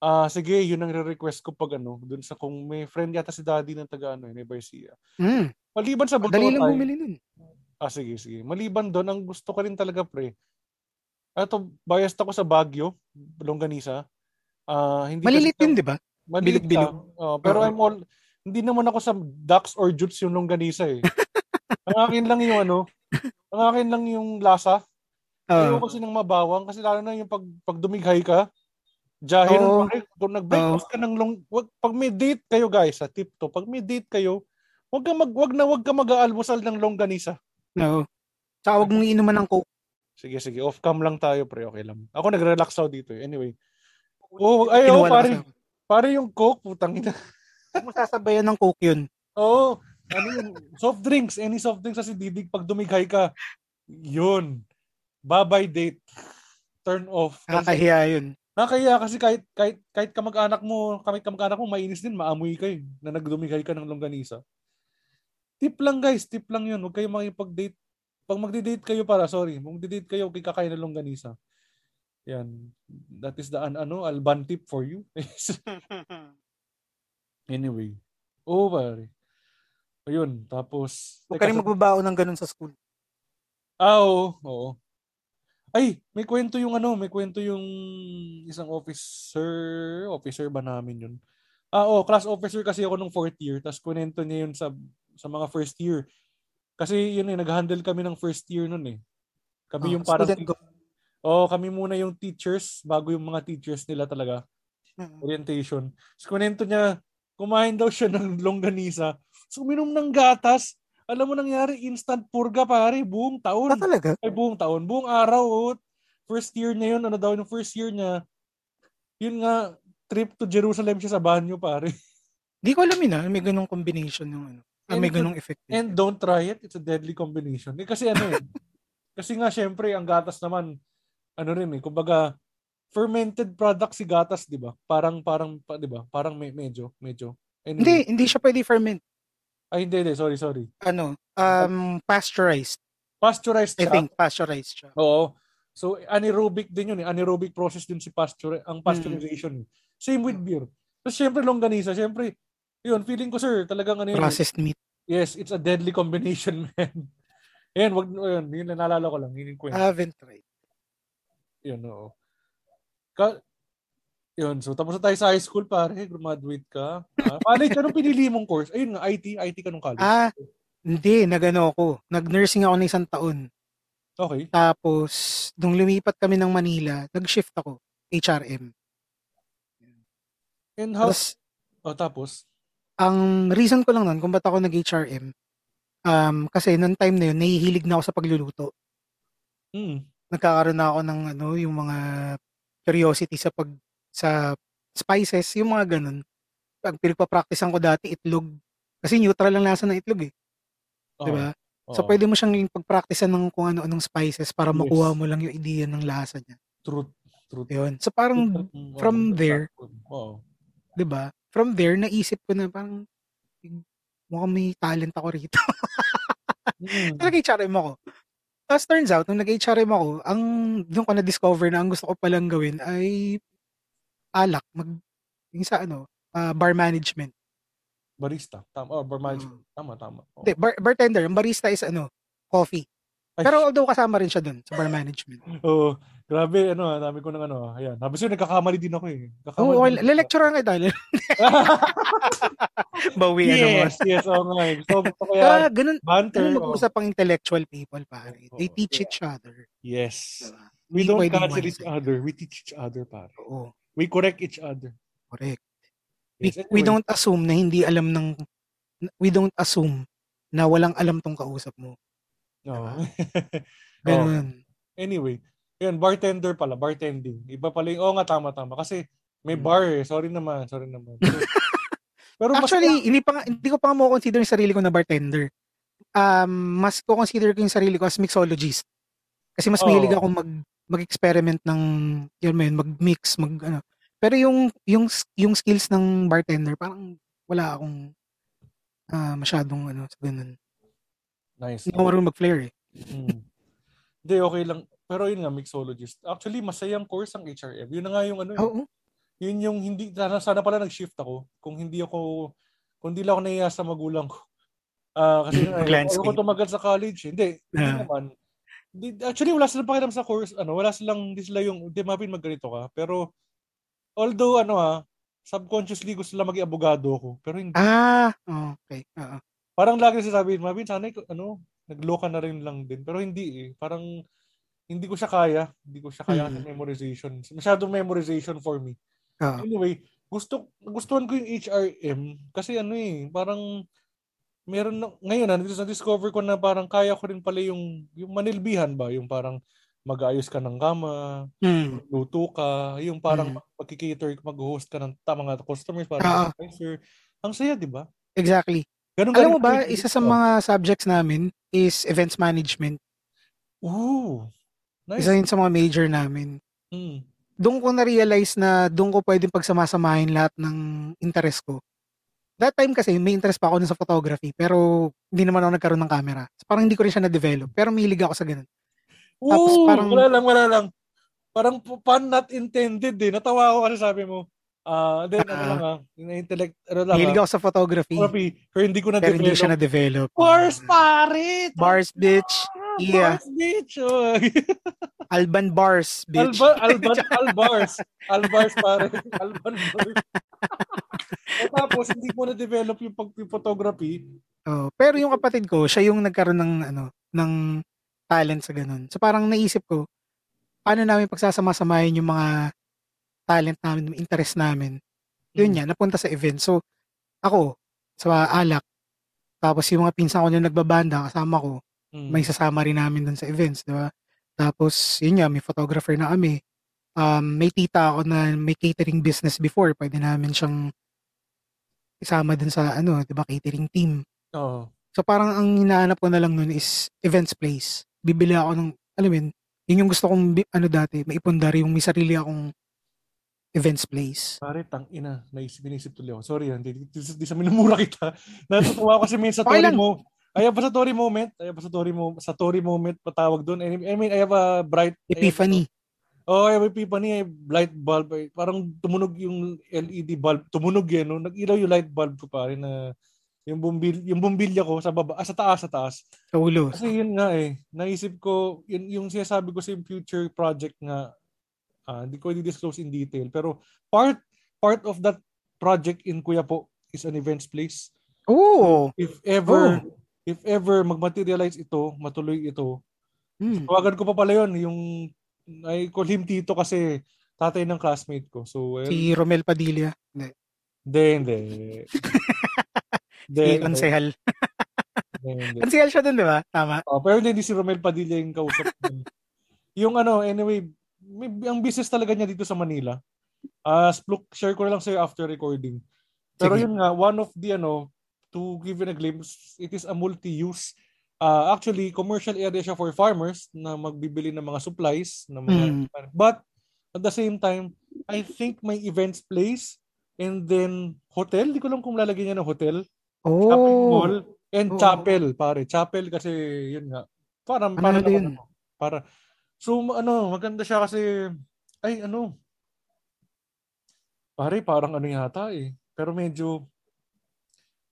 Ah, uh, sige, yun ang re-request ko pag ano, dun sa kung may friend yata si Daddy ng taga ano, ni Barcia. Mm. Maliban sa Butotay. Dali lang bumili nun. Ah, sige, sige. Maliban doon, ang gusto ko rin talaga, pre. Ito, biased ako sa Baguio, Longganisa. Ah, uh, hindi Malilit yun, di ba? Malilit bilog Uh, pero uh-huh. I'm all, hindi naman ako sa ducks or jutes yung Longganisa eh. ang akin lang yung ano, ang akin lang yung lasa. Uh, Ayaw kasi ng mabawang kasi lalo na yung pag, pag dumighay ka, Jahil oh. pare, kung nag-break oh. ka ng long, wag, pag may date kayo guys, sa tip to, pag may date kayo, wag ka mag wag na wag ka mag-aalmusal ng longganisa. No. Tsaka wag mong inuman ng coke. Sige, sige. Off cam lang tayo, pre. Okay lang. Ako nagre-relax ako dito. Eh. Anyway. Oh, ay, oh, pare. Pare yung coke, putang ina. Masasabayan ng coke yun. Oo. Oh, ano yun? Soft drinks. Any soft drinks kasi didig pag dumighay ka. Yun. babay date. Turn off. Nakakahiya yun. Nakakahiya kasi kahit kahit kahit kamag-anak mo, kahit kamag-anak mo mainis din, maamoy kayo na nagdumigay ka ng longganisa. Tip lang guys, tip lang 'yun. Huwag kayong makipag-date. Pag magdi-date kayo para, sorry, magdi-date kayo, huwag kayo kakain ng longganisa. Yan. That is the an, ano, Alban tip for you. anyway. Oh, pare. Ayun, tapos Huwag ka rin magbabaon ng ganun sa school. Ah, oo, oo. Ay, may kwento yung ano, may kwento yung isang officer, officer ba namin yun? Ah, oo, class officer kasi ako nung fourth year, tapos kunento niya yun sa sa mga first year. Kasi yun eh, nag-handle kami ng first year nun eh. Kami Ah, yung parang, student oh, kami muna yung teachers, bago yung mga teachers nila talaga, orientation. Tapos kunento niya, kumain daw siya ng longganisa, so uminom ng gatas, alam mo nangyari, instant purga pare, buong taon Ah, talaga? ay buong taon, buong araw, oh. first year niya yun, ano daw yung first year niya, yun nga, trip to Jerusalem siya sa banyo, pare. Di ko alam yun ah. May ganung combination yung ano. Ah, may ganung effect. din. And don't try it, it's a deadly combination. Eh, kasi ano eh, kasi nga syempre, ang gatas naman, ano rin eh, kumbaga, fermented product si gatas, di ba? Parang, parang, pa- di ba? Parang may, medyo, medyo. Hindi, Anyway. hindi siya pwede ferment. Ay, hindi, hindi, sorry, sorry. Ano, um, pasteurized. Pasteurized I siya. think, pasteurized siya. Oo. So anaerobic din yun eh. Anaerobic process din si pasture ang pasteurization. Same with beer. Tapos syempre longganisa, syempre yun, feeling ko sir, talagang ano yun. eh. Processed meat. Yes, it's a deadly combination, man. Ayan, wag yun, yun naalala ko lang, yun yung kwento. I haven't tried. Yun, oo. Ka, yun, so tapos na tayo sa high school, pare, graduate ka. Ah, college, anong pinili mong course? Ayun nga, IT, IT ka nung college. Ah, hindi, nagano ako. Nag-nursing ako ng isang taon. Okay. Tapos, nung lumipat kami ng Manila, nag-shift ako. HRM. And how, Tapos, oh, tapos, ang reason ko lang nun kung ba't ako nag-HRM, um, kasi noong time na yun, nahihilig na ako sa pagluluto. hmm, Nagkakaroon na ako ng ano, yung mga curiosity sa pag sa spices, yung mga ganun. Pag pinagpa-practicean ko dati itlog, kasi neutral lang lasa ng itlog eh, oh, 'di ba? So oo. pwede mo siyang pag-practicean ng kung ano-anong spices para Yes. makuha mo lang yung idea ng lasa niya. Truth. Truth. Yun. So parang from there, Oo. 'di ba? From there naisip ko na parang mukhang may talent ako rito. Mm. Nag-HRM ako. Tapos turns out, nung nag-HRM ako, ang doon ko na-discover na ang gusto ko palang gawin ay alak, mag, yung sa ano, ah, bar management. Barista. Tama. Oh, bar management. Mm. Tama, tama. Oo. Hindi, bar, bartender, ang barista is ano, coffee. Ay, Pero although kasama rin siya doon sa bar management. Oo. grabe, ano, ah, dami ko ng ano. Ayan. Sabi sa'yo, nagkakamali din ako eh. Nagkakamali Oo, din oh, ako. le-lecturean kita. Bawi ano mo. yes, yes. Oo nga. eh. So, gusto ko Ah, yan. ganun, Banter. ganun oo. mag-usap ang intellectual people, pare. They Oo. teach each other. Yes. Diba? We Hindi don't pwedeng cancel each other. We teach each other, pare. Oo, We correct each other. correct. We, Yes, we anyway. don't assume na hindi alam ng we don't assume na walang alam tong kausap mo. Oo. Ganun. Anyway, yun, bartender pala, bartending. Iba pala yung, oo nga, tama, tama. Kasi may Hmm. bar eh. Sorry naman, sorry naman. Pero, pero mas- Actually, hindi pa nga- hindi ko pa nga mo consider yung sarili ko na bartender. Um, mas ko consider ko yung sarili ko as mixologist. Kasi mas Oo. mahilig ako mag mag-experiment ng yun mo yun, mag-mix, mag ano. Pero yung yung yung skills ng bartender parang wala akong ah, masyadong ano sa ganun. nice. Hindi ako marunong mag-flair eh. Hmm. Hindi, okay lang. Pero yun nga, mixologist. Actually, masayang course ang HRM. Yun na nga yung ano, eh. Oo. yun yung hindi, sana, sana pala nag-shift ako. Kung hindi ako, kung hindi lang ako nahiya sa magulang ko. Ah, kasi ay, Landscape. ako tumagal sa college. Hindi, hindi Ah. naman. Di- Actually, wala silang pakialam sa course. Ano, wala silang, hindi sila yung, hindi mapin magganito ka. Pero, although, ano ha, subconsciously gusto sila maging abogado ako. Pero hindi. Ah, okay. Oo. Parang lagi sasabihin, Mabin, sana ano, nagloka na rin lang din. Pero hindi eh. Parang hindi ko siya kaya. Hindi ko siya kaya Mm. sa memorization. Masyadong memorization for me. Oo. Anyway, gusto gustuhan ko yung HRM kasi ano eh, parang meron na, ngayon na na-discover ko na parang kaya ko rin pala yung yung manilbihan ba, yung parang mag-ayos ka ng kama, Hmm. luto ka, yung parang Mm. mag-cater, mag-host ka ng tamang mga customers, parang advisor. Ang saya, di ba? Exactly. Ganun Alam mo ba, isa sa mga subjects namin is events management. Ooh. Nice. Isa yun sa mga major namin. Mm. Doon ko na-realize na doon ko pwedeng pagsamasamahin lahat ng interest ko. That time kasi may interest pa ako sa photography pero hindi naman ako nagkaroon ng camera. So, parang hindi ko rin siya na-develop pero milig ako sa ganun. Tapos Oo, parang- wala lang, wala lang. Parang pun not intended eh. Natawa ako kasi sabi mo, ah, then ano Ah. lang ah, intellect, ano lang Milig ah, ako sa photography photography, pero hindi ko na pero hindi siya develop. na-develop. Bars, pare! Bars, bitch. Ah, Yeah. Bars, bitch! Alban Bars, bitch. Alba, Alban, Albars. Albars, pare. Alban Bars. o tapos, hindi mo na-develop yung pag-photography. Oh, pero yung kapatid ko, siya yung nagkaroon ng ano, ng talent sa ganun. So parang naisip ko, paano namin pagsasama-samahin yung mga talent namin, yung interest namin. Yun Mm. nga, napunta sa event. So, ako, sa alak, tapos yung mga pinsan ko na nagbabanda, kasama ko, Mm. may sasama rin namin dun sa events, di ba? Tapos, yun nga, may photographer na kami. Um, may tita ako na may catering business before. Pwede namin siyang isama dun sa, ano, di ba, catering team. Oo. So, parang ang hinahanap ko na lang nun is events place. Bibili ako ng, alam mo yun, yun yung gusto kong, bi- ano dati, maipundar yung may sarili akong events place. Pare, tang ina, naisip, inisip tuloy ako. Sorry, hindi, di, di, di sa minumura kita. Natutuwa ako kasi may sa Okay lang. mo. I have a Satori moment. I have a Satori mo sa Tori moment patawag doon. I mean, I have a bright Epiphany. Oh, I have epiphany, eh, light bulb. eh. Parang tumunog yung LED bulb. Tumunog yan, no? Nag-ilaw yung light bulb ko pare na yung bumbil yung bumbilya ko sa baba, ah, sa taas, sa taas. Sa ulo. Kasi yun nga eh, naisip ko, yun, yung sinasabi ko sa yung future project nga, ah, hindi ko i-disclose in detail, pero part part of that project in Kuya po is an events place. Oo. If ever, Oh. If ever magmaterialize ito, matuloy ito, Hmm. tawagan ko pa pala yun, yung, I call him Tito kasi tatay ng classmate ko. So, well, Si Romel Padilla. Hindi. hindi, hindi. Hindi, Si hindi, Ansehal. hindi, hindi. Ansehal siya dun, di ba? Tama. Oh, pero hindi si Romel Padilla yung kausap yung ano, anyway, may, ang business talaga niya dito sa Manila. Uh, share ko na lang sa'yo after recording. Pero Sige. yun nga, one of the ano, to give you a glimpse, it is a multi-use. Ah, actually, commercial area siya for farmers na magbibili ng mga supplies, ng mga Mm. but at the same time, I think may events place and then hotel, di ko lang kung lalagyan niya ng hotel shopping Oh. mall, and Oo. chapel, pare. Chapel kasi, yun nga. Para, Ano para, na naman yun? ano, para, so, ano, maganda siya kasi, ay, ano, pare, parang ano yata eh. Pero medyo,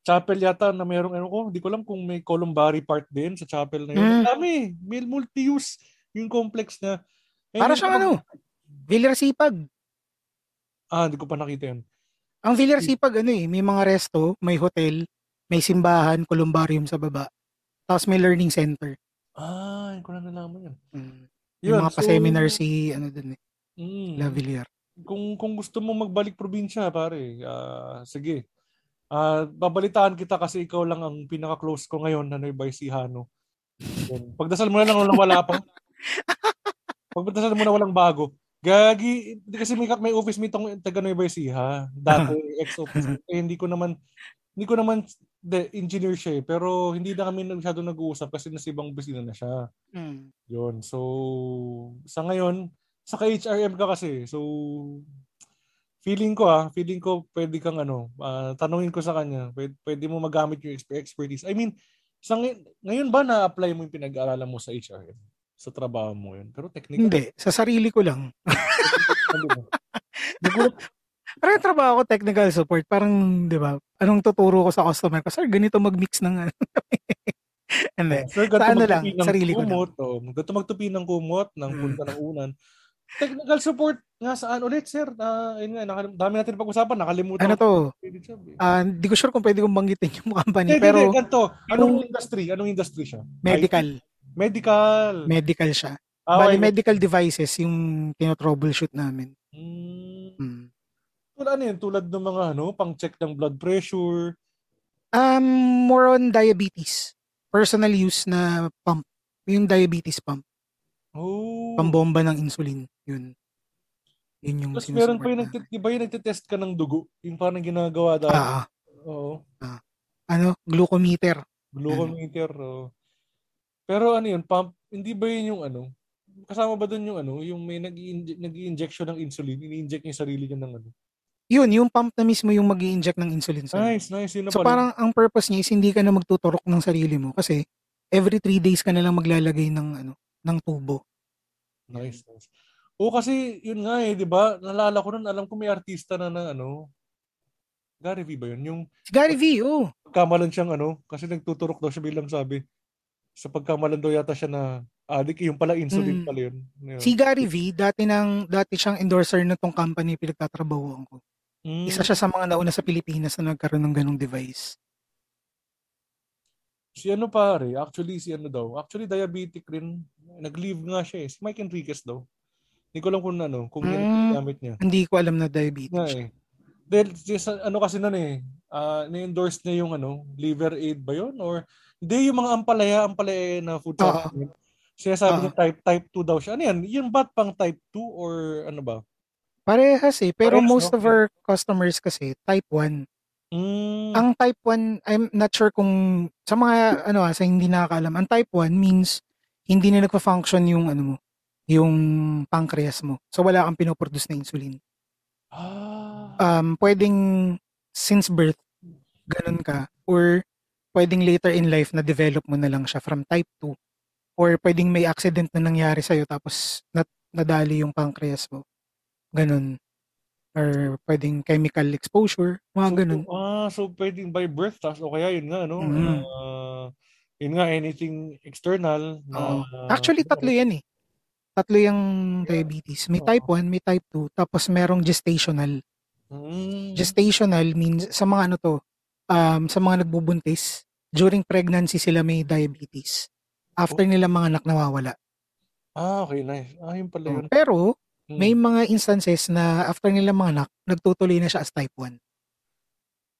chapel yata na merong, ano ko, hindi ko alam kung may columbary part din sa chapel na yun. Mm. Dami, may multi-use yung complex na. Eh, Para siyang pa- ano, Villar Sipag. Ah, hindi ko pa nakita yun. Ang Villar Sipag, ano eh, may mga resto, may hotel, may simbahan, columbarium sa baba. Tapos may learning center. Ah, hindi ko na nalaman yun. Mm. Yun, Yung mga so- pa-seminar si, ano dun eh, Mm. La Villar. kung kung gusto mo magbalik probinsya, pare, ah, sige. Ah, babalitaan kita kasi ikaw lang ang pinaka-close ko ngayon na Nueva Ecijano. Yan. Pagdasal mo na lang walang wala pa. Pagdasal mo na walang bago. Gagi, hindi kasi may, may office meet akong taga Nueva Ecija. Dati ex-office. Eh, hindi ko naman hindi ko naman de, engineer siya eh, pero hindi na kami masyado nag-uusap kasi nasa ibang opisina na siya. Mm. Yun. So, sa ngayon, sa HRM ka kasi. So, feeling ko ah, feeling ko pwede kang ano, ah, tanungin ko sa kanya, pwede, pwede mo magamit yung exper- expertise. I mean, sa ngay- ngayon ba na-apply mo yung pinag-aaralan mo sa HRM? Sa trabaho mo yun? Pero technical. Hindi, sa sarili ko lang. Ano? Nagulat Parang yung trabaho ko, technical support. Parang, di ba, anong tuturo ko sa customer ko? Sir, ganito mag-mix ng ano. Hindi. Sir, ganito Sa ano lang, sarili ko lang. kumot. Oh, ganito magtupi ng kumot, ng Mm. punta ng unan. Technical support nga saan ulit, sir? Ah, yun nga, nakalim- dami natin pag-usapan, nakalimutan. Ano to? Ah, Hindi ko sure kung pwede kong banggitin yung company. Hindi, pero hindi, ganito. Anong industry? Anong industry siya? medical. Medical. Medical siya. Ah, Bali, okay. medical devices yung tinotroubleshoot namin. Mm, Hmm. tulad ano yun? Tulad ng mga ano, pang-check ng blood pressure. Um, more on diabetes. Personal use na pump. Yung diabetes pump. Oh. Pambomba ng insulin. Yun. Yun yung Tapos meron pa yung, nagtit- di ba yung nagtitest ka ng dugo? Yung parang ginagawa dahil. Ah, ah. Oo. ano, glucometer. Glucometer. oo. Pero ano yun, pump, hindi ba yun yung ano? kasama ba doon yung ano, yung may nag-i-injection ng insulin, ini-inject niya yung sarili niya ng ano? Yun, yung pump na mismo yung mag inject ng insulin sa'yo. Nice, nice. Yun na So pala. parang ang purpose niya is hindi ka na magtuturok ng sarili mo kasi every three days ka na lang maglalagay ng ano ng tubo. Nice, nice. Oo, kasi yun nga eh, di ba? Nalala ko nun, alam ko may artista na na ano, Gary V ba yun? Yung Si Gary V, oh. pagkamalan siyang ano, kasi nagtuturok daw siya bilang sabi. Sa pagkamalan daw yata siya na addict, yung pala insulin Mm. pala yun. Yun. Si Gary V, dati nang dati siyang endorser na tong company pinagtatrabahoan ko. Mm. Isa siya sa mga nauna sa Pilipinas na nagkaroon ng ganong device. Si ano pare, actually si ano daw, actually diabetic rin. Nag-leave nga siya eh. Si Mike Enriquez daw. Hindi ko lang kung ano, kung yun Mm. gamit niya. Hindi ko alam na Nga diabetes. eh. siya. Dahil si- ano kasi nun eh, ah, ni-endorse niya yung ano, liver aid ba yun? Or hindi yung mga ampalaya, ampalaya na food Oo. supplement. Sinasabi Oo. niya type type 2 daw siya. Ano yan? Yung ba't pang type 2 or ano ba? Parehas eh. Pero Parehas, most no? of our customers kasi type 1. Mm. Ang type 1, I'm not sure kung sa mga ano ah, sa hindi nakakaalam, ang type 1 means hindi na nagfa-function yung ano mo, yung pancreas mo. So wala kang pinoproduce na insulin. ah. Um pwedeng since birth ganun ka or pwedeng later in life na develop mo na lang siya from type 2 or pwedeng may accident na nangyari sa'yo tapos nat nadali yung pancreas mo. Ganun. Or pwedeng chemical exposure, mga ganun. So, ah, so pwedeng by birth tas o kaya yun nga no. Mm. ah, yun nga anything external na Oo. Actually, tatlo yan eh. Tatlo yung diabetes. May type 1, may type 2, tapos merong gestational. Mm. Gestational means, sa mga ano to, um, sa mga nagbubuntis, during pregnancy sila may diabetes. After nila mga anak nawawala. Ah, okay, nice. Ah, yun pala yun. Pero, Mm. may mga instances na after nila mga anak, nagtutuloy na siya as type 1.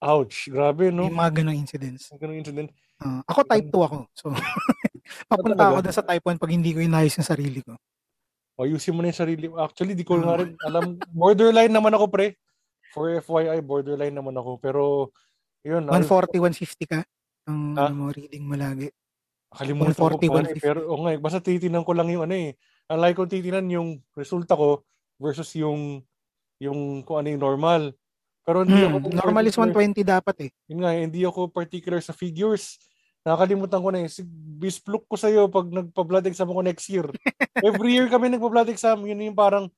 Ouch, grabe no. May mga ganong incidents. Ang ganung incident. Ah, ako type 2 ako. So, papunta talaga? ako dun sa type 1 pag hindi ko inayos yung sarili ko. O, ayusin mo na yung sarili. mo. Actually, di ko Mm. nga rin alam. Borderline naman ako, pre. For FYI, borderline naman ako. Pero, yun. ayun, 140, 150 ka. Ang Ah. ano mo, reading mo lagi. Kalimutan ko 140, pare. 150. Pero, o nga, eh, basta titinan ko lang yung ano eh. Ang like ko titinan yung resulta ko versus yung yung kung ano yung normal. Pero hindi Hmm, ako normal is particular- 120 dapat eh. Yun nga, eh, hindi ako particular sa figures. Nakakalimutan ko na eh. Bispluk ko sa'yo pag nagpa-blood exam ako next year. Every year kami nagpa-blood exam. Yun yung parang,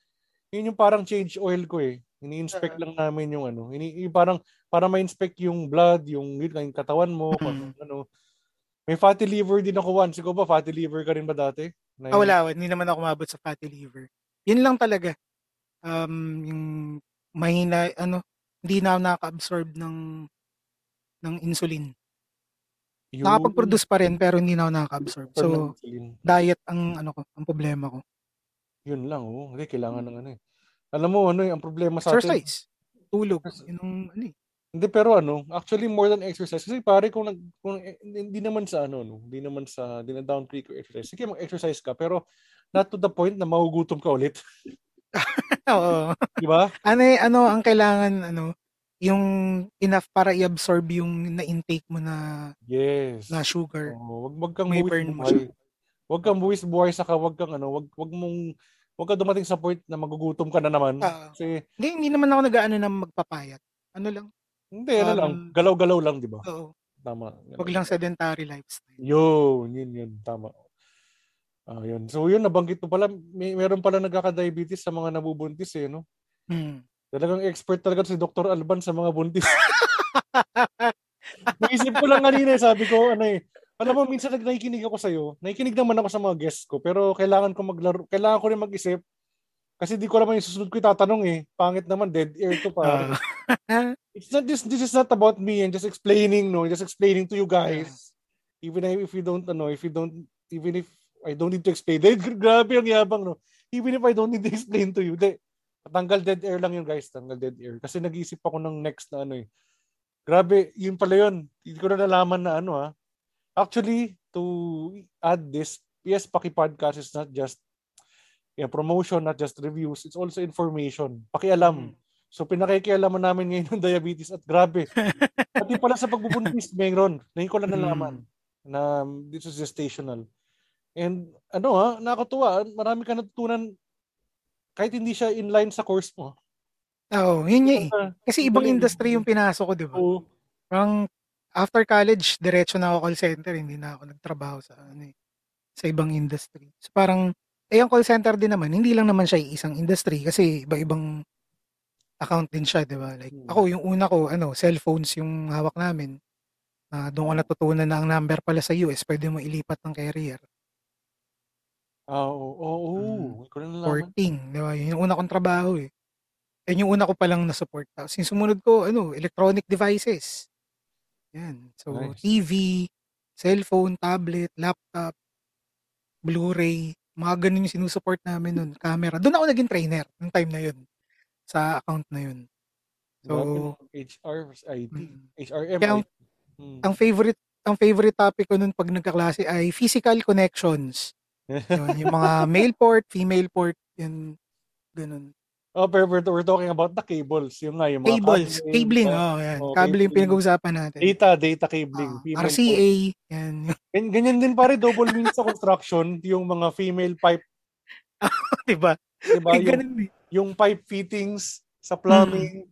yun yung parang change oil ko eh. Ini-inspect lang namin yung ano. Ini, yung parang, para ma-inspect yung blood, yung, yun, yung katawan mo, kung ano. May fatty liver din ako once. Ikaw ba, fatty liver ka rin ba dati? Na Ah, wala, hindi naman ako mabot sa fatty liver. Yun lang talaga. Um, yung mahina, ano, hindi na ako nakaka-absorb ng ng insulin. Yun. Nakapag-produce pa rin pero hindi na ako nakaka-absorb. Or So, diet ang ano ko, ang problema ko. Yun lang, oh. Hindi, kailangan ng ano eh. Alam mo, ano eh, ang problema sa atin. Exercise. Tulog. Yun ang, ano eh. Hindi, pero ano, actually more than exercise. Kasi pare, kung, nag, kung eh, hindi naman sa ano, no, hindi naman sa, hindi na down creek or exercise. Sige, mag-exercise ka, pero not to the point na magugutom ka ulit. Oo. Di ba? ano eh, ano ang kailangan ano yung enough para i-absorb yung na-intake mo na Yes. na sugar. Oh, wag wag kang May burn mo. Wag kang buwis buhay saka wag kang ano, wag wag mong wag ka dumating sa point na magugutom ka na naman. Ah. Kasi Hindi, hindi naman ako nag-aano na magpapayat. Ano lang? hindi ano lang, Um, galaw-galaw lang, di ba? Oo. Tama. Wag lang sedentary lifestyle. Yun, yun, yun. Tama. Ah, yun. So, yun, nabanggit mo pala, may, meron pala nagkaka-diabetes sa mga nabubuntis eh, no? Hmm. Talagang expert talaga si Dr. Alban sa mga buntis. Naisip ko lang kanina, eh, sabi ko, ano eh, alam mo, minsan nag nakikinig ako sa'yo, nakikinig naman ako sa mga guests ko, pero kailangan ko maglaro, kailangan ko rin mag-isip, kasi di ko naman yung susunod ko itatanong eh. Pangit naman, dead air to pa. Ah. It's not this this is not about me and just explaining, no, just explaining to you guys. Even if you don't ano, if you don't even if I don't need to explain. Dahil grabe ang yabang, no. Even if I don't need to explain to you. De, tanggal dead air lang yun, guys. Tanggal dead air. Kasi nag-iisip ako ng next na ano eh. Grabe, yun pala yun. Hindi ko na nalaman na ano ha. Actually, to add this, yes, Paki Podcast is not just yeah, promotion, not just reviews. It's also information. Pakialam. So pinakikialaman namin ngayon ng diabetes at grabe. Pati pala sa pagbubuntis, mayroon. Ngayon ko lang nalaman na this is gestational. And ano ha, nakakatuwa, marami ka natutunan kahit hindi siya in line sa course mo. Oo, yun nga eh. Kasi ibang industry yung pinasok ko, di ba? Oo. Parang after college, diretso na ako call center, hindi na ako nagtrabaho sa ano eh, sa ibang industry. So parang eh yung call center din naman, hindi lang naman siya isang industry kasi iba-ibang account din siya, 'di ba? Like Hmm. ako yung una ko, ano, cellphones yung hawak namin. Ah, doon ko natutunan na ang number pala sa US, pwede mo ilipat ng carrier. Ah, oo, oo, oo. Mm. Hindi ko rin nalaman. Porting, 'di ba? Yun yung una kong trabaho eh. Yan yung una ko palang na-support. Tapos yung sumunod ko, ano, electronic devices. Yan. So, Nice. TV, cellphone, tablet, laptop, Blu-ray, mga ganun yung sinusupport namin nun. Camera. Doon ako naging trainer ng time na yun. Sa account na yun. So, Grabe no, HR versus IT. mm. HRM, Kaya ang- IT. Mm. ang favorite ang favorite topic ko nun pag nagkaklase ay physical connections. Yun, yung mga male port, female port, yun, ganun. oh, pero we're, we're talking about the cables. Yung nga, yung mga Cables, cabling, oh, oh, yan. oh, Cable yung cabling. pinag-uusapan natin. Data, data cabling. Ah, female RCA, yan. Gan- Ganyan din pare, double meaning sa construction, yung mga female pipe, diba? diba? May Yung, ganun eh. yung pipe fittings sa plumbing.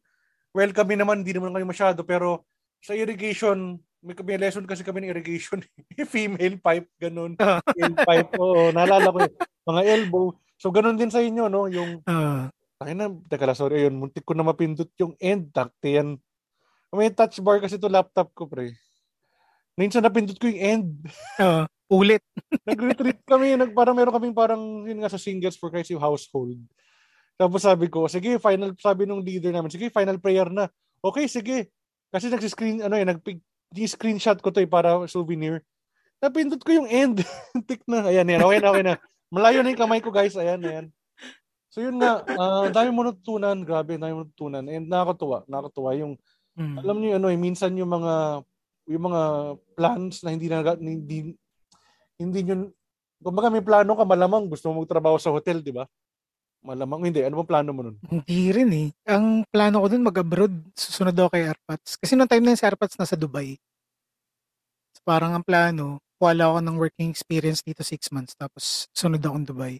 Well, kami naman, hindi naman kami masyado, pero sa irrigation, may, may lesson kasi kami ng irrigation. female pipe, ganun. Ah. Male pipe, oo. Naalala ko yun. Mga elbow. So, ganun din sa inyo, no? Yung, Ah, ay na, teka lang, sorry, ayun, muntik ko na mapindot yung end takte yan. May touch bar kasi to laptop ko, pre. Minsan napindot ko yung end. ah, ulit. Nag-retreat kami, nag, parang meron kaming parang, yun nga sa singles for Christ yung household. Tapos sabi ko, sige, final, sabi nung leader namin, sige, final prayer na. Okay, sige. Kasi nagsi-screen, ano eh, nag screenshot ko to eh, para souvenir. Napindot ko yung end. Tik na. Ayan, ayan. Okay na, okay na. Malayo na yung kamay ko, guys. Ayan, ayan. So yun nga, ang dami mo natutunan, grabe, dami mo natutunan. And nakakatuwa, nakakatuwa yung, Mm. alam niyo ano, eh, minsan yung mga, yung mga plans na hindi na, hindi, hindi yun, kumbaga may plano ka, malamang gusto mo magtrabaho sa hotel, di ba? Malamang, hindi. Ano bang plano mo nun? Hindi rin eh. Ang plano ko dun mag-abroad, susunod ako kay Airpods. Kasi noong time na yun si Airpods nasa Dubai. So, parang ang plano, wala ako ng working experience dito six months, tapos sunod akong Dubai.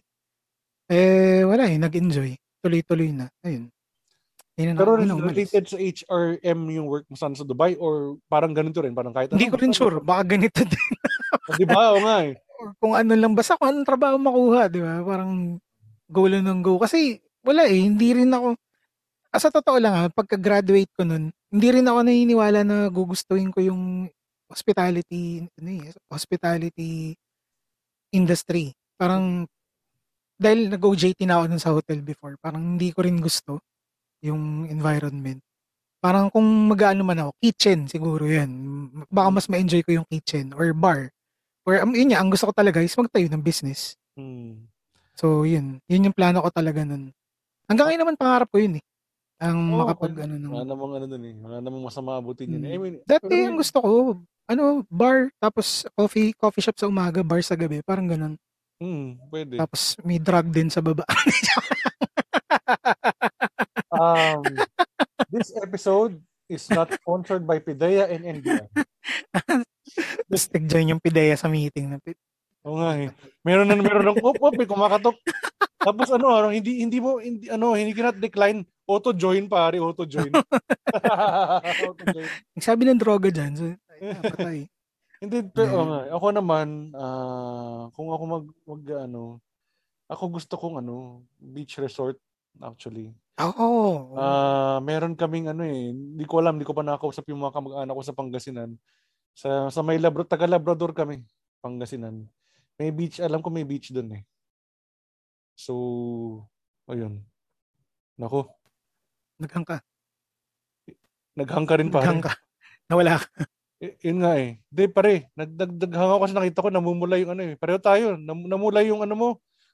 Eh, wala eh, nag-enjoy. Tuloy-tuloy na. Ayun. Ayun na, Pero na umalis. related sa HRM yung work mo sa Dubai or parang ganito rin? Parang kahit Hindi ano, ko rin sure. Baka ganito din. Di ba? Oo nga eh. Kung ano lang. Basta kung anong trabaho makuha, di ba? Parang go lang ng go. Kasi wala eh. Hindi rin ako, ah, sa totoo lang ha, pagka-graduate ko nun, hindi rin ako naniniwala na gugustuhin ko yung hospitality, ano eh, hospitality industry. Parang, dahil nag-OJT na ako dun sa hotel before, parang hindi ko rin gusto yung environment. Parang kung mag-ano man ako, kitchen siguro yan. Baka mas ma-enjoy ko yung kitchen or bar. Or um, yun nga, ang gusto ko talaga is magtayo ng business. Hmm. So, yun. Yun yung plano ko talaga nun. Hanggang ngayon naman pangarap ko yun eh. Ang Oo, makapag ano ng... Wala namang ano dun eh. Wala namang masama abutin yun. Hmm. eh. I mean, Dati pero ang gusto ko, ano, bar, tapos coffee coffee shop sa umaga, bar sa gabi, parang ganun. Hmm, pwede. Tapos may drug din sa baba. Um, this episode is not sponsored by Pidea and NBI. Tapos tigyan yung pideya sa meeting. Oo nga eh. Meron na meron ng op op eh, kumakatok. Tapos ano, ano, hindi hindi mo hindi ano, hindi cannot decline auto join pare, auto join. auto join. Nagsabi ng droga dyan. So, ay, ah, patay. Hindi pero Yeah. nga, ako naman ah, kung ako mag, mag ano, ako gusto kong ano, beach resort actually. Oo. Ah, meron kaming ano eh, hindi ko alam, hindi ko pa nakakausap yung mga kamag-anak ko sa Pangasinan. Sa sa may Labrador, taga Labrador kami, Pangasinan. May beach, alam ko may beach doon eh. So, ayun. Nako, Naghang ka. naghang ka rin Naghang pare. ka. Nawala ka. Y- yun nga eh. Hindi pare, nagdagdaghang ako kasi nakita ko namumula yung ano eh. Pareho tayo, nam- namula yung ano mo,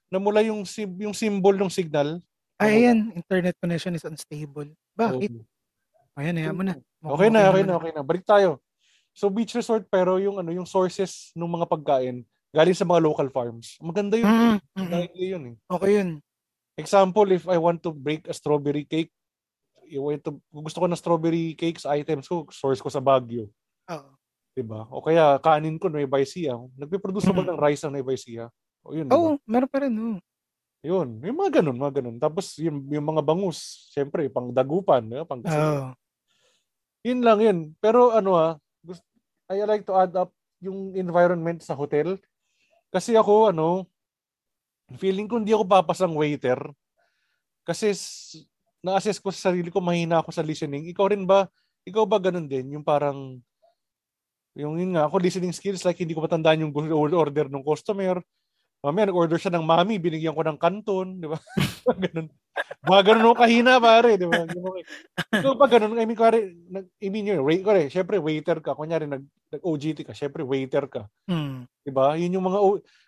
namula yung sim- yung symbol ng signal. Ay, ayan. Internet connection is unstable. Bakit? Oo. Ayan, ayan mo na. Okay na, okay na, okay na. Balik tayo. So beach resort pero yung ano, yung sources ng mga pagkain galing sa mga local farms. Maganda yun. Mm, mm, mm. Maganda yun eh. Okay yun. Example, if I want to break a strawberry cake, I want to, gusto ko ng strawberry cakes items ko, source ko sa Baguio. Oo. Diba? O kaya kanin ko Nueva Ecija. Nagpe-produce mm. ba ng rice ng Nueva Ecija? O yun, Oo, oh, meron pa rin. Oh. Yun, yung mga ganun, mga ganun. Tapos yung, yung mga bangus, syempre, pang dagupan, yeah, pang oh. Yun lang yun. Pero ano ah, I like to add up yung environment sa hotel. Kasi ako, ano, feeling ko hindi ako papasang waiter. Kasi na-assess ko sa sarili ko, mahina ako sa listening. Ikaw rin ba, ikaw ba ganun din? Yung parang, yung yun nga, ako listening skills, like hindi ko matandaan yung order ng customer. Mamaya nag-order siya ng mami, binigyan ko ng kanton, di ba? ganun. Mga ganun mo kahina, pare, di ba? Ikaw pa ganun, I mean, kare, nag, I mean yun, wait, kare, syempre waiter ka, kunyari nag, nag-OGT ka, syempre waiter ka. Hmm. Di ba? Yun yung mga,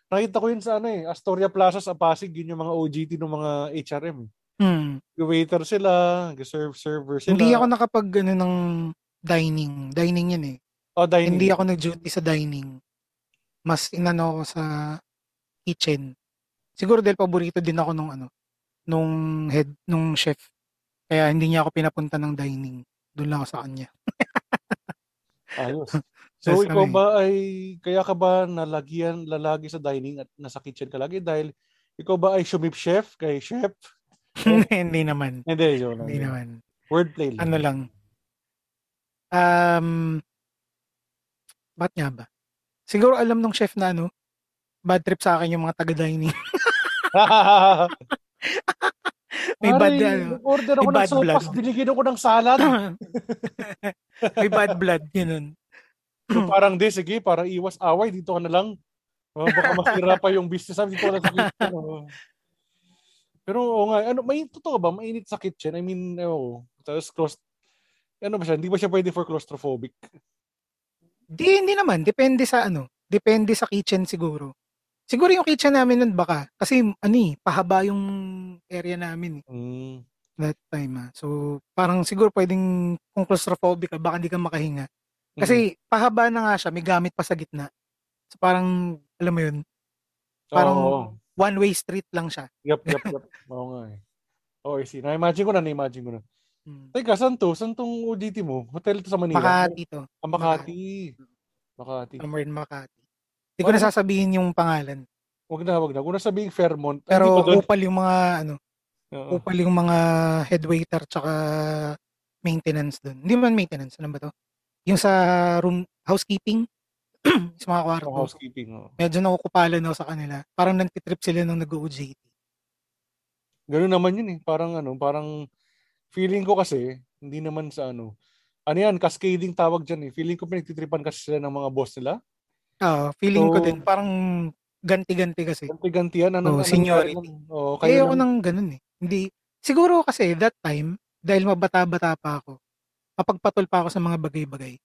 nakita ko yun sa ano eh, Astoria Plaza sa Pasig, yun yung mga OGT ng mga HRM. Hmm. Waiter sila, serve server sila. Hindi ako nakapag ano ng dining. Dining yun eh. Oh, dining. Hindi ako nag-duty sa dining. Mas inano ako sa kitchen. Siguro dahil paborito din ako nung ano, nung head, nung chef. Kaya hindi niya ako pinapunta ng dining. Doon lang ako sa kanya. Ayos. So That's ikaw ba ay, kaya ka ba nalagyan, lalagi sa dining at nasa kitchen ka lagi? Dahil ikaw ba ay shumip chef kay chef? hindi naman. Hindi, yun. Hindi naman. Wordplay lang. Ano lang. Um, ba't nga ba? Siguro alam nung chef na ano, bad trip sa akin yung mga taga-dining. may bad ano, order ako ng sopas, binigyan ako ng salad. may bad blood, ganun. so, parang di, sige, parang iwas away, dito ka na lang. Oh, baka masira pa yung business namin dito ka na sa kitchen. Oh. Pero oo nga, ano, may totoo ba? Mainit sa kitchen? I mean, oh, tapos close, ano ba siya? Hindi ba siya pwede for claustrophobic? Di, hindi naman. Depende sa ano. Depende sa kitchen siguro. Siguro yung kitchen namin nun baka. Kasi ano eh, pahaba yung area namin eh. Mm. That time ah. So parang siguro pwedeng kung claustrophobic ka, baka hindi ka makahinga. Kasi mm. pahaba na nga siya, may gamit pa sa gitna. So parang, alam mo yun, parang oh one-way street lang siya. Yep, yep, yep. Oo nga eh. Oh, I see. Na-imagine ko na, na-imagine ko na. Hmm. Teka, saan to? Saan tong ODT mo? Hotel to sa Manila? Makati to. Ah, Makati. Makati. Somewhere in Makati. Hindi ko na sasabihin yung pangalan. Wag na, wag na. Kung nasabihin Fairmont. Pero upal yung mga, ano, uh-huh. upal yung mga head waiter tsaka maintenance doon. Hindi man maintenance. Ano ba to? Yung sa room, housekeeping sa mga kwarto. Oh, housekeeping. Oh. Medyo nakukupalan ako sa kanila. Parang nagtitrip sila nung nag-OJT. Ganoon naman yun eh. Parang ano, parang feeling ko kasi, hindi naman sa ano, ano yan, cascading tawag dyan eh. Feeling ko pinagtitripan kasi sila ng mga boss nila. Oo, feeling so, ko din. Parang ganti-ganti kasi. Ganti-ganti yan. Ano, oh, seniority. Oh, kaya ako nang ganun eh. Hindi, siguro kasi that time, dahil mabata-bata pa ako, mapagpatol pa ako sa mga bagay-bagay.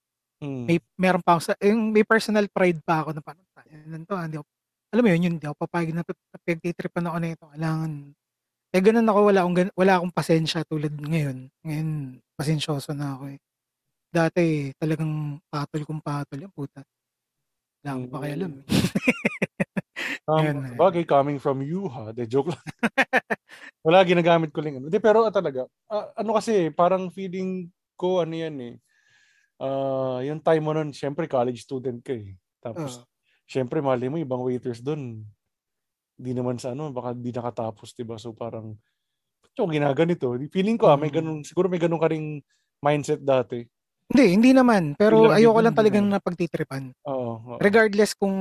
Mm. May meron pa ako sa yung may personal pride pa ako na parang ano to, hindi ako, alam mo yun, yun, hindi ako papayag na pagtitripan ako nito. Kailangan eh ganun ako, wala akong, wala akong pasensya tulad ngayon. Ngayon, pasensyoso na ako eh. Dati, talagang patol kong patol. Yung puta. Wala akong pakialam. Eh. um, Ayan, eh. bagay coming from you ha. De joke lang. wala, ginagamit ko lang. Hindi, pero uh, talaga, uh, ano kasi, parang feeling ko, ano yan eh, uh, yung time mo nun, syempre college student ka eh. Tapos, uh. syempre mali mo, ibang waiters doon. Hindi naman sa ano, baka di nakatapos, diba? So parang, so ginaganito. Feeling ko ah, may mm. ganun, siguro may ganun ka ring mindset dati. Hindi, hindi naman. Pero hindi ayoko lang talagang napagtitripan. Oo, oo. Regardless kung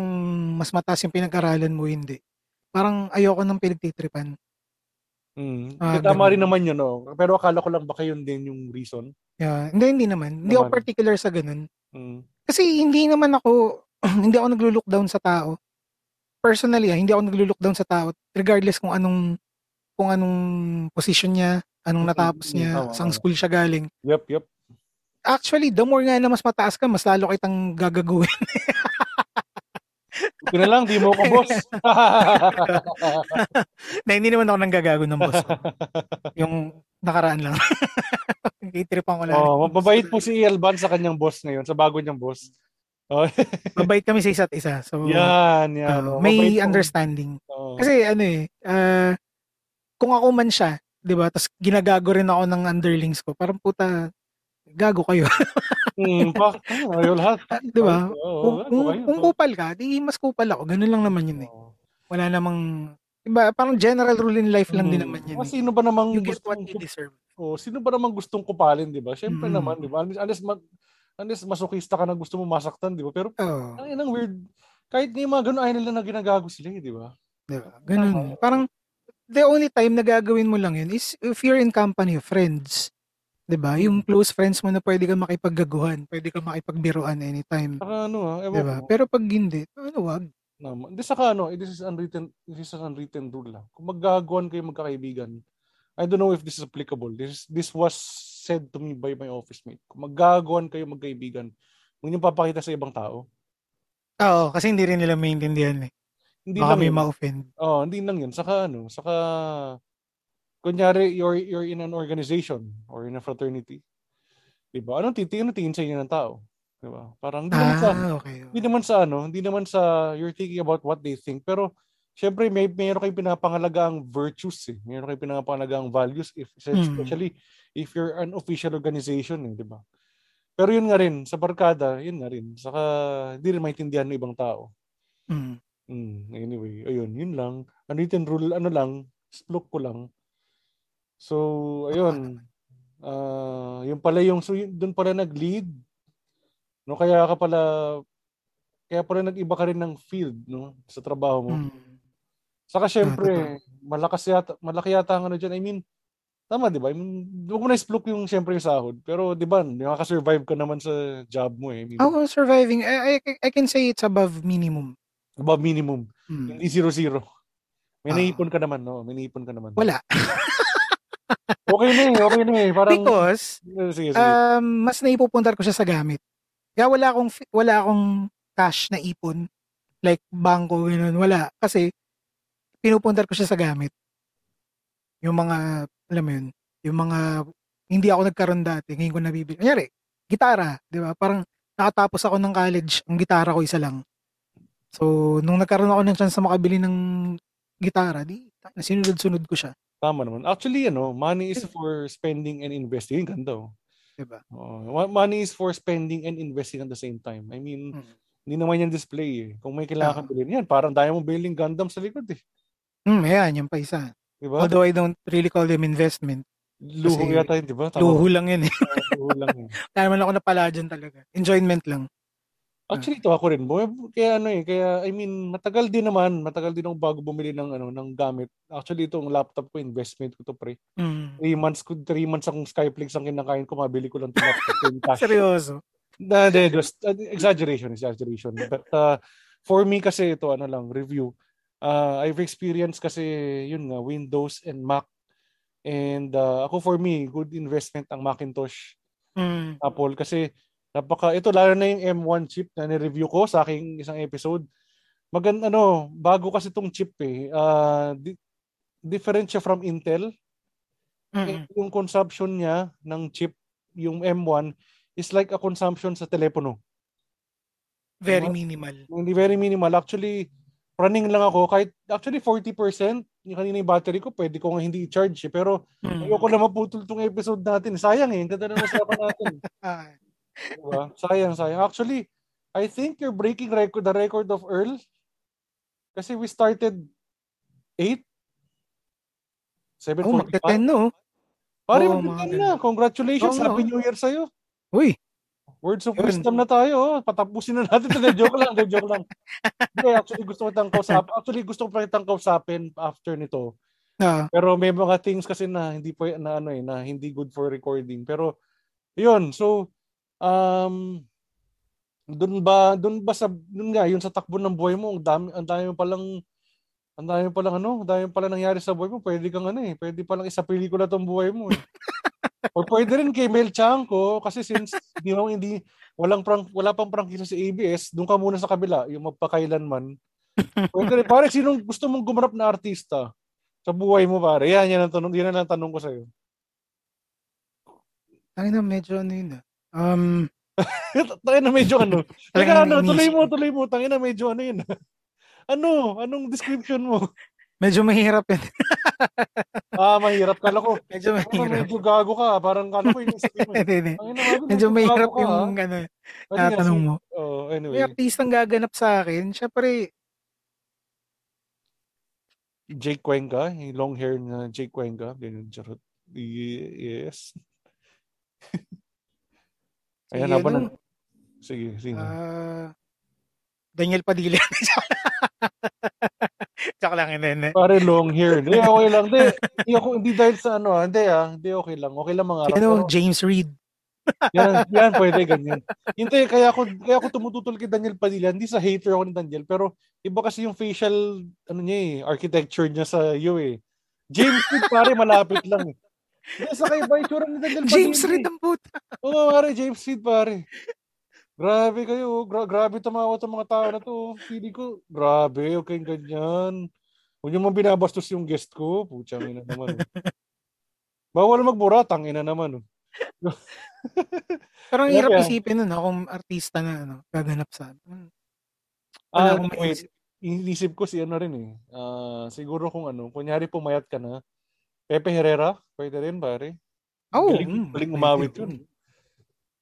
mas mataas yung pinag-aralan mo, hindi. Parang ayoko nang pinagtitripan. Mm. Ah, tama rin naman yun, no? Pero akala ko lang baka yun din yung reason. Yeah, hindi, hindi naman. Hindi naman. ako particular sa ganun. Mm. Kasi hindi naman ako, hindi ako naglo-look down sa tao. Personally, ah, hindi ako naglo-look down sa tao regardless kung anong kung anong position niya, anong natapos niya, oh, saan school siya galing. Yep, yep. Actually, the more nga na mas mataas ka, mas lalo kitang gagaguhin. Ito na lang, di mo ko boss. na hindi naman ako nang gagago ng boss ko. Yung nakaraan lang. Kitripan ko lang. Oh, mabait po si Elban sa kanyang boss ngayon, sa bago niyang boss. Oh. mabait kami sa isa't isa. So, yan, yan. Uh, may understanding. Oh. Kasi ano eh, uh, kung ako man siya, 'di ba? Tapos ginagago rin ako ng underlings ko. Parang puta, gago kayo. Hmm, pa, ayaw lahat. Di ba? Oo, Kung, kung, kayo? kung kupal ka, di mas kupal ako. Ganun lang naman yun eh. Wala namang, iba, parang general rule in life lang din Hmm. naman yun. Ah, eh. sino ba namang You get what you deserve. oh, sino ba namang gustong kupalin, 'di ba? Syempre Mm. naman, 'di ba? Unless unless, mag, unless masokista ka na gusto mo masaktan, 'di ba? Pero Oo. ang inang weird kahit nga yung mga ganun, ayaw nila na ginagago sila, eh, di ba? Di ba? Ganun. Parang, the only time na gagawin mo lang yun is if you're in company of friends. Di ba? Yung close friends mo na pwede ka makipaggaguhan, pwede ka makipagbiruan anytime. Saka ano ah, ewan Di ba? ko. Pero pag hindi, ano wag. Naman. Hindi saka ano, eh, this is unwritten this is an unwritten rule lang. Kung maggagawan kayo magkakaibigan, I don't know if this is applicable. This this was said to me by my office mate. Kung maggagawan kayo magkaibigan, huwag niyo papakita sa ibang tao. Oo, kasi hindi rin nila maintindihan eh. Hindi Baka lang may yun. ma-offend. Oh, hindi lang 'yun. Saka ano, saka kunyari you're you're in an organization or in a fraternity. 'Di ba? Anong titingin anong tingin sa inyo ng tao? 'Di ba? Parang hindi naman sa Ah, okay. hindi naman sa ano, hindi naman sa you're thinking about what they think, pero syempre may meron kayong pinapangalagang virtues eh. Meron kayong pinapangalagang values if Mm. especially if you're an official organization eh, 'di ba? Pero yun nga rin, sa barkada, yun nga rin. Saka hindi rin maintindihan ng ibang tao. Mm. Mm, anyway, ayun, yun lang. Ano yung rule, ano lang, splok ko lang. So, ayun. Ah, yung pala yung, so yun, doon pala nag-lead. No, kaya ka pala, kaya pala nag-iba ka rin ng field, no, sa trabaho mo. Mm. Saka syempre, malakas yata, malaki yata ang ano dyan. I mean, tama, di ba? I mean, huwag mo na splok yung syempre yung sahod. Pero, di ba, nakaka-survive ka naman sa job mo eh. I mean, Ako surviving, I, I, I can say it's above minimum. above minimum. Mm. Hindi zero-zero. May Ah. naipon ka naman, no? May naipon ka naman. Wala. Okay na eh, okay na eh. Parang, Because, sige, sige. um, mas naipupuntar ko siya sa gamit. Kaya wala akong, wala akong cash na ipon. Like, bangko, ganun. Wala. Kasi, pinupuntar ko siya sa gamit. Yung mga, alam mo yun, yung mga, hindi ako nagkaroon dati, ngayon ko nabibili. Kanyari, gitara, di ba? Parang, nakatapos ako ng college, ang gitara ko isa lang. So, nung nagkaroon ako ng chance na makabili ng gitara, di, sinunod-sunod ko siya. Tama naman. Actually, ano, money is for spending and investing. Yung ganda, oh. Di ba? Oo. Mo- money is for spending and investing at the same time. I mean, Mm. hindi naman yan display eh. Kung may kailangan Ah. kang bilhin, yan, parang daya mo bilhin Gundam sa likod eh. Hmm, ayan, yung pa isa. Di ba? Although I don't really call them investment. Luho kasi yata yun, di ba? Luho lang yun eh. Luho lang yun. Kaya naman ako napala dyan talaga. Enjoyment lang. Actually, ito ako rin. Kaya ano eh, kaya I mean, matagal din naman, matagal din ako bago bumili ng ano ng gamit. Actually, itong laptop ko, investment ko to pre. Mm. Three months ko, three months akong Skyflix ang kinakain ko, mabili ko lang itong laptop ko cash. Seryoso. Na, de, just, uh, exaggeration, exaggeration. But uh, for me kasi ito, ano lang, review. Uh, I've experienced kasi, yun nga, Windows and Mac. And uh, ako for me, good investment ang Macintosh Mm. Apple kasi napaka ito lalo na yung M1 chip na ni-review ko sa aking isang episode. Magan ano, bago kasi tong chip eh. Uh, di- different siya from Intel. Mm. Eh, yung consumption niya ng chip, yung M1 is like a consumption sa telepono. Very Diba? minimal. Hindi very minimal. Actually, running lang ako kahit actually 40% yung kanina yung battery ko pwede ko nga hindi i-charge eh. Pero Mm. ayoko na maputol tong episode natin. Sayang eh. Ang ganda ng usapan natin. Diba? Sayang, sayang. Actually, I think you're breaking record the record of Earl. Kasi we started 8 oh, 7.45. magta-10 no? Pare, Oo, magte-10 mga na. Congratulations. Oo, Happy oo. New Year sa'yo. Uy, Words of Yun. wisdom na tayo. oh. Patapusin na natin. Hindi, joke lang. Hindi, joke lang. Hindi, actually gusto ko kitang kausapin. Actually gusto ko pa kitang kausapin after nito. ah, Pero may mga things kasi na hindi po na ano eh, na hindi good for recording. Pero yun, so um doon ba doon ba sa doon nga yun sa takbo ng buhay mo, ang dami ang dami mo palang ang dami mo palang ano, ang dami mo palang nangyari sa buhay mo. Pwede kang ano eh, pwede palang isa pelikula tong buhay mo. Eh. o pwede rin kay Mel Chanko kasi since di mo hindi walang prank, wala pang prangkisa sa ABS, doon ka muna sa kabila, yung magpakailanman. Pwede rin. Pare, sinong gusto mong gumanap na artista? sa buhay mo pare. Yan, yan ang tanong, yan ang tanong ko sa iyo. tangin na medyo ano yun ah. Um, Tayo na medyo ano. Teka, Talagang ano, tuloy mo, tuloy mo. Tayo na medyo ano yun. ano? Anong description mo? medyo mahirap yun. Um, mahirap. Kala ko, Medyo mahirap. medyo gago ka. Parang kala ko yung sabihin mo. Hindi, hindi. Medyo mahirap ka, yung ha? ano, si- mo. Oh, May anyway, artistang gaganap sa akin, syempre, Jake Cuenca, yung long hair na Jake Cuenca. Ganyan, charot. Yes. Ayan, si, habang ano, nag- Sige, sige. ah, Daniel Padilla. Tsaka lang, hindi, hindi. Pare long hair. Hindi, okay lang. Hindi, hindi ako, hindi dahil sa ano, ah. hindi ah. Hindi, okay lang. Okay lang mga Si, ano, James Reid. Yan, yan, pwede ganyan. Hindi, kaya ako, kaya ako tumututol kay Daniel Padilla. Hindi sa hater ako ni Daniel, pero iba kasi yung facial, ano niya eh, architecture niya sa iyo eh. James Reid, pare, malapit lang eh. Hindi, sa kaiba yung tsura ni Daniel Padilla. James Reid eh. ang puta. Oo, pare, James Reid, pare. Grabe kayo. Gra- grabe tumawa itong mga tao na to. Pili ko, grabe, okay ganyan. Huwag niyo man binabastos yung guest ko. Putsang ina naman. oh. Bawal magbura, tangina naman. oh. Pero ang hirap isipin nun, no, kung artista na ano, gaganap sa hmm, Ah, akong wait. maisip. Inisip ko si ano rin eh. Ah, siguro kung ano, kunyari pumayat ka na, Pepe Herrera, pwede rin pare. Oh, galing, mm, galing umawit yun.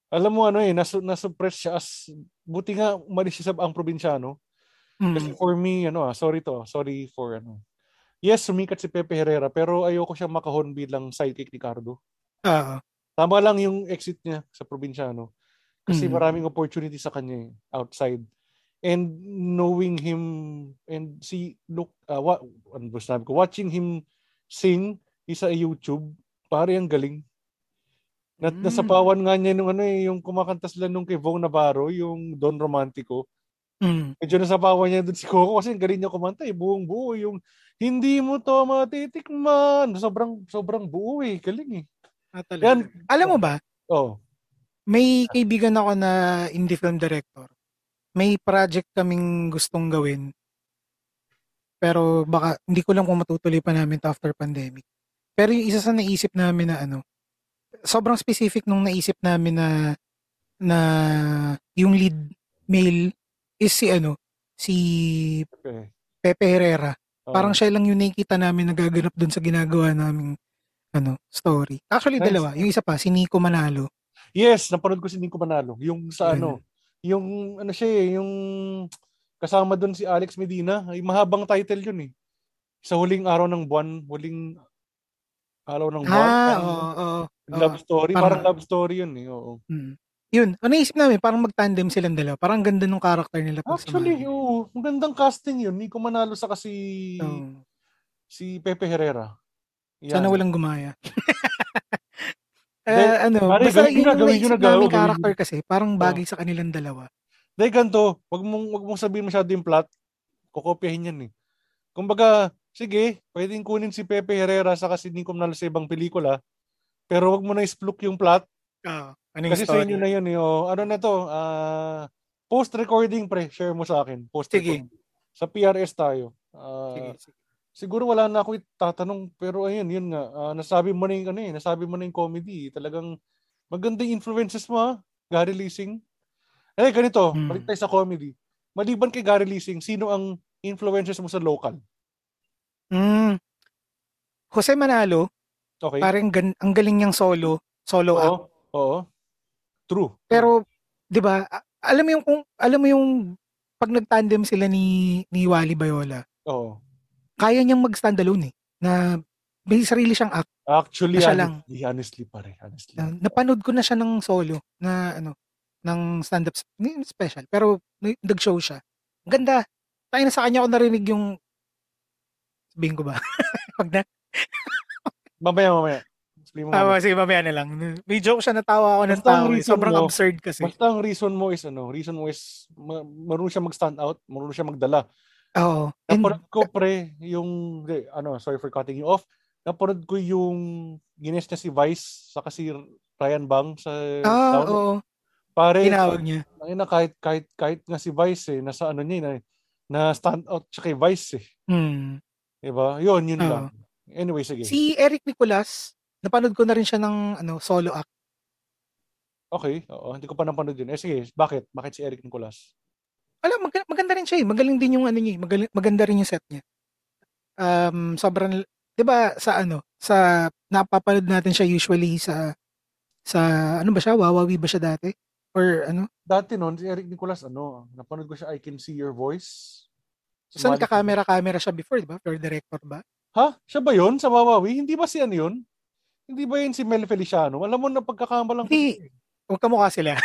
Alam mo ano eh, nasu, nasuppress siya as, buti nga umalis siya sa ang probinsyano. Kasi Mm. for me, ano ah, sorry to, sorry for ano. Yes, sumikat si Pepe Herrera, pero ayoko siya makahon bilang sidekick ni Cardo. Ah, Tama lang yung exit niya sa probinsyano. Kasi Mm. maraming opportunity sa kanya eh, outside. And knowing him and see look uh, what ano ba sinabi ko watching him sing isa YouTube pare ang galing. Nat Mm. nasapawan nga niya nung ano eh yung kumakanta sila nung kay Vong Navarro yung Don Romantico. mm. Medyo nasapawan niya dun si Coco kasi ang galing niya kumanta eh buong buo yung hindi mo to matitikman. Sobrang sobrang buo eh, galing eh. Ah, talaga. Yan. Alam mo ba, Oh. may kaibigan ako na indie film director. May project kaming gustong gawin. Pero baka, hindi ko lang kung matutuloy pa namin after pandemic. Pero yung isa sa naisip namin na ano, sobrang specific nung naisip namin na na yung lead male is si ano, si Okay. Pepe Herrera. Oh. Parang siya lang yung nakikita namin nagaganap doon sa ginagawa naming ano, story. Actually, Nice. dalawa. Yung isa pa, si Nico Manalo. Yes, napanood ko si Nico Manalo. Yung sa Yun. ano, yung ano siya eh, yung kasama doon si Alex Medina. Ay, mahabang title yun eh. Sa huling araw ng buwan, huling araw ng buwan. Ah, parang oo, oo. love story. parang- Parang, love story yun eh. Oo. Mm. Yun, ano naisip namin, parang mag-tandem silang dalawa. Parang ang ganda nung character nila Actually, oo. Magandang casting yun. Nico Manalo sa kasi So, si Pepe Herrera. Yan. sana walang gumaya. Hindi, Eh, ano, pare, basta yun yung naisip namin character kasi, parang bagay sa kanilang dalawa. Dahil ganito, wag mong, wag mong sabihin masyado yung plot. Kokopyahin yan eh. Kumbaga, sige, pwedeng kunin si Pepe Herrera sa kasi Nico Manalo sa ibang pelikula. Pero wag mo na ispluk yung plot. Ah, ano yung Kasi sa story? inyo na yun. Eh, oh. Ano na to? Ah, post-recording pre, share mo sa akin. Post-recording. Sa PRS tayo. Ah, Sige, sige. siguro wala na ako itatanong pero ayun yun nga Ah, nasabi mo na yung ano eh nasabi mo na yung comedy talagang magandang influences mo ha Gary Leasing eh ganito Hmm. balik tayo sa comedy maliban kay Gary Leasing sino ang influences mo sa local Mm. Jose Manalo, okay parang gan- ang galing niyang solo, solo oo act. oo true Pero 'di ba, a- alam mo yung kung alam mo yung pag nag-tandem sila ni ni Wally Bayola, oo kaya niyang mag-stand alone eh. Na may sarili siyang act. actually siya lang. honestly, honestly pare honestly Na, napanood ko na siya ng solo na ano ng stand-up hindi special pero nag-show siya. Ang ganda. Tayo na sa kanya ko narinig yung sabihin ko ba? Pag na, mamaya mamaya explain mo ah, mamaya. sige, mamaya na lang. May joke siya, natawa ako ng tao. eh. Sobrang mo, absurd kasi. basta ang reason mo is ano reason mo is ma- marunong siya mag-stand out marunong siya magdala Oo. And, Napanood ko pre yung ano sorry for cutting you off. Napanood ko yung gines niya si Vice sa kasi Ryan Bang sa ah, Down. oo. Pare, Tinawag niya. ang ina kahit kahit kahit nga si Vice eh nasa ano niya na, na stand out siya kay Vice eh. Hmm. 'Di ba? Yun, yun Oo. lang. Anyway, sige. Si Eric Nicolas, napanood ko na rin siya ng ano, solo act. Okay. Oo, hindi ko pa napanood yun. Eh sige, bakit? Bakit si Eric Nicolas? Wala, mag- maganda rin siya eh. Magaling din yung ano niya, eh. magaling, maganda rin yung set niya. Um, sobrang, 'di ba sa ano, sa napapanood natin siya usually sa sa ano ba siya? Wawawi ba siya dati? Or ano? Dati noon, si Eric Nicolas, ano, napanood ko siya, I Can See Your Voice. Saan Sumali- ka camera-camera siya before, di ba? Floor director ba? Ha? Siya ba yun sa Wawawi? Hindi ba si ano yun? Hindi ba yun si Mel Feliciano? Alam mo na pagkakamalang. Hindi. Huwag ka mukha sila.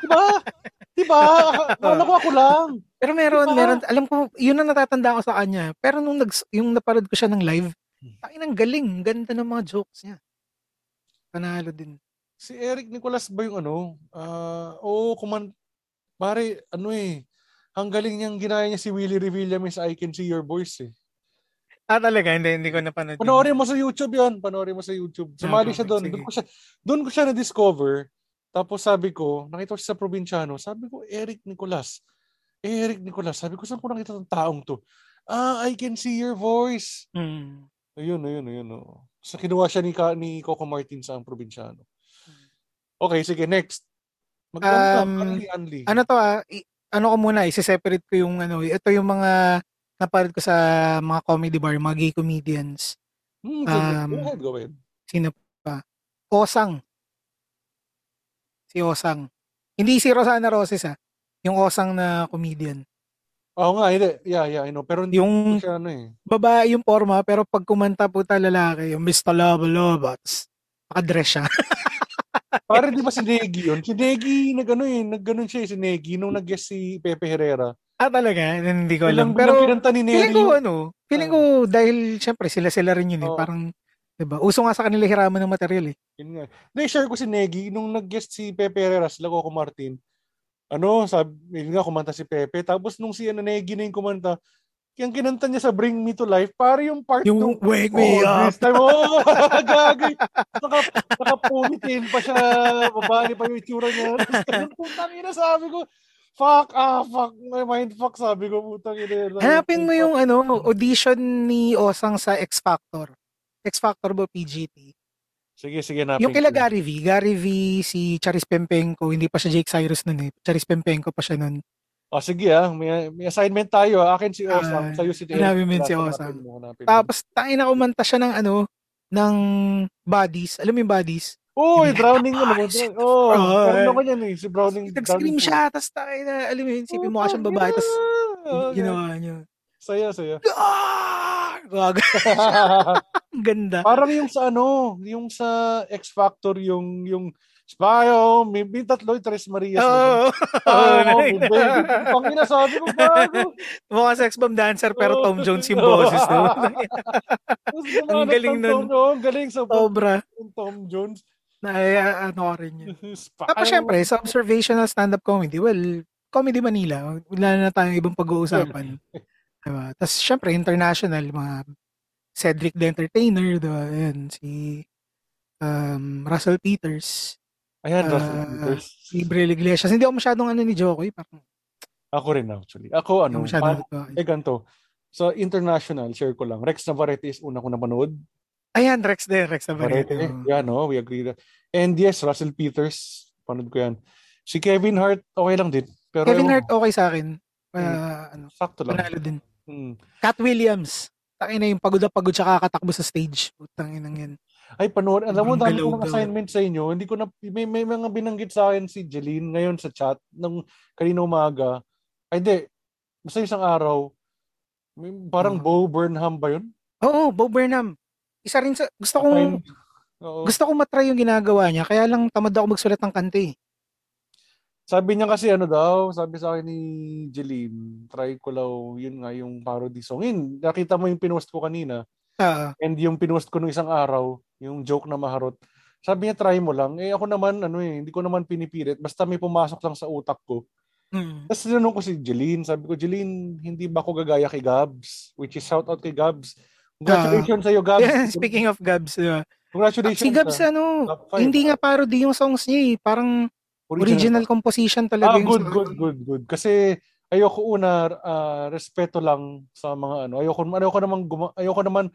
Diba? Diba? Akala ko ako lang. Pero meron, Diba? meron, alam ko, yun ang natatanda ko sa kanya. Pero nung nag, yung napanood ko siya ng live, takin ang galing, ganda ng mga jokes niya. Panalo din. Si Eric Nicolas ba yung ano? Ah, oo, kuman pare, ano eh. Ang galing niyang ginaya niya si Willie Revilla Miss I Can See Your Voice eh. Ah, talaga? Hindi, hindi ko napanood. Panoorin mo sa YouTube 'yon, panoorin mo sa YouTube. Sumali Ah, siya doon. Doon ko siya doon ko siya na-discover. Tapos sabi ko, nakita ko siya sa probinsyano. Sabi ko, Eric Nicolas. Eric Nicolas. Sabi ko, saan ko nakita ng taong to? Ah, I can see your voice. Hmm. Ayun, ayun, ayun. Oh. Sa kinuha siya ni, Ka- ni Coco Martin sa ang probinsyano. Okay, sige, next. Mag Um, Anli, Anli. Ano to ah, ano ko muna, isi-separate ko yung ano, ito yung mga napanood ko sa mga comedy bar, mga gay comedians. Hmm, um, go ahead, go ahead. Sino pa? Osang. Si Osang. Hindi si Rosana Roses ah. Yung Osang na comedian. Oo nga, hindi. Yeah, yeah, I know. Pero hindi Yung siya ano eh. babae yung forma, pero pag kumanta po ta lalaki, yung Mr. Lava Lovats, nakadress siya. Pare, di ba si Negi yun? Si Negi, nag-ano eh, nag-ganon siya eh, si Negi, nung nag-guest si Pepe Herrera. ah, talaga? Hindi ko alam. Bilang, Pero, kinanta ni Neri feeling ko, ano, feeling ko, dahil, syempre, sila-sila rin yun eh. Oo. Parang, diba? Uso nga sa kanila hiraman ng material eh. Yun nga. Hindi, share ko si Negi, nung nag-guest si Pepe Herrera, sila Coco Martin, ano, sabi, yun nga, kumanta si Pepe. Tapos nung si ano, Negi na yung kumanta, yung kinanta niya sa Bring Me to Life, pare yung part Yung nung, wake me oh, up. this time, oh, gagay. Naka, naka-ponytail pa siya, babae pa yung itsura niya. Tapos putang ina, sabi ko, fuck, ah, fuck, my mind fuck, sabi ko, putang ina. Hanapin mo yung ano, audition ni Osang sa X Factor. X Factor ba PGT? Sige, sige, napin. Yung kila Gary V, Gary V, si Charis Pempenko, hindi pa siya Jake Cyrus nun eh. Charis Pempenko pa siya nun. Oh, sige ah, may, may assignment tayo. ah. Akin si Ah, Osam, sa'yo si hanapin mo yun si Hanapin Osam. hanapin. Tapos, tangin na kumanta siya ng ano, ng bodies. Alam mo yung bodies? Uy, Yung drowning ano mo. Boys. Oh, Oh, eh. ako yan eh. Si Browning. Nag-scream siya, tapos tangin na, alam mo yun, sipin mo ka siyang babae, tapos ginawa niya. Saya, saya. Ah! Gag- Ang ganda. Parang yung sa ano, yung sa X Factor, yung, yung Spyo, may, may tatlo, yung Tres Marias. Oo. Oh, Oo, may baby. Pang inasabi ko, bago. Mukha sex bomb dancer pero. Tom Jones yung boses. No? Ang galing nun. Oh, ang galing sa Sobra. Tom Jones. Na, eh, ano rin yun. Tapos syempre, sa observational stand-up comedy, well, Comedy Manila, wala na tayong ibang pag-uusapan. Diba? Tapos syempre, international, mga Cedric the Entertainer, diba? Ayan, si um, Russell Peters, Ayan, Russell Peters. si Brel Iglesias. Hindi ako masyadong ano ni Jokoy, parang Ako rin actually. Ako ano, masyadong pa- nagpa- eh ganito. Sa international, share ko lang. Rex Navarrete is una ko napanood. Ayan, Rex din, Rex Navarrete. Navarrete. Yeah, no, we agree. that. And yes, Russell Peters, panood ko yan. Si Kevin Hart, okay lang din. Pero Kevin Hart, okay sa akin. Ah, ano, sakto lang. panalo din. Hmm. Cat Williams. Tangin na yung pagod na pagod siya kakatakbo sa stage. Putang inang yan. Ay, panood. Alam mo, dami ko ng galaw-galaw. assignment sa inyo. Hindi ko na, may, may mga binanggit sa akin si Jeline ngayon sa chat nung kanina umaga. Ay, di. Basta isang araw. May, parang Hmm. Bo Burnham ba yun? Oo, Bo Burnham. Isa rin sa, gusto kong, Oo. gusto kong matry yung ginagawa niya. Kaya lang tamad ako magsulat ng kante. Sabi niya kasi ano daw, sabi sa akin ni Jeline, try ko law, yun nga yung parody song. Yun, nakita mo yung pinost ko kanina. Ah, And yung pinost ko nung isang araw, yung joke na maharot. Sabi niya, try mo lang. Eh ako naman, ano eh, hindi ko naman pinipilit. Basta may pumasok lang sa utak ko. mm. Tapos tinanong ko si Jeline, sabi ko, Jeline, hindi ba ako gagaya kay Gabs? Which is shout out kay Gabs. Congratulations sa'yo, Gabs. Yeah, speaking of Gabs, diba? Congratulations. si Gabs sa ano, top five, hindi ah. nga parody yung songs niya eh. Parang original composition talaga Ah, good, good, good, good. Kasi ayoko una ah, respeto lang sa mga ano. Ayoko ayoko naman guma- ayoko naman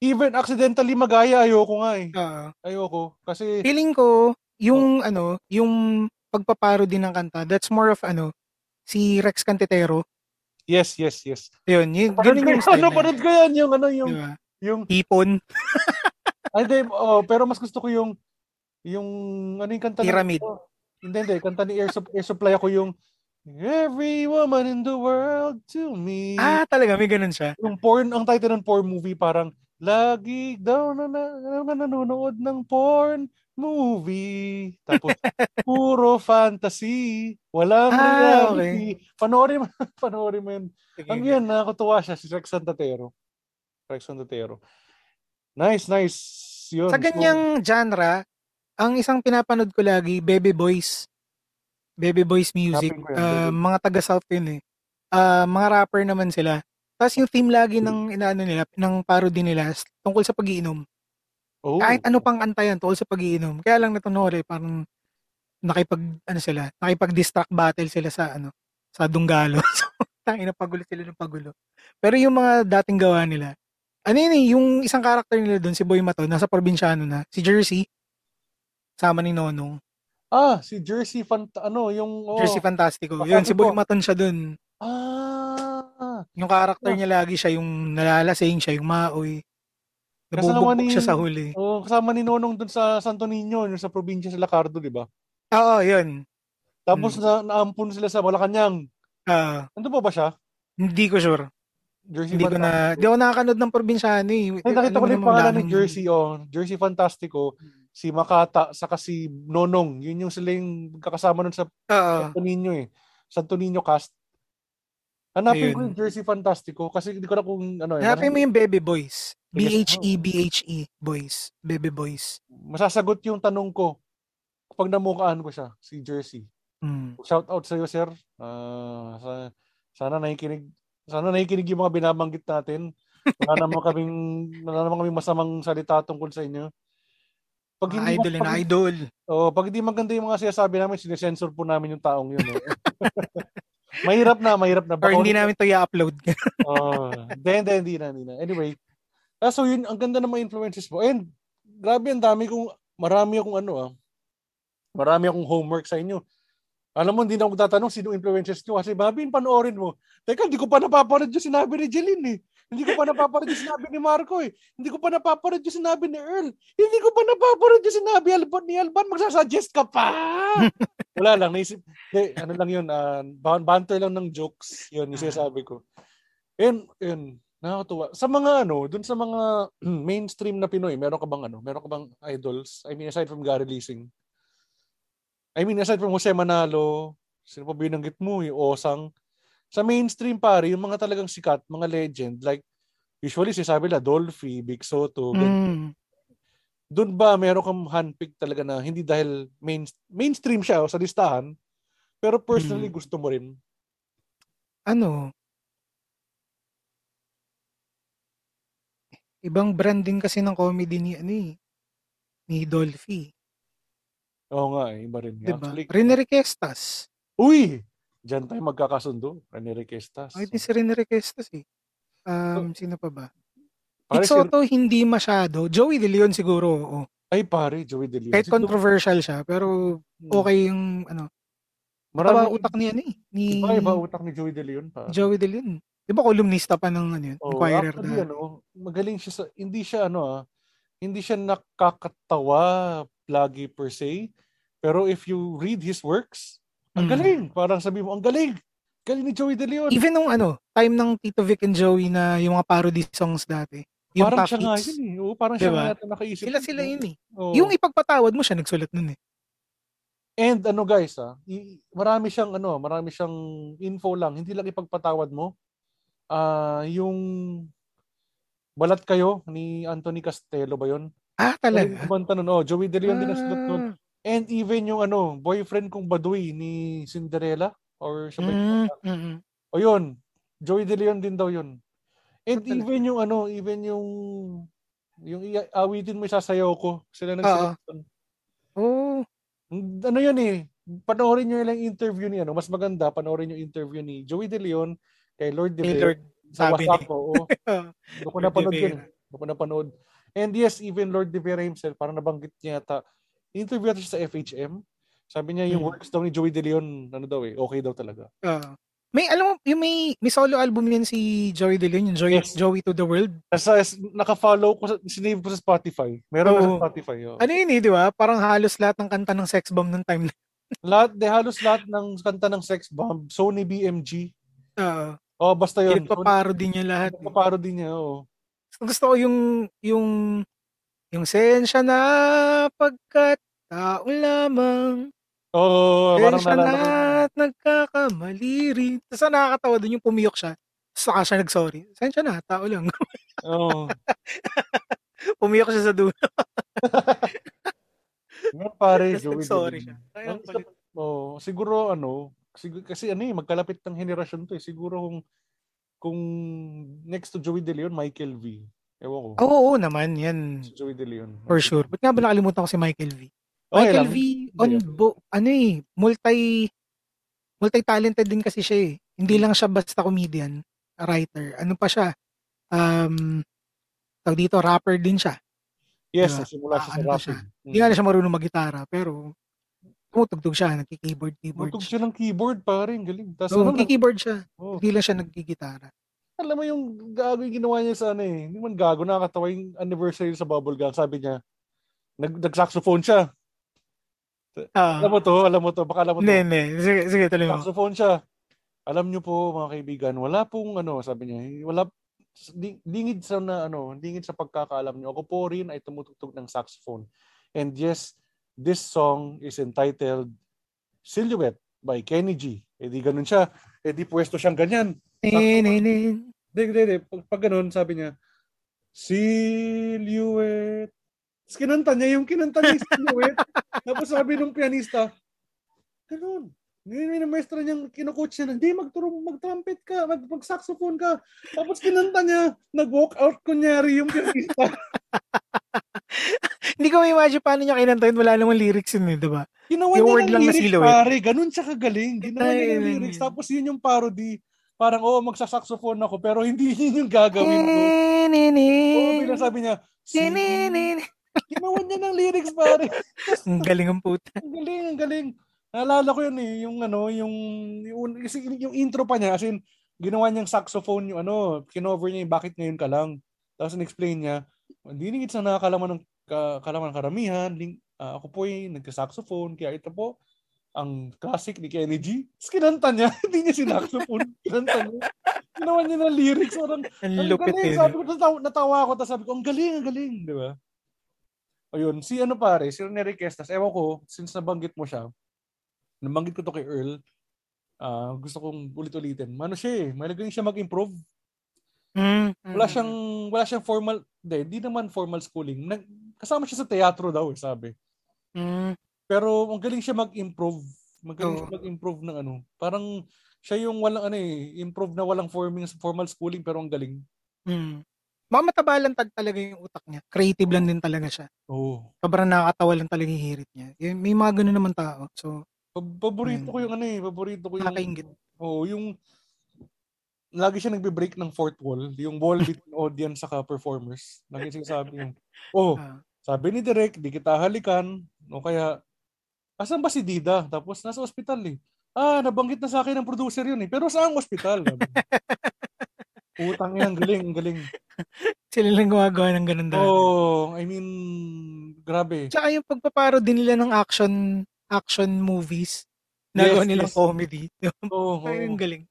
even accidentally magaya ayoko nga eh. Ah. Ayoko kasi feeling ko, yung ano, yung pagpaparody ng kanta, that's more of ano, si Rex Cantitero. yes, yes, yes. Yun, yun, ganun ko, yung style ano, panood ko yan yung ano yung Diba? yung Hipon. Ay, di, oh, pero mas gusto ko yung yung ano yung kanta Pyramid. oh, hindi, hindi. Kanta ni Air, Air Supply ako yung Every woman in the world to me. Ah, talaga, may ganun siya. Yung porn, ang title ng porn movie parang Lagi daw na, na, na nanonood ng porn movie. Tapos, puro fantasy. Walang Ah, reality. Panoorin mo, panoorin mo yun. Sige. Ang yan, nakakatuwa siya, si Rex Santatero. Rex Santatero. Nice, nice. Yun. Sa So, ganyang genre, ang isang pinapanood ko lagi, Baby Boys. Baby Boys music. Hanapin ko yan, Ah, mga taga-South yun eh. Ah, mga rapper naman sila. Tapos yung theme lagi ng inaano nila, ng parody nila tungkol sa pagiinom. oh, Kahit ano pang kanta yan tungkol sa pagiinom. Kaya lang natunod eh, parang nakipag, ano sila, nakipag-distract battle sila sa, ano, sa Dunggalo. so, tangina pagulo sila ng pagulo. Pero yung mga dating gawa nila, ano yun eh, yung isang karakter nila doon, si Boy Mato, nasa probinsyano na, si Jersey, sama ni Nonong. Ah, si Jersey Fant ano, yung oh. Jersey Fantastico. Baka Yun, si ano Boy? Maton siya doon. Ah. Yung karakter Ah. niya lagi siya, yung nalalasing siya, yung maoy. Kasama Nabubugbog ni- siya sa huli. Oh, kasama ni Nonong dun sa Santo Niño, yung sa probinsya sa Lacardo, di ba? Oo, yun. Tapos Hmm. na naampun sila sa Malacanang. Ah, Nandun pa ba siya? hindi ko sure. Jersey Hindi ko na, hindi ako nakakanood ng probinsyano eh. Ay, nakita Alam ko na yung pangalan nang- Jersey, oh. Jersey Fantastico, si Makata, saka si Nonong. Yun yung sila yung kakasama nun sa Oo. Santo Niño eh. Santo Niño cast. Hanapin ko Ayun. yung Jersey Fantastico kasi hindi ko na kung ano eh. Hanapin mo yung Baby Boys. B-H-E, B-H-E, Boys. Baby Boys. Masasagot yung tanong ko kapag namukaan ko siya, si Jersey. Mm. Shout out sa iyo, sir. Ah, sa- sana nakikinig sana nakikinig yung mga binabanggit natin. Wala naman kaming wala naman kaming masamang salita tungkol sa inyo. Pag Mga hindi idol na pag, idol. oh, pag hindi maganda yung mga sinasabi namin, sinesensor po namin yung taong yun. Eh. mahirap na, mahirap na. Or Baka hindi namin to i-upload. Oh, hindi, hindi, na, hindi na. Anyway, ah, so yun, ang ganda ng mga influences mo. And grabe, ang dami kong, marami akong ano ah, marami akong homework sa inyo. Alam mo, hindi na ako tatanong sino influences nyo kasi babin, panoorin mo. Teka, hindi ko pa napapanood yung sinabi ni Jeline eh. Hindi ko pa napapanood yung sinabi ni Marco eh. Hindi ko pa napapanood yung sinabi ni Earl. Hindi ko pa napapanood yung sinabi Alban, ni Alban. Magsasuggest ka pa! Wala lang, naisip. Hindi, ano lang yun, ah, ban- banter lang ng jokes. Yun, yung sinasabi ko. Yun, yun, nakakatuwa. Sa mga ano, dun sa mga mainstream na Pinoy, meron ka bang ano, meron ka bang idols? I mean, aside from Gary Leasing. I mean, aside from Jose Manalo, sino pa binanggit mo? Yung Osang. Sa mainstream pare, yung mga talagang sikat, mga legend, like, usually sinasabi nila, Dolphy, Big Soto. Mm. Doon ba meron kang handpick talaga na hindi dahil main, mainstream siya oh, sa listahan, pero personally Mm. gusto mo rin? Ano? Ibang branding kasi ng comedy ni ano eh. Ni Dolphy. Oo nga, eh, iba rin. Diba? Actually, Rene Requestas. Uy! Diyan tayo magkakasundo. Rene Requestas. Ay, di si Rene Requestas eh. Um, sino pa ba? Pare, Soto, hindi masyado. Joey De Leon siguro, oo. Ay, pare, Joey De Leon. Kahit Si Do- controversial siya, pero Hmm. okay yung, ano, Marami, Marami, utak ni ano eh. Ni Iba, iba utak ni Joey De Leon. Pa. Joey De Leon. Di ba columnista pa ng ano yun? Oh, Inquirer actually, dati. ano, magaling siya sa, hindi siya, ano ah, hindi siya nakakatawa lagi per se. Pero if you read his works, ang Mm. galing. Parang sabi mo, ang galing. Galing ni Joey De Leon. Even nung ano, time ng Tito Vic and Joey na yung mga parody songs dati. Yung parang siya nga yun eh. Oo, parang siya Diba? nga yata nakaisip. Sila sila yun eh. Oo. Yung ipagpatawad mo siya, nagsulat nun eh. And ano guys, ah, marami siyang ano, marami siyang info lang, hindi lang ipagpatawad mo. Ah, yung Balat kayo ni Anthony Castello ba 'yon? Ah, talaga? Kumanta nun, oh, Joey De Leon din ang sulat nun. And even yung ano, boyfriend kong Baduy ni Cinderella or siya Mm, mm, mm. O yun, Joey De Leon din daw yun. And talaga? even yung ano, even yung yung awitin mo isasayaw ko, sila nang Oo. Oh, Ano yun eh, panoorin nyo lang interview ni ano, mas maganda panoorin yung interview ni Joey De Leon kay Lord De Lord, sa WhatsApp ko. Oo. Doon ko napanood yun. Eh. Doon ko napanood. And yes, even Lord De Vera himself, parang nabanggit niya yata, interview yata siya sa FHM. Sabi niya yung Hmm. works daw ni Joey De Leon, ano daw eh, okay daw talaga. Ah. May, alam mo, yung may, may solo album yan si Joey De Leon, yung Joey, Yes. Joey to the World. Nasa, naka-follow ko, sa, sinave ko sa Spotify. Meron na Oo. sa Spotify. Oh. Ano yun eh, di ba? Parang halos lahat ng kanta ng sex bomb nung time na. Lahat, de halos lahat ng kanta ng Sex Bomb, Sony BMG. Uh, Oh, basta yun. Pinagpaparody niya lahat. eh. Nagpa-parody niya, oh. Gusto ko yung, yung, yung sensya na pagkat tao lamang. Oh, parang Sensya nalala ko. na at nagkakamali rin. Tapos ang nakakatawa dun yung pumiyok siya. Saka siya nag-sorry. Sensya na, tao lang. Oh. pumiyok siya sa dulo. Nga pare, Tapos Joey nag-sorry De siya. Ang isa- kulit. Oh, siguro ano, siguro, kasi ano eh, magkalapit ng henerasyon to eh. Siguro kung kung next to Joey De Leon, Michael V. Ewan ko. Oo, oo naman, yan. Si Joey De Leon. For sure. Ba't nga ba nakalimutan ko si Michael V? Okay Michael lang. V, on bo, ano eh, multi, multi-talented din kasi siya eh. Hindi lang siya basta comedian, writer. Ano pa siya? Um, tawag dito, rapper din siya. Yes, Diba? nagsimula siya Ah, sa ano rapping. Hindi nga na siya marunong mag-gitara, pero tumutugtog siya, nagki-keyboard, keyboard Matug siya. siya ng keyboard, pare. Ang galing. Tapos So, ano, nagki-keyboard siya. oh, Hindi lang siya nagkikitara. alam mo yung gago yung ginawa niya sa ano eh. Hindi man gago, nakakatawa yung anniversary sa Bubblegum. Sabi niya, nag, nag-saxophone siya. Ah, Alam mo to, alam mo to, baka alam mo to. hindi, hindi. Sige, sige, tuloy mo. Saxophone siya. Alam niyo po mga kaibigan, wala pong ano, sabi niya, wala di- dingid sa na ano, dingid sa pagkakaalam niyo. Ako po rin ay tumutugtog ng saxophone. And yes, this song is entitled Silhouette by Kenny G. Eh di ganun siya. Eh di pwesto siyang ganyan. Ne, ne. Hindi, hindi, hindi. Pag, pag ganun, sabi niya, Silhouette. Tapos kinanta niya yung kinanta niya yung Silhouette. Tapos sabi nung pianista, ganun. Yung maestro niyang kinukoach niya, hindi, magturong, mag-trumpet ka, mag, mag-saxophone ka. Tapos kinanta niya, nag-walk out kunyari yung pianista. Hindi ko ma-imagine paano niya kinanta yun. Wala namang lyrics yun eh, diba? Ginawa Yung niya word ng lang na lyrics, silhouette. pare. Ganun siya kagaling. Ginawa niya ng lyrics. Tapos yun yung parody. Parang, oo, magsasaxophone ako, pero hindi yun yung gagawin ko. Oo, bigla sabi niya, Ne, ne, ne, ne. Ginawa niya ng lyrics, pare. Ang galing ang puta. Ang galing, ang galing. Naalala ko yun eh, yung ano, yung, yung, yung intro pa niya, as in, ginawa niyang saxophone yung ano, kinover niya yung bakit ngayon ka lang. Tapos in-explain niya, hindi ningit sa nakakalaman ng ka, kalaman ng karamihan, ling, ah, ako po ay nagka-saxophone, kaya ito po, ang classic ni Kenny G. Tapos kinanta niya, hindi niya sinaxophone, kinanta niya. Ginawa niya ng lyrics, parang, Ang ang galing. eh. Sabi ko, natawa, natawa ako, tapos sabi ko, ang galing, ang galing, di ba? Ayun, si ano pare, si Rene Requestas, ewan ko, since nabanggit mo siya, nabanggit ko to kay Earl, ah gusto kong ulit-ulitin. Ano siya eh, magaling siya mag-improve. Mm, Wala siyang, wala siyang formal, hindi, di naman formal schooling. Nag, kasama siya sa teatro daw eh, sabi. Mm, Pero ang galing siya mag-improve. Magaling Oo. siya mag-improve ng ano. Parang siya yung walang ano eh, improve na walang forming, formal schooling pero ang galing. mm. Mga matabalan tag talaga yung utak niya. Creative lang din talaga siya. Oo. Sobrang nakakatawa lang talaga yung hirit niya. Yung- May mga ganun naman tao. So, Pa- Paborito ko yung ano eh, paborito ko yung Nakakaingit. Oo, yung lagi siya nagbe-break ng fourth wall, yung wall between audience saka performers. Lagi sinasabi yung, oh, ah, sabi ni Direk, di kita halikan, o kaya, asan ba si Dida? Tapos nasa ospital eh. Ah, nabanggit na sa akin ng producer yun eh. Pero saan ospital? Utang yan, galing, galing. sila lang gumagawa ng ganun dati. Oh, I mean, grabe. Tsaka yung pagpaparody nila ng action action movies. Yes, Nagawa nilang yes. comedy. Oh, Ay, ang oh. galing.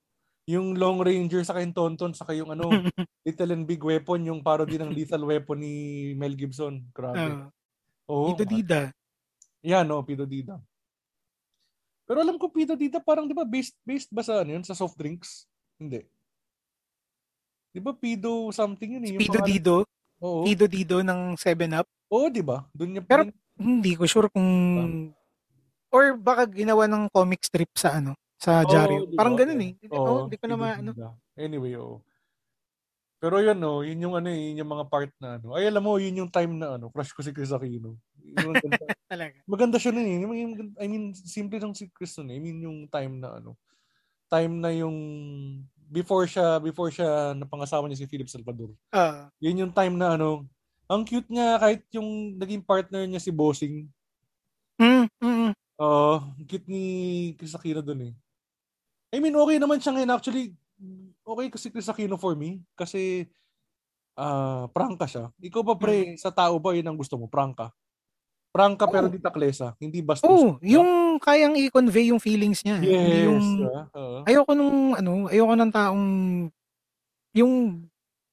Yung Long Ranger sa yung Tonton saka yung ano, Little and Big Weapon, yung parody ng Lethal Weapon ni Mel Gibson. Grabe. Ah, Oo. Dito Dida. Yan, no, Pido Dida. Pero alam ko Pido Dida parang 'di ba based based ba sa ano yun, sa soft drinks? Hindi. 'Di ba Pido something yun eh, Pido pangalan- Dido. Oo. Pido Dido ng 7-Up. Oo, 'di ba? Doon niya Pero- Hindi ko sure kung... Or baka ginawa ng comic strip sa ano, sa Jaryo. di ba? Parang ganun eh. Hindi, Oo, oh, hindi ko na maano. Anyway, oo. Pero yun, no, yun yung ano, eh, yun yung mga part na ano. Ay, alam mo, yun yung time na ano, crush ko si Chris Aquino. Maganda, Talaga. maganda siya nun eh. I mean, simple lang si Chris nun eh. I mean, yung time na ano, time na yung before siya, before siya napangasawa niya si Philip Salvador. Ah, Yun yung time na ano, ang cute niya kahit yung naging partner niya si Bossing. mm, mm, mm. Oo, ang cute ni Chris Aquino dun eh. I mean, okay naman siya ngayon. Actually, okay kasi Chris Aquino for me. Kasi, ah prangka siya. Ikaw ba, pre, sa tao ba yun ang gusto mo? Prangka? Prangka pero Oo. hindi taklesa. Hindi bastos. Oh, yung kayang i-convey yung feelings niya. eh. Hindi Yes. yung oo. ayoko nung ano, ayoko ng taong yung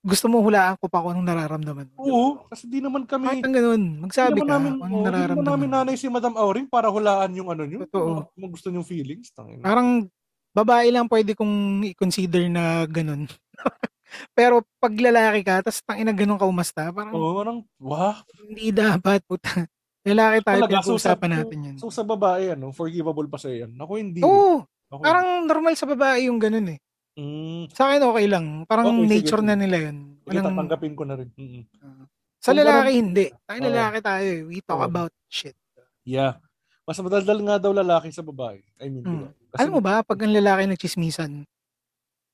gusto mo hulaan ko pa kung anong nararamdaman mo. Oo, kasi di naman kami, Kahit ang ganun, magsabi ka namin, kung oh, anong nararamdaman namin mo. nanay si Madam Auring para hulaan yung ano nyo. Totoo. Kung gusto nyo feelings. Tangina. Parang babae lang pwede kong i-consider na ganun. Pero pag lalaki ka, tapos tangina ganun ka umasta, parang Oo, parang, wah. hindi dapat, puta. Lalaki tayo, Talaga, so sa, pinag-uusapan natin yan. so sa babae, ano, forgivable pa sa yan. Ako hindi. Oo, Ako, parang normal sa babae yung ganun eh. mm, Sa akin okay lang. Parang Okay, sige, nature sige. na nila yun. sige, Walang, tatanggapin ko na rin. Mm-mm. sa Kung lalaki hindi. Tayo Oo. lalaki tayo eh. We talk Oo. about shit. Yeah. Mas madaldal nga daw lalaki sa babae. I mean, Mm. Kasi Alam mo ba, pag ang lalaki nagchismisan,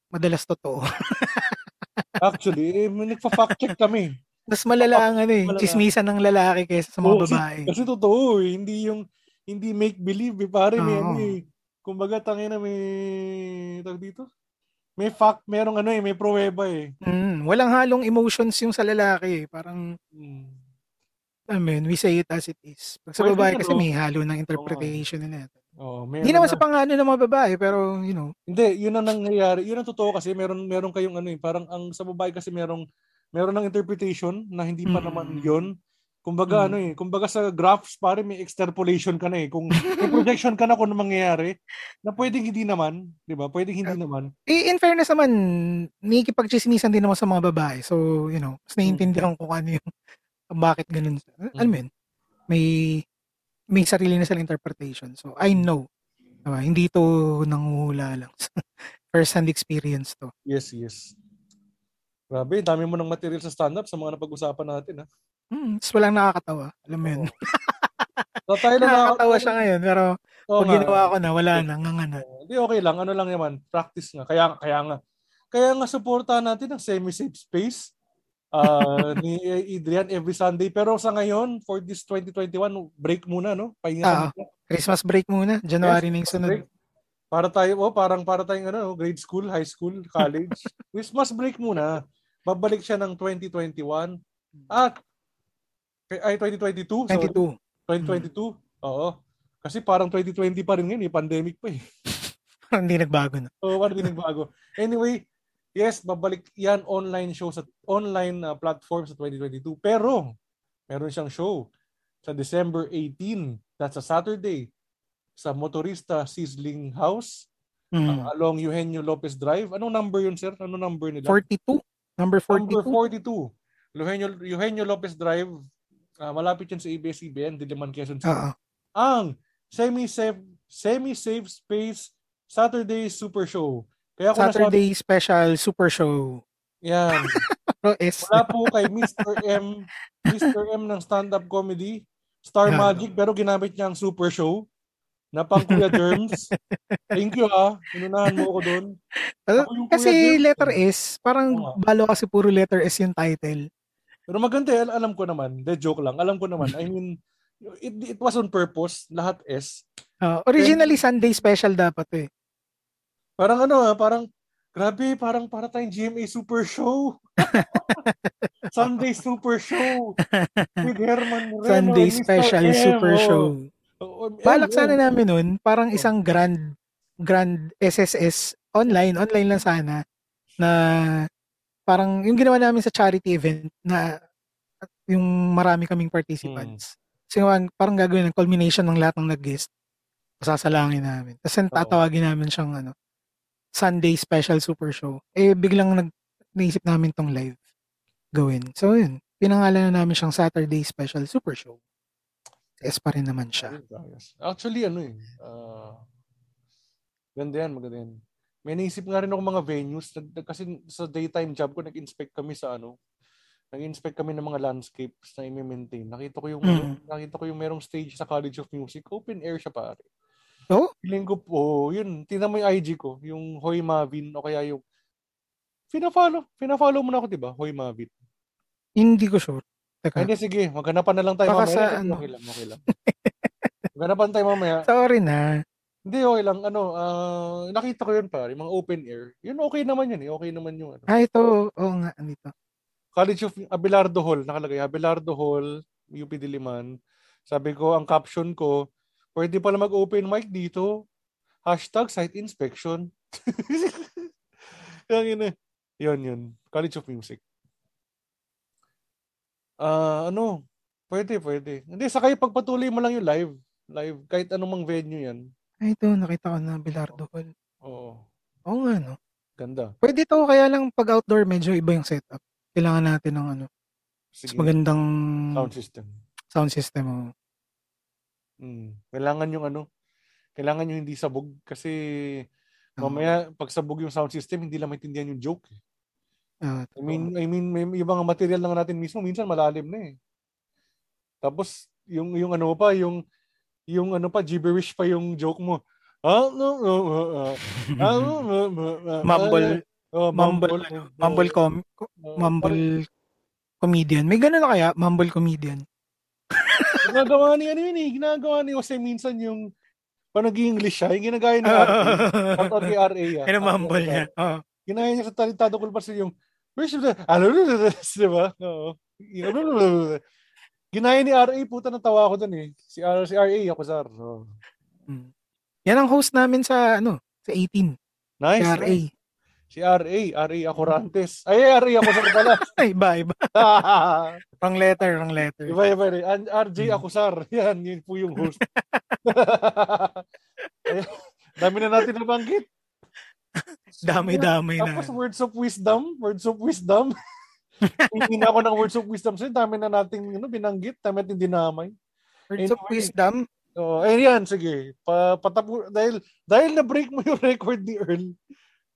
madalas totoo. Actually, eh, nagpa-fact check kami. Mas malala ang ano eh, Malala. chismisan ng lalaki kaysa sa mga kasi- babae. Kasi totoo eh. Hindi yung, hindi make believe eh. Pare, may ano eh. Kumbaga, tangina may, tawag dito? May fact, merong ano eh, may pruweba eh. Mm, walang halong emotions yung sa lalaki eh. Parang, Mm. I mean, we say it as it is. Pag sa Pwede babae kasi may halo ng interpretation nila. Oh, Hindi naman na- sa pangano ng mga babae, pero you know, Hindi, yun ang nangyayari. Yun ang totoo kasi meron meron kayong ano eh, parang ang sa babae kasi merong meron ng interpretation na hindi pa Mm. naman yun. Kumbaga Mm. ano eh, kumbaga sa graphs pare may extrapolation ka na eh. Kung may projection ka na kung ano mangyayari, na pwedeng hindi naman, 'di ba? Pwedeng hindi naman. eh, in fairness naman, nakikipagchismisan din naman sa mga babae. So, you know, mas naiintindihan ko kung ano yung bakit ganun. Alam mo yun, may may sarili na silang interpretation. So, I know. Diba? Hindi to nanguhula lang. First-hand experience to. Yes, yes. Grabe, dami mo ng material sa stand-up sa mga napag-usapan natin. Ha? Hmm, tapos walang nakakatawa. Alam mo yun. So, tayo na nakakatawa siya ngayon, pero Oo pag nga. ginawa ko na, wala na, nga nga na. Hindi okay lang, ano lang naman, practice nga. Kaya kaya nga kaya nga suportahan natin ang semi-safe space ah, ni Adrian every Sunday. Pero sa ngayon, for this 2021, break muna, no? Pahinga Ah. Christmas break muna. January na yung sunod. Break. Para tayo, oh, parang para tayong ano, grade school, high school, college. Christmas break muna. Babalik siya ng 2021. At ay 2022, sorry. 22. 2022. Oo. Kasi parang 2020 pa rin ngayon, eh, pandemic pa eh. Hindi nagbago na. So, ano din bago. Anyway, yes, babalik yan online show sa online uh, platform sa 2022. Pero, meron siyang show sa December 18. That's a Saturday sa Motorista Sizzling House Mm. uh, along Eugenio Lopez Drive. Anong number yun, sir? Anong number nila? 42? Number 42? Number 42. Eugenio, Eugenio Lopez Drive. uh, malapit yan sa ABS-CBN, Diliman, Quezon City. Oo. ang semi-safe semi-safe space Saturday Super Show. Kaya nasabi, Saturday special super show. yan. Wala po kay Mr. M, Mr. M ng stand-up comedy, Star Yan. Magic, pero ginamit niya ang Super Show na pang Kuya Derms. Thank you ah. Inunahan mo ako doon. Kasi letter S, parang nga. balo kasi puro letter S yung title. Pero maganda, eh, alam ko naman. De joke lang. Alam ko naman. I mean, it, it was on purpose. Lahat S. Uh, originally Sunday special dapat eh. Parang ano ah, parang grabe, parang para tayong GMA Super Show. Sunday Super Show. With Herman Moreno. Sunday and Mr. special M, super oh. show. Oh, oh, Balak oh, sana oh. namin nun, parang isang grand grand SSS online, online lang sana na parang yung ginawa namin sa charity event na yung marami kaming participants. Kasi nga, parang gagawin ng culmination ng lahat ng nag-guest. Sasalangin namin. Tapos Oo. tatawagin namin siyang ano, Sunday special super show. Eh biglang nag naisip namin tong live gawin. So yun, pinangalan na namin siyang Saturday special super show. S pa rin naman siya. Ayos. Actually, ano eh. ah, ganda yan, maganda yan. May naisip nga rin ako mga venues. Nag- Kasi sa daytime job ko, nag-inspect kami sa ano, nag-inspect kami ng mga landscapes na i-maintain. Nakita ko yung, Mm. nakita ko yung merong stage sa College of Music. Open air siya pare. Oh? Feeling ko po, yun, tingnan mo yung IG ko, yung Hoy Mavin o kaya yung Fina-follow. Fina-follow mo na ako, di ba? Hoy Mavin. Hindi ko sure. Teka. Hindi, sige. Maganapan na lang tayo Baka mamaya. sa ano. Okay lang, okay lang. Maganapan tayo mamaya. Sorry na. Hindi, okay lang. Ano, ah, nakita ko yun pare, mga open air. Yun okay naman yun eh. Okay naman yung ano. Ah, ito. Oo nga, andito. College of Abelardo Hall, nakalagay. Abelardo Hall, UP Diliman. Sabi ko, ang caption ko, pwede pala mag-open mic dito. Hashtag site inspection. Yan, yun eh. Yun, yun. College of Music. Ah, ano? Pwede, pwede. Hindi, saka pagpatuloy mo lang yung live. Live, kahit anumang venue yan. Ah, ito. Nakita ko na Bilardo Hall. Oo. Oo nga, no? Ganda. Pwede to, kaya lang pag outdoor, medyo iba yung setup. Kailangan natin ng ano, mas Sige. magandang Sound system. sound system. oh. Mm. Kailangan yung ano, kailangan yung hindi sabog kasi mamaya pag sabog yung sound system, hindi lang maintindihan yung joke. eh. Ah, I mean, I mean, may ibang material lang natin mismo, minsan malalim na eh. Tapos yung yung ano pa, yung yung ano pa gibberish pa yung joke mo. Ah, no, no, ah, mumble, oh, mumble, mumble, mumble, com, oh, mumble comedian. May ganun na kaya? Mumble comedian. Ginagawa ni ano yun eh, ginagawa ni Jose minsan yung pag nag-English siya, yung ginagaya ni RA. Shoutout kay RA. ah. Ano mumble niya? Oo. Ginaya niya sa Talentado Kulpas yung Where's the... Ano, di ba? Oo. Ginaya ni RA, puta na tawa ko dun eh. Si, R, si RA, ako sir. Oh. Mm. Yan ang host namin sa ano, sa 18. Nice. Si RA. Si RA, RA Acorantes. Ay, RA ako sir pala. Ay, iba, iba. Wrong letter, wrong letter. iba, iba. iba. RJ ako sir. Yan, yun po yung host. Dami na natin nabanggit. Dami-dami na. Tapos words of wisdom, words of wisdom. Hindi na ako ng words of wisdom. So, dami na nating ano, binanggit, dami natin dinamay. Words of Anyway. wisdom. Oh, eh yan, sige. Pa, patapu dahil dahil na break mo yung record ni Earl.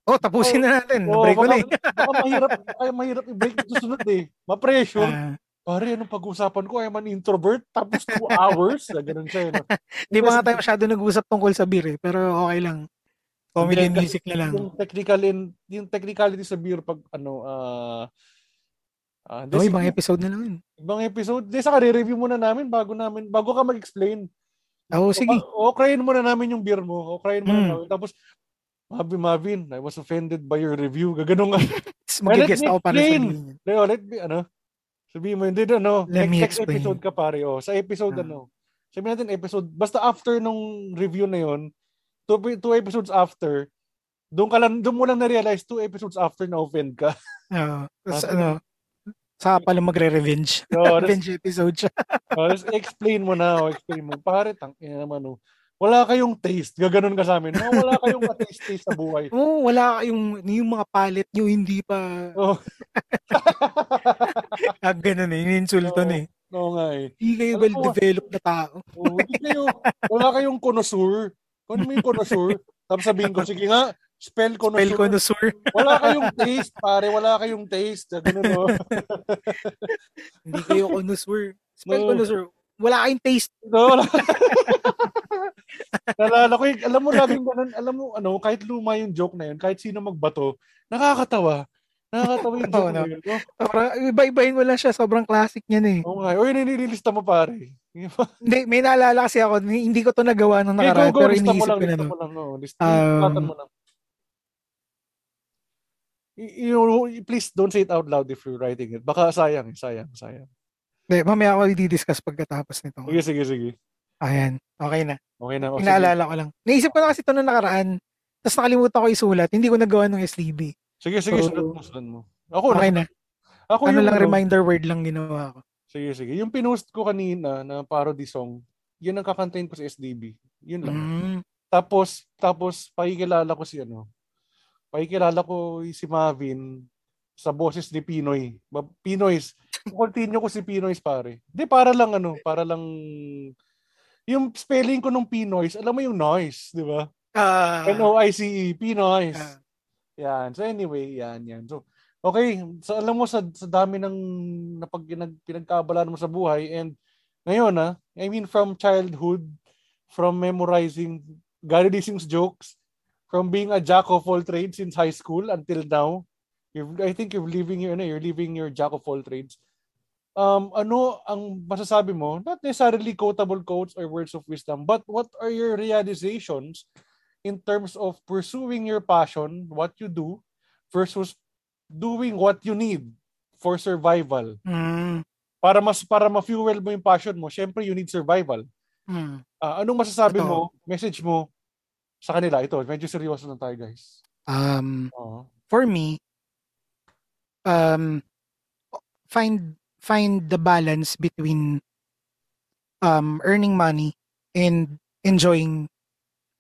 Oh, tapusin na natin. Oh, Break ko baka, na eh. baka mahirap, ay mahirap i-break yung susunod eh. Ma-pressure. Ah, Pare, anong pag-usapan ko? I'm an introvert. Tapos two hours. Ah, Ganun siya. No? Di ba nga tayo masyado nag-usap tungkol sa beer eh. Pero okay lang. Comedy and music na lang. Yung technical in, yung technicality sa beer pag ano, ah hindi, Oh, sige, ibang episode na lang yun. ibang episode. Di, saka re-review muna namin bago namin, bago ka mag-explain. Oh, sige. O,okrayin muna namin yung beer mo. Okrayin muna Mm. namin. Tapos, Mavin, Mavin, I was offended by your review. Gaganong nga. Me ako para sa linya. Leo, let me, ano, sabihin mo, hindi, ano, Let next, me next episode ka pare, oh. Sa episode, Ah. ano, sabihin natin episode, basta after nung review na yon two, two episodes after, doon ka lang, doon mo lang na-realize, two episodes after na offend ka. Oo. Tapos Ah, ano, saka pala magre-revenge. So, Revenge episode siya. oh, just explain mo na, oh, explain mo. Pare, tang, ina naman, oh. Wala kayong taste. Gaganon ka sa amin. No, wala kayong taste-taste sa buhay. Oo, wala yung, yung mga palette nyo hindi pa Oh. ah, ganun eh. Ininsulto Oo. na eh. Oo nga eh. Hindi kayo well-developed na tao. Oh, hindi kayo, wala kayong connoisseur. Kung ano mo yung connoisseur, tapos sabihin ko, sige nga, spell Spell connoisseur. connoisseur. Wala kayong taste, pare. Wala kayong taste. Ganun, no? Hindi kayo connoisseur. Spell Oo. connoisseur. Wala kayong taste. no wala. Nalala ko, alam mo laging ganun, alam mo, ano, kahit luma yung joke na yun, kahit sino magbato, nakakatawa. Nakakatawa yung joke na no. yun. Oh, Sobrang, iba-ibahin mo lang siya. Sobrang classic niyan eh. Oo nga. O yun, nililista mo, pare. Hindi, may naalala kasi ako. Hindi ko to nagawa nung Okay, nakaraan. go, go. Pero Lista mo lang, ko na lista mo lang. No. Lista, Um, mo lang. You, please don't say it out loud if you're writing it. Baka sayang, eh, sayang, sayang. Hindi, mamaya ako i-discuss pagkatapos nito. Sige, sige, sige. Ayan. Okay na. Okay na. O, sige. Inaalala ko lang. Naisip ko na kasi ito nung nakaraan. Tapos nakalimutan ko isulat. Hindi ko nagawa ng SDB. Sige, sige, So, sunod mo, sunod mo. Ako, Okay na. ako Ano yung, lang ano, reminder word lang ginawa ko. Sige, sige. Yung pinost ko kanina na parody song, yun ang kakantahin ko sa SDB. Yun lang. Mm. Tapos, tapos, pakikilala ko si ano, pakikilala ko si Marvin sa boses ni Pinoy. Pinoys. Continue ko si Pinoys, pare. Hindi, para lang ano, para lang, yung spelling ko nung Pinoys, alam mo yung noise, di ba? Ah, N-O-I-C-E, Pinoys. ah, Yan. So anyway, yan, yan. So, okay. So alam mo sa, sa dami ng napag, pinagkaabalahan mo sa buhay and ngayon ah, I mean from childhood, from memorizing Gary Leasing's jokes, from being a jack of all trades since high school until now, you've, I think you're leaving your, ano, you're leaving your jack of all trades. um, ano ang masasabi mo? Not necessarily quotable quotes or words of wisdom, but what are your realizations in terms of pursuing your passion, what you do, versus doing what you need for survival? Mm. Para mas para ma-fuel mo yung passion mo, syempre you need survival. Mm. Ah, anong masasabi Totoo. mo, message mo sa kanila? Ito, medyo seryoso lang tayo, guys. Um, Oo. for me, um, find find the balance between um, earning money and enjoying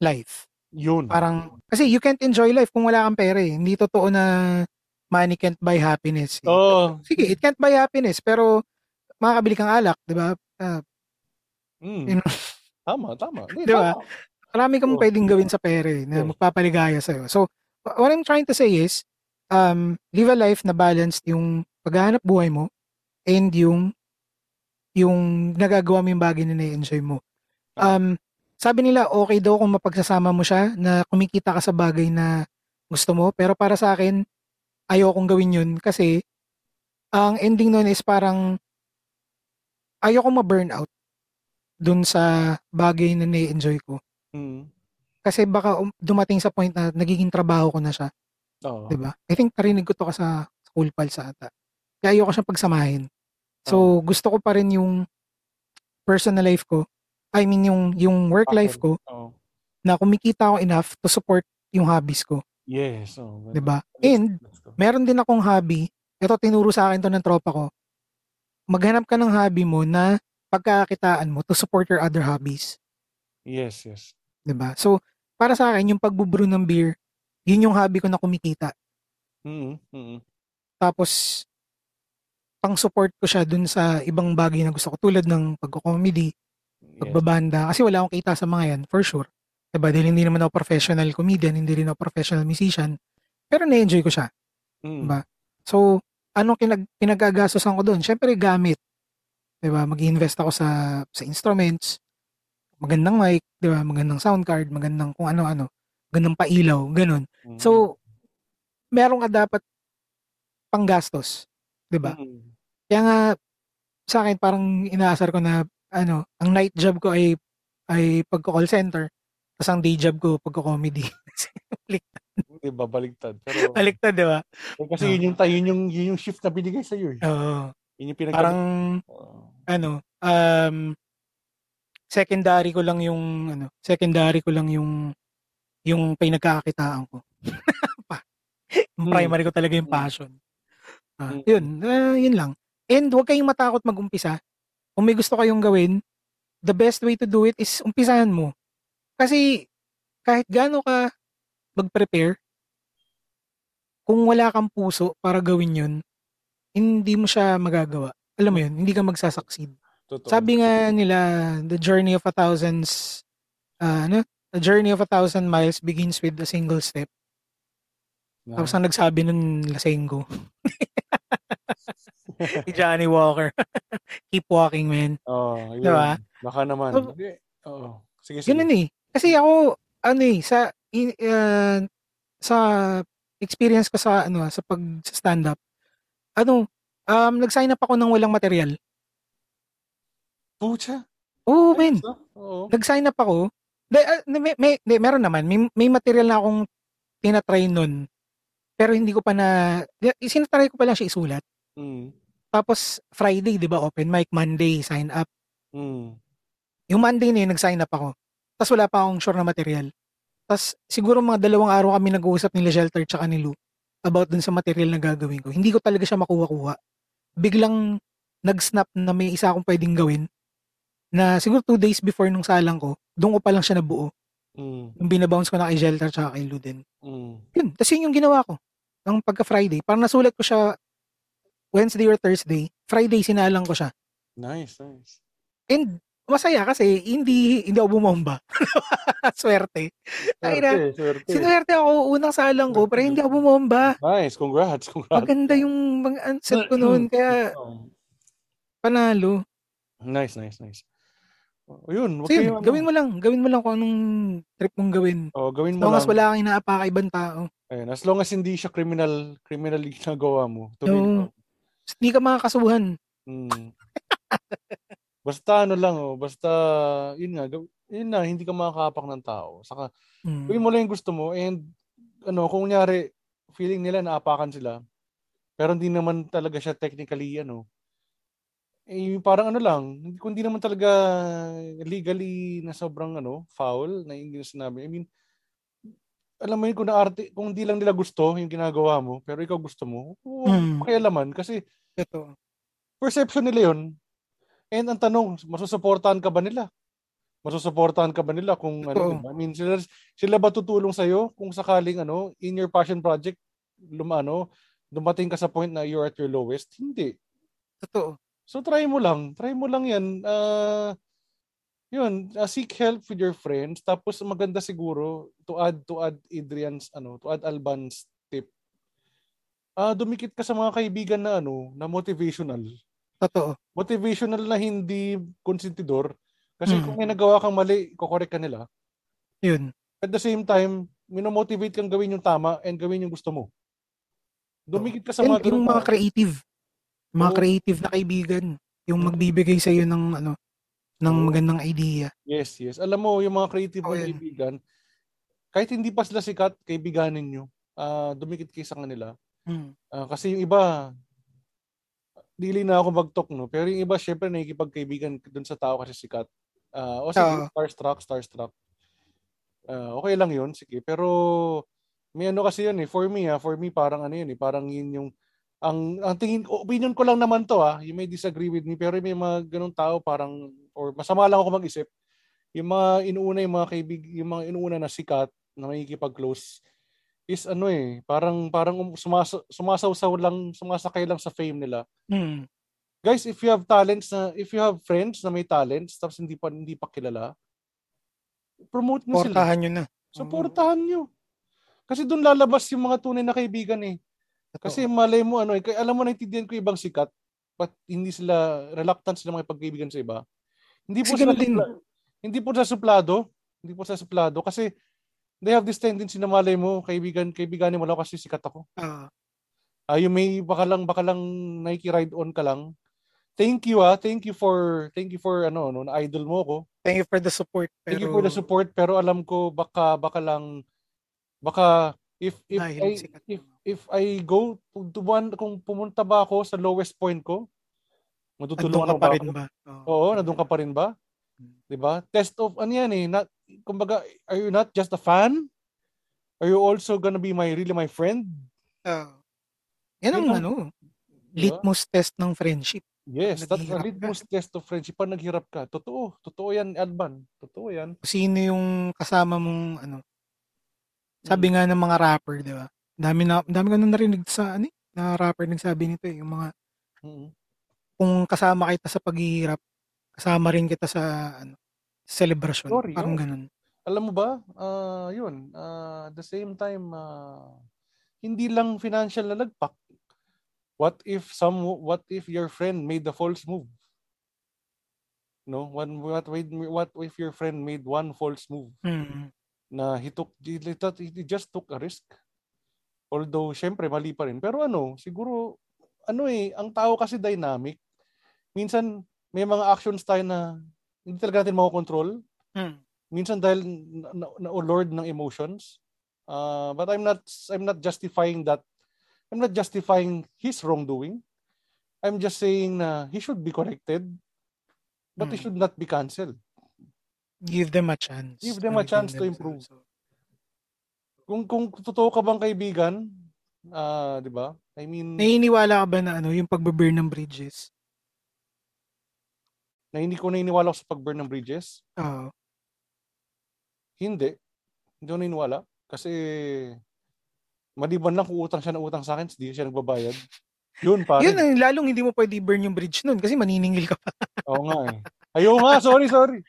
life. Yun. Parang, kasi you can't enjoy life kung wala kang pera eh. Hindi totoo na money can't buy happiness. eh. Oo. Sige, it can't buy happiness, pero makakabili kang alak, di ba? Ah, Mm. you know, Tama, tama. Di ba? marami kang Oo. pwedeng gawin sa pera eh, na Yes. magpapaligaya sa'yo. So, wh- what I'm trying to say is, um, live a life na balanced yung paghahanap buhay mo and yung yung nagagawa mo yung bagay na na-enjoy mo. Um, sabi nila, okay daw kung mapagsasama mo siya na kumikita ka sa bagay na gusto mo. Pero para sa akin, ayokong gawin yun kasi ang ending nun is parang ayoko ma-burnout dun sa bagay na na-enjoy ko. Mm. Kasi baka um- dumating sa point na nagiging trabaho ko na siya. Oo. 'di ba? I think narinig ko to ka sa, sa Cool Pals ata. Kaya ayoko siyang pagsamahin. So, gusto ko pa rin yung personal life ko. I mean, yung, yung work life ko na kumikita ako enough to support yung hobbies ko. Yes. Oh, 'di ba? And, meron din akong hobby. Ito, tinuro sa akin to ng tropa ko. Maghanap ka ng hobby mo na pagkakakitaan mo to support your other hobbies. Yes, yes. 'di ba? So, para sa akin, yung pagbubrew ng beer, yun yung hobby ko na kumikita. Mm mm Tapos, pang support ko siya dun sa ibang bagay na gusto ko tulad ng pagko-comedy, Yes. pagbabanda. Kasi wala akong kita sa mga yan, for sure. Diba? Dahil hindi naman ako professional comedian, hindi rin ako professional musician. Pero na-enjoy ko siya. Mm. Diba? So, anong kinag pinagagastosan ko doon? Siyempre, gamit. Diba? Mag-invest ako sa sa instruments, magandang mic, diba? magandang sound card, magandang kung ano-ano, magandang pailaw, ganun. Mm. So, meron ka dapat panggastos. Diba? Mm. Kaya nga, sa akin, parang inaasar ko na, ano, ang night job ko ay, ay pagko-call center. Tapos ang day job ko, pagko-comedy. Hindi ba baligtad? Pero Baliktad, di ba? eh, kasi yun yung yun yung yun yung shift na binigay sa iyo. Eh. Oo. Yun yung pinag parang, Oo. ano, um, secondary ko lang yung, ano, secondary ko lang yung, yung pinagkakakitaan ko. Pa- yung Hmm. primary ko talaga yung Hmm. passion. Ah, Hmm. Yun, ah, yun lang. And huwag kayong matakot mag-umpisa. Kung may gusto kayong gawin, the best way to do it is umpisahan mo. Kasi kahit gaano ka mag-prepare, kung wala kang puso para gawin yun, hindi mo siya magagawa. Alam mo yun, hindi ka magsasucceed. Totoo. Sabi nga nila, the journey of a thousands, ah, ano? The journey of a thousand miles begins with a single step. Na- Tapos ang nagsabi nun, Lasengo. si Johnny Walker. Keep walking, man. Oo, yun. Diba? Baka naman. So, Hindi. Oo. Sige, sige. Ganun eh. Kasi ako, ano eh, sa, in, uh, sa experience ko sa, ano, sa pag sa stand-up, ano, um, nag-sign up ako ng walang material. Pucha. Oo, man. Oo. Nag-sign up ako. De, ah, may, may, de, meron naman. May, may material na akong tinatry nun. Pero hindi ko pa na, sinatry ko pa lang siya isulat. Mm. Tapos, Friday, di ba, open mic. Monday, sign up. Mm. Yung Monday na yun, nag-sign up ako. Tapos wala pa akong sure na material. Tapos siguro mga dalawang araw kami nag-uusap ni Shelter tsaka ni Lou about dun sa material na gagawin ko. Hindi ko talaga siya makuha-kuha. Biglang nag-snap na may isa akong pwedeng gawin na siguro two days before nung salang ko, doon ko pa lang siya nabuo. Mm. Yung binabounce ko na kay Shelter tsaka kay Lou din. Mm. Yun. Tapos yun yung ginawa ko. Nung pagka-Friday. Parang nasulat ko siya Wednesday or Thursday. Friday sinalang ko siya. Nice, nice. And masaya kasi hindi hindi ako bumomba. Swerte. Ay na, Swerte, swerte. Sinuwerte ako unang salang ko pero hindi ako bumomba. Nice, congrats, congrats. Maganda yung mga answer ko noon kaya panalo. Nice, nice, nice. O, yun, wag So yun, ano. gawin mo lang. Gawin mo lang kung anong trip mong gawin. Oh, gawin As mo long as lang. wala kang inaapaka ibang tao. Ayun, as long as hindi siya criminal, criminally ginagawa mo. Tuloy Oo. Hindi ka makakasuhan. Mm. basta ano lang, oh, basta, yun nga, yun na, hindi ka makakapak ng tao. Saka, Mm. gawin mo lang yung gusto mo and, ano, kung kunyari, feeling nila naapakan sila, pero hindi naman talaga siya technically, ano, eh, parang ano lang, hindi- kung hindi naman talaga legally na sobrang, ano, foul, na na sinabi. I mean, alam mo yun, kung, naarte, kung hindi lang nila gusto yung ginagawa mo, pero ikaw gusto mo, oo, Mm. pakialaman. Kasi, Ito. perception nila yun. And ang tanong, masusuportahan ka ba nila? Masusuportahan ka ba nila kung ano, Totoo. diba? I mean, sila, sila ba tutulong sa'yo kung sakaling ano, in your passion project, lumano, dumating ka sa point na you're at your lowest? Hindi. Totoo. So try mo lang. Try mo lang yan. Ah, yun, ah, seek help with your friends. Tapos maganda siguro to add to add Adrian's ano, to add Alban's Ah, dumikit ka sa mga kaibigan na ano, na motivational. Totoo. Motivational na hindi konsentidor. Kasi Mm. kung may nagawa kang mali, kokorek ka nila. Yun. At the same time, minomotivate kang gawin yung tama and gawin yung gusto mo. Dumikit ka sa And mga yung mga creative. Mga Oo. creative na kaibigan. Yung magbibigay sa iyo ng ano ng magandang idea. Yes, yes. Alam mo, yung mga creative Oo, na kaibigan, kahit hindi pa sila sikat, kaibiganin nyo. Ah, dumikit kayo sa kanila. Mm. Ah, kasi yung iba, dili na ako mag-talk, no? Pero yung iba, syempre, nakikipagkaibigan dun sa tao kasi sikat. Ah, o sige, Oo. starstruck, starstruck. Ah, okay lang yun, sige. Pero, may ano kasi yun eh. For me, ah, for me, parang ano yun eh. Parang yun yung, ang, ang tingin, opinion ko lang naman to ah. You may disagree with me, pero may mga ganong tao parang, or masama lang ako mag-isip. Yung mga inuuna, yung mga kaibig, yung mga inuuna na sikat, na makikipag-close, is ano eh, parang, parang um- sumasa, sumasaw lang, sumasakay lang sa fame nila. Mm. Guys, if you have talents na, if you have friends na may talents, tapos hindi pa, hindi pa kilala, promote nyo sila. Portahan nyo na. Supportahan nyo. Kasi doon lalabas yung mga tunay na kaibigan eh. Kasi malay mo ano, eh, kaya alam mo naintindihan ko ibang sikat, but hindi sila reluctant sila makipagkaibigan sa iba. Hindi po Kasi sila ganun din. hindi po sa suplado, hindi po sa suplado kasi they have this tendency na malay mo kaibigan kaibiganin mo lang kasi sikat ako. Ah, Ah, yung may baka lang baka lang nakiki-ride on ka lang. Thank you ah, thank you for thank you for ano no, na idol mo ko. thank you for the support. Pero, Thank you for the support pero alam ko baka baka lang baka if if Dahil I sikat if if I go to, one kung pumunta ba ako sa lowest point ko matutulungan ka pa rin ako? ba? Oo. Oo, nandun ka pa rin ba? 'Di ba? Test of ano yan eh, not kumbaga are you not just a fan? Are you also gonna be my really my friend? Ah. yan ang ano, litmus test ng friendship. Yes, that's a litmus test of friendship pag naghirap ka. Totoo, totoo yan, Alban. Totoo yan. Sino yung kasama mong ano, Mm. sabi nga ng mga rapper, di ba? Dami na, dami ko nang narinig sa ano, eh, na rapper nagsabi nito eh, yung mga Mm. kung kasama kita sa paghihirap, kasama rin kita sa ano, celebration. Sorry, Parang oh. ganun. Alam mo ba, ah yun, at the same time, ah, hindi lang financial na lagpak. What if some, what if your friend made the false move? No, one, what, what if your friend made one false move Mm. na he took, he, he just took a risk? Although, syempre, mali pa rin. Pero ano, siguro, ano eh, ang tao kasi dynamic. Minsan, may mga actions tayo na hindi talaga natin makokontrol Mm. minsan dahil na, na, na lord ng emotions. Uh, but I'm not I'm not justifying that. I'm not justifying his wrongdoing. I'm just saying na he should be corrected, but he Hmm. should not be cancelled. Give them a chance. Give them a chance to improve. Kung kung totoo ka bang kaibigan, ah, 'di ba? I mean, Naniniwala ka ba na ano, yung pagbe-burn ng bridges? Na hindi ko naniniwala sa pag-burn ng bridges. Oo. Hindi. Hindi ako naniniwala. Kasi, maliban lang kung utang siya na utang sa akin, hindi siya nagbabayad. Yun, pare. Yun, ang lalong hindi mo pwede burn yung bridge nun kasi maniningil ka pa. Oo nga eh. Ayaw nga, sorry, sorry.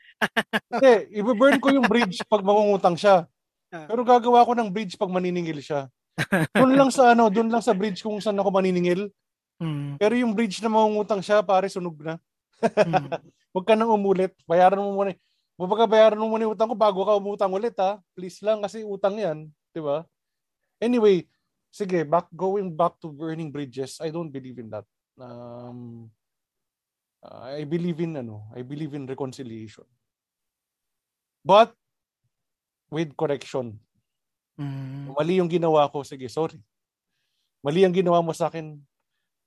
Hindi, i-burn ko yung bridge pag mangungutang siya. Ah. Pero gagawa ko ng bridge pag maniningil siya. Doon lang sa ano, doon lang sa bridge kung saan ako maniningil. Mm. Pero yung bridge na mangungutang siya, pare, sunog na. Mm. Huwag ka nang umulit. Bayaran mo muna. Babaga bayaran mo muna yung utang ko bago ka umutang ulit ha. Please lang kasi utang yan. Di ba? Anyway, sige, back going back to burning bridges, I don't believe in that. Um, Uh, I believe in ano, I believe in reconciliation. But with correction. Mm. Mali yung ginawa ko, sige, sorry. Mali ang ginawa mo sa akin.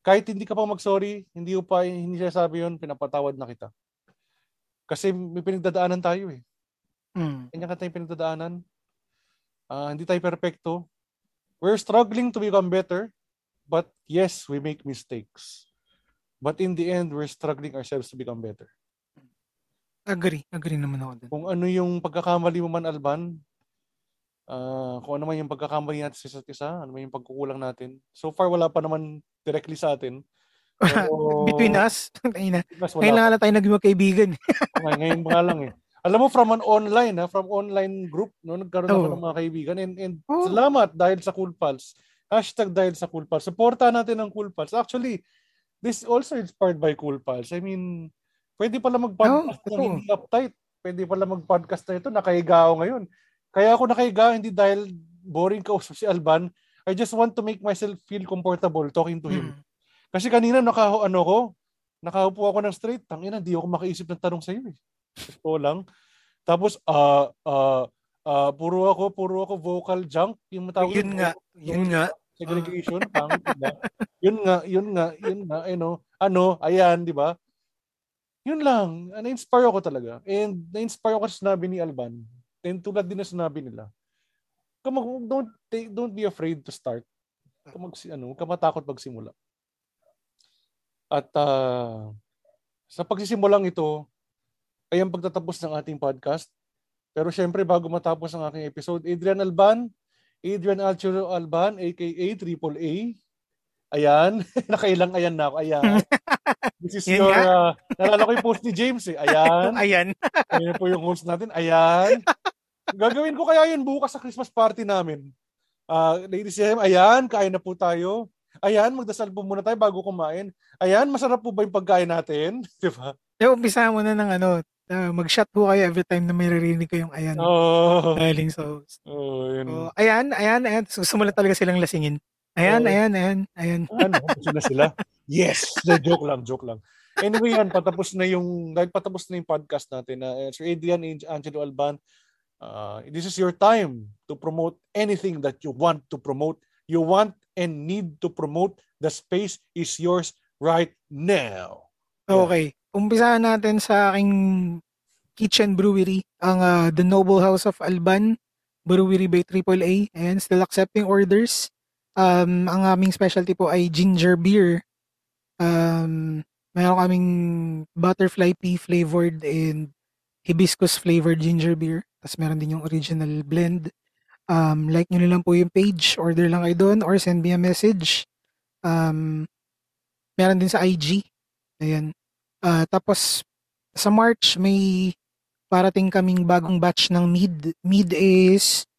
Kahit hindi ka pa mag-sorry, hindi ko pa hindi siya sabi yun, pinapatawad na kita. Kasi may pinagdadaanan tayo eh. Mm. Kanya ka tayong pinagdadaanan. Uh, hindi tayo perfecto. We're struggling to become better. But yes, we make mistakes. But in the end, we're struggling ourselves to become better. Agree. Agree naman ako dun. Kung ano yung pagkakamali mo man, Alban, uh, kung ano man yung pagkakamali natin sa isa't isa, ano man yung pagkukulang natin. So far, wala pa naman directly sa atin. Pero, Between us, ngayon na. Na tayo naging magkaibigan. Ngay- Ngayon pa nga lang eh. Alam mo, from an online, ha, from online group, no, nagkaroon ako Oo. ng mga kaibigan. And, and Oo. salamat dahil sa Cool Pals. Hashtag dahil sa Cool Pals. Supporta natin ang Cool Pals. Actually, this also inspired by Cool Pals. I mean, pwede pala mag-podcast ng totoo. hindi uptight. Pwede pala mag-podcast na ito. Nakahiga ako ngayon. Kaya ako nakahiga, hindi dahil boring kausap si Alban. I just want to make myself feel comfortable talking to him. Mm. Kasi kanina naka ano ko, nakaupo ako ng straight, tangina, di ako makaisip ng tanong sa iyo eh. Ito lang. Tapos ah ah ah, puro ako, puro ako vocal junk, yung matawag Yun nga. Yun nga. segregation, pangit, diba? Yun nga, yun nga, yun nga, ano, ano, ayan, di ba? Yun lang, na-inspire ako talaga. And na-inspire ako sa sinabi ni Alban. And tulad din na sinabi nila. Kamag, don't, take- don't be afraid to start. Kamag, ano, kamatakot magsimula. At ah, sa pagsisimulang ito, ay ang pagtatapos ng ating podcast. Pero syempre, bago matapos ang aking episode, Adrian Alban, Adrian Alchero Alban, aka Triple A. Ayan, nakailang ayan na ako. Ayan. This is your, uh, nalala ko yung post ni James eh. Ayan. Ayan. Ayan po yung host natin. Ayan. Gagawin ko kaya yun bukas sa Christmas party namin. Ah, ladies and gentlemen, ayan, kain na po tayo. Ayan, magdasal po muna tayo bago kumain. Ayan, masarap po ba yung pagkain natin? Di ba? Eh, umpisa mo na ng ano, ah, mag-shot po kayo every time na may naririnig ko yung ayan. Oh, Galing sa host. oh yun. So, ayan, ayan, ayan. Susumulat talaga silang lasingin. Ayan, Oo. ayan, ayan, ayan. ano, sila sila. Yes! The joke lang, joke lang. Anyway, yan, patapos na yung, dahil patapos na yung podcast natin, na Sir Adrian Ang- Angelo Alban, uh, this is your time to promote anything that you want to promote. You want and need to promote. The space is yours right now. Okay. Umpisahan natin sa aking kitchen brewery, ang ah, The Noble House of Alban Brewery by AAA. Ayan, still accepting orders. Um, ang aming specialty po ay ginger beer. Um, meron kaming butterfly pea flavored and hibiscus flavored ginger beer. Tapos meron din yung original blend. Um, like nyo lang po yung page, order lang kayo doon or send me a message. Um, meron din sa IG. Ayan. Ah, tapos sa March may parating kaming bagong batch ng mead. Mead is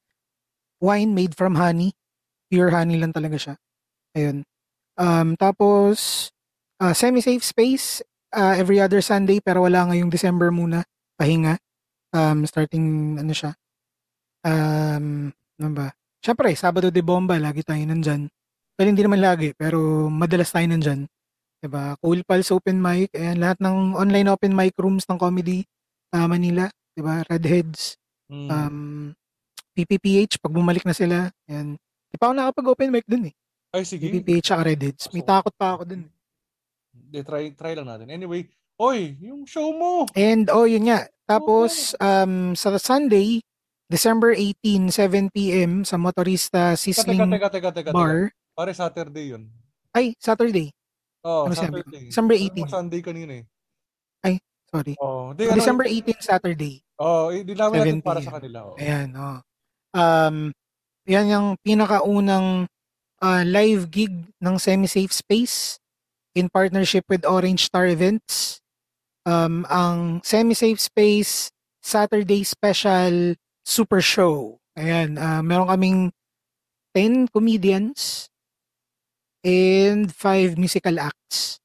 wine made from honey. Pure honey lang talaga siya. Ayun. Um, tapos ah, semi-safe space ah, every other Sunday pero wala ngayong December muna. Pahinga. Um, starting ano siya. Um, ano ba? Siyempre, Sabado de Bomba, lagi tayo nandyan. Well, hindi naman lagi, pero madalas tayo nandyan. Diba? Cool Pulse Open Mic, ayan, lahat ng online open mic rooms ng comedy, ah, Manila, diba? Redheads, Mm. um, PPPH, pag bumalik na sila, ayan. Di pa ako nakapag-open mic dun eh. Ay, sige. PPPH at Redheads. May takot pa ako dun. De, try, try lang natin. Anyway, oy, yung show mo. And, oh, yun nga. Tapos, um, sa Sunday, December 18, 7 p.m. sa Motorista Teka, teka, teka, teka, teka. teka. Bar. Pare Saturday yun. Ay, Saturday. Oh, Ano? Saturday. December Sabi mo 18. Sunday kanina eh. Sorry. Oh, di, ano, December 18, Saturday. Oh, hindi namin natin 7 para sa kanila. Oh. Ayan, oh. Um, yan yung pinakaunang ah, live gig ng Semi-Safe Space in partnership with Orange Star Events. Um, ang Semi-Safe Space Saturday Special Super Show. Ayan, ah, meron kaming 10 comedians and 5 musical acts.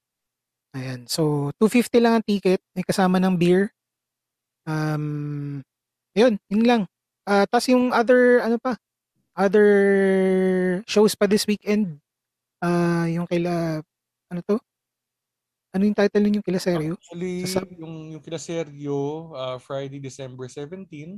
Ayan, so 250 lang ang ticket, may kasama ng beer. Um, yun, yun lang. Ah, tas yung other ano pa? Other shows pa this weekend. Ah, yung kaila ano to? Ano yung title ninyo kila seryo? Actually, Sa- yung, yung kila Sergio, uh, Friday, December 17,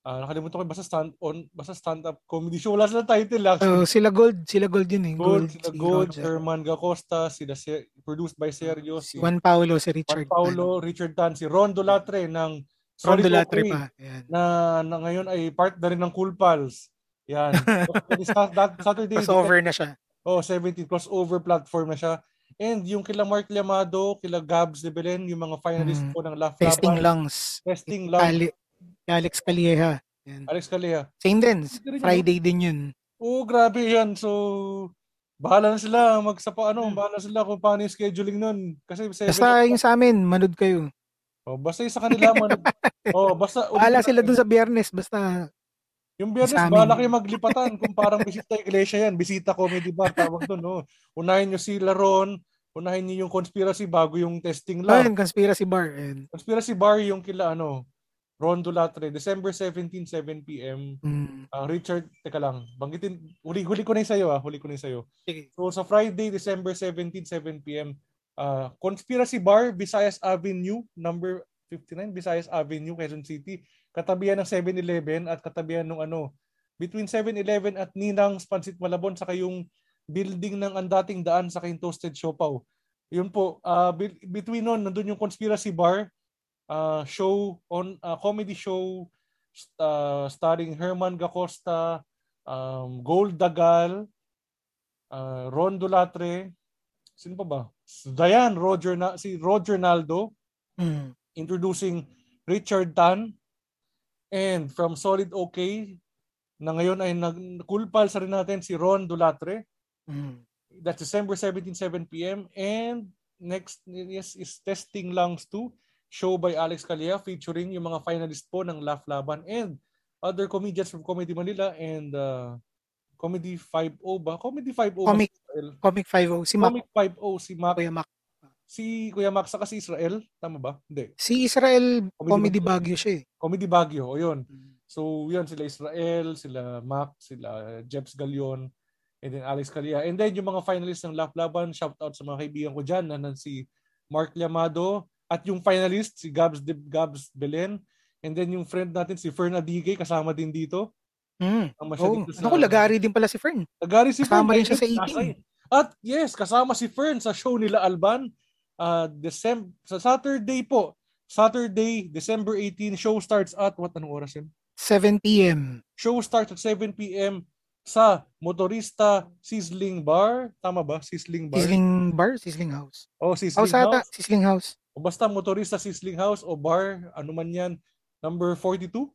ah nakalimutan ko, basta stand on, basta stand-up comedy show. Wala silang title actually. sila Gold, sila Gold yun eh. Gold, sila si Gold, Roger. Herman Gacosta, sila Ser- produced by Sergio, Si Juan Paulo, si Juan Richard. Paulo, Richard Tan, si Ron Dolatre ng Ron OK, pa. Yan. na, na ngayon ay part na rin ng Cool Pals. Yan. So, that Saturday, Crossover na siya. Oh, 17 crossover platform na siya. And yung kila Mark Llamado, kila Gabs de Belen, yung mga finalists Mm. po ng Laugh Testing Laban. lungs. Testing lang. Ali, Alex Calieja. Yan. Alex Calea. Same din. Friday din yun. Oo, grabe yan. So, bahala na sila magsapa ano, Hmm. bahala sila kung paano yung scheduling nun. Kasi Basta yung sa amin, manood kayo. oh, basta yung sa kanila man. oh, basta Bahala sila dun sa biyernes. Basta Yung biyernes, bahala kayo maglipatan kung parang bisita iglesia yan. Bisita comedy bar, tawag doon. No? Unahin nyo si Laron, unahin nyo yung conspiracy bago yung testing oh, lang. yun, conspiracy bar. Yan. Conspiracy bar yung kila ano, Ron Dulatre, December 17, 7 p.m. Mm. Ah, Richard, teka lang, banggitin, huli, huli ko na yung sa'yo ah, huli ko na yung sa'yo. Sige. So sa Friday, December 17, 7 p.m., ah, Conspiracy Bar, Visayas Avenue, number 59, Visayas Avenue, Quezon City. Katabihan ng 7-Eleven at katabihan ng ano, between 7-Eleven at Ninang's Pansit Malabon, saka yung building ng andating daan sa yung Toasted Siopaw. Yun po, be- between nun, nandun yung Conspiracy Bar, ah, show, on ah, comedy show, uh, starring Herman Gacosta, um, Gold Dagal, uh, Ron Dulatre, sino pa ba? Dayan, Roger na, si Roger Naldo, Mm. introducing Richard Tan, and from Solid OK, na ngayon ay nag cool pals rin natin si Ron Dulatre. Mm. That's December 17, 7 p.m. And next yes, is Testing Lungs 2, show by Alex Calea featuring yung mga finalist po ng Laugh Laban and other comedians from Comedy Manila and uh, Comedy 5.0 ba? Comedy 5.0 ba Comic? Comic 5 si Mac. Comic 5.0 si Mac, Kuya Mac. si Kuya Max saka si Israel. Tama ba? Hindi. Si Israel, Comedy comedy Baguio. Baguio siya eh. Comedy Baguio. O yun. So, yun, sila Israel, sila Mac, sila Jeps Galion, and then Alex Calea. And then, yung mga finalists ng Laugh Laban, shout out sa mga kaibigan ko dyan, na si Mark Llamado, at yung finalist, si Gabs, De, Gabs Belen, and then yung friend natin, si Fern Adige, kasama din dito. Mm. Ang Oh, dito Naku, lagari din pala si Fern. Lagari si Kasama Fern. rin siya sa Nasa- 18. At yes, kasama si Fern sa show nila Alban. Uh, December, sa Saturday po. Saturday, December 18, show starts at, what, anong oras yun? 7 p.m. Show starts at 7 p.m. sa Motorista Sizzling Bar. Tama ba? Sizzling Bar? Sizzling bar, Sizzling House. Oh, Sizzling House ata, House. Sizzling House. O basta Motorista Sizzling House o bar, ano man yan. Number 42?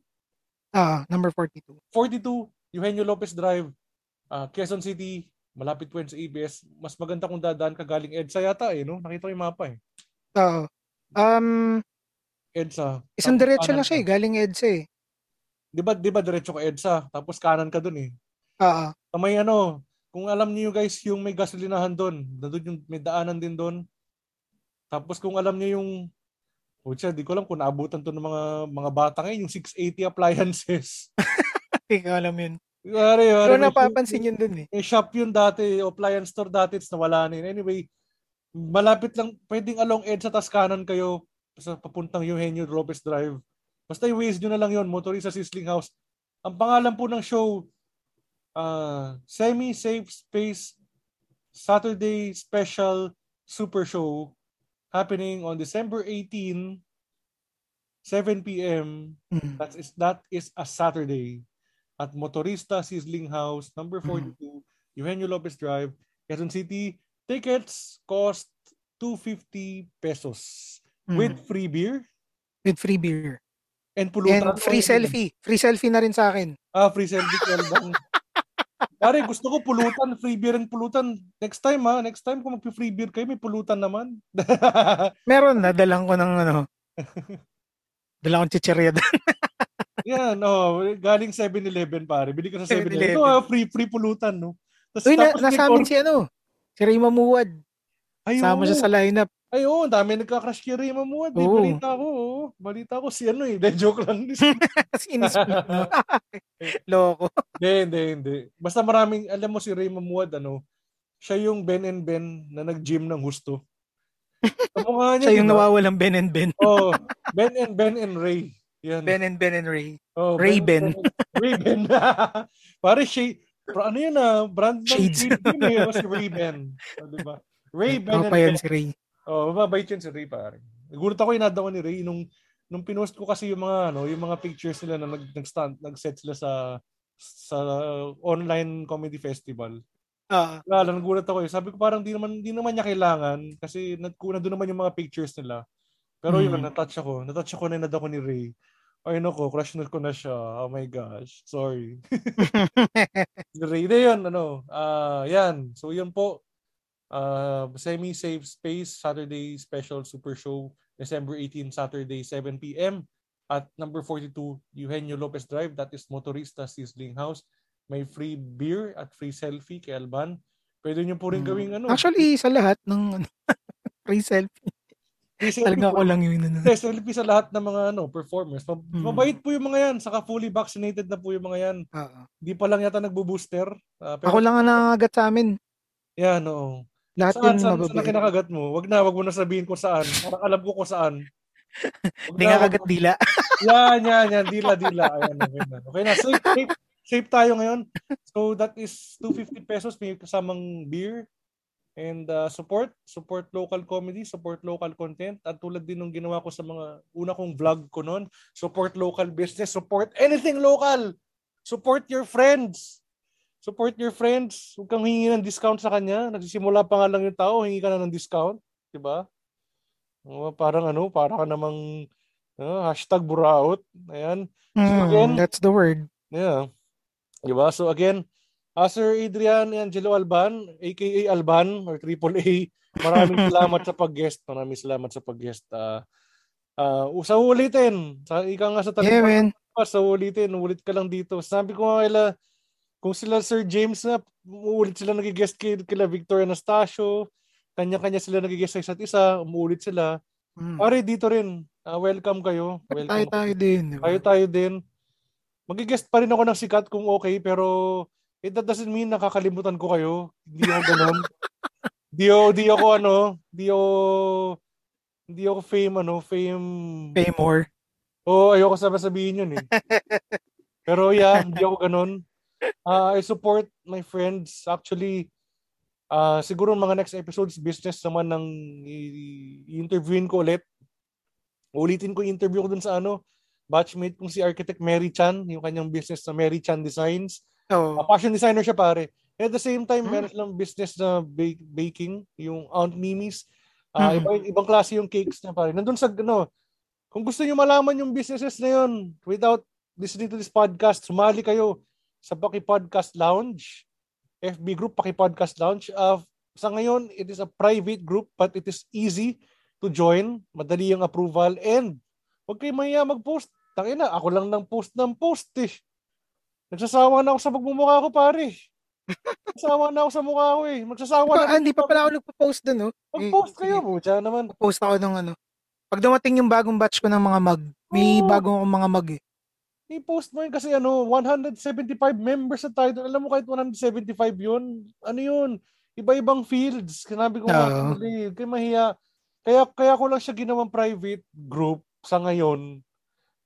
Ah, number 42. 42, Eugenio Lopez Drive, ah, Quezon City, malapit po sa ABS. Mas maganda kung dadaan ka galing EDSA yata eh, no? Nakita ko yung mapa eh. Oo. Um, EDSA. isang diretso lang siya eh, galing EDSA eh. Di ba, di ba diretso ka EDSA? Tapos kanan ka dun eh. Oo. Sa may ano, kung alam niyo guys, yung may gasolinahan doon, nandun yung may daanan din doon. Tapos kung alam niyo yung Pucha, di ko alam kung naabutan to ng mga mga bata ngayon, yung 680 appliances. Hindi ko alam yun. Yari, yari, Pero napapansin shop- yun dun eh. May shop yun dati, appliance store dati, it's nawala na yun. Anyway, malapit lang, pwedeng along EDSA tas kanan kayo sa papuntang Eugenio Lopez Drive. Basta i-waste nyo na lang yun, Motorista Sizzling House. Ang pangalan po ng show, uh, Semi-Safe Space Saturday Special Super Show happening on December 18, 7 p.m. Mm. That is that is a Saturday at Motorista Sizzling House, number 42, Eugenio Lopez Drive, Quezon City. Tickets cost 250 pesos Mm. with free beer With free beer. and pulutan. And free selfie. Free selfie na rin sa akin. Ah, free selfie. Pare, gusto ko pulutan, free beer and pulutan. Next time ha, next time kung mag-free beer kayo, may pulutan naman. Meron na, dalang ko ng ano. dalang ko chichirya doon. Yan, oh, galing 7-Eleven pare. Bili ka sa 7-Eleven. 7-Eleven. Ito, ah, free free pulutan, no. Tapos, Uy, na, nasa amin si ano. Si Ray Mamuwad. Ay, Sama oo. siya sa lineup. Ay, oo, ang dami nagka-crush kay Ray Mamuad. Eh. Oo. Balita ko, oo. Balita ko si ano eh. De, joke lang. Sinisplit no? Loko. Hindi, hindi, hindi. Basta maraming, alam mo si Ray Mamuad, ano, siya yung Ben and Ben na nag-gym ng husto. Ang mukha niya, Siya yung diba? nawawalang Ben and Ben. Oh, Ben and Ben and Ray. Yan. Ben and Ben and Ray. oh, Ray Ben. Ray Ben. Pare, shade. Pra, ano yun ah? Brand ng Shades. shade cream eh. Mas Ray Ben. Oh, diba? Ray Ben and pa Ben. si Ray? Oh, mabait yun si Ray pare. Nagulat ako inada ko ni Ray nung nung pinost ko kasi yung mga ano, yung mga pictures nila na nag nag-stand, nag-set sila sa sa online comedy festival. Ah, Wala lang, nagulat ako eh. Sabi ko parang di naman di naman niya kailangan kasi nagkuna doon naman yung mga pictures nila. Pero yun, Mm. na-touch ako. Na-touch ako na inad ako ni Ray. Ay nako, crush na ko na siya. Oh my gosh. Sorry. Ray na yun, ano. ah yan. So yun po. Uh, semi-safe space Saturday special super show December 18 Saturday 7 p.m. at number 42 Eugenio Lopez Drive that is Motorista Sizzling House may free beer at free selfie kay Alban pwede niyo po rin Mm. gawing ano Actually, sa lahat ng free selfie. free selfie Talaga po. ako lang yung ano. Hindi, selfie sa lahat ng mga ano performers Mab- Mm. mabait po yung mga yan saka fully vaccinated na po yung mga yan Oo. di pa lang yata nagbo-booster Ah, pero Ako lang ang nangangagat sa amin. yan oo Lahat Saan, saan, saan mababait. na kinakagat mo? Wag na, wag mo na sabihin kung saan. Parang alam ko kung saan. Wag Hindi na, nga wag kagat dila. Yan, yan, yan. Dila, dila. Ayan, na. Okay na. Safe, safe, safe tayo ngayon. So, that is 250 pesos. May kasamang beer. And uh, support. Support local comedy. Support local content. At tulad din ng ginawa ko sa mga una kong vlog ko noon. Support local business. Support anything local. Support your friends. Support your friends. Huwag kang hingi ng discount sa kanya. Nagsisimula pa nga lang yung tao, hingi ka na ng discount. Diba? Oh, parang ano, parang ka namang ah, hashtag buraot. Ayan. Mm, again- that's the word. Yeah. Diba? So again, uh, Sir Adrian Angelo Alban, aka Alban or Triple A, maraming salamat sa pag-guest. Maraming salamat sa pag-guest. Uh, uh, sa ulitin. Sa, ika nga sa Yeah, talipang man. sa ulitin. Ulit ka lang dito. Sabi ko nga kaila, kung sila Sir James na, uulit sila nag-guest kay, kila Victor Anastasio, kanya-kanya sila nag-guest sa isa't isa, umuulit sila. Mm. Pare, dito rin. Ah, welcome kayo. Welcome. Tayo-tayo din. di ba? Tayo tayo din. Mag-guest pa rin ako ng sikat kung okay, pero it that doesn't mean nakakalimutan ko kayo. Hindi ako ganun. di, ako, di ako ano, di ako, di ako fame, ano, fame. Pay more. Oo, oh, ayoko sabi sabihin yun eh. pero yeah, hindi ako ganun. Ah, I support my friends. Actually, ah siguro mga next episodes, business naman ng i-interviewin ko ulit. Ulitin ko yung interview ko dun sa ano, batchmate kong si Architect Mary Chan, yung kanyang business na Mary Chan Designs. Oo. Uh, fashion designer siya pare. And at the same time, Hmm. meron silang business na bake, baking, yung Aunt Mimi's. Ah, Hmm. ibang, ibang klase yung cakes niya pare. Nandun sa, ano, kung gusto niyo malaman yung businesses na yun, without listening to this podcast, sumali kayo sa Paki Podcast Lounge. FB group, Paki Podcast Lounge. Uh, sa ngayon, it is a private group, but it is easy to join. Madali yung approval. And, huwag kayo mahiya mag-post. Tangina, ako lang ng post ng post eh. Nagsasawa na ako sa pagmumukha ko, pare. Nagsasawa na ako sa mukha ko eh. Magsasawa Pa, na hindi pa pala ako nagpo-post dun, no? Mag-post Eh, kayo, butya naman. Post ako ng ano. Pag dumating yung bagong batch ko ng mga mug, may Oo. bagong mga mug eh. I-post mo yun kasi ano, 175 members tayo. doon. Alam mo kahit 175 yun, ano yun, iba-ibang fields. Sinabi ko uh, kaya mahiya. Kaya, kaya ko lang siya ginawang private group sa ngayon.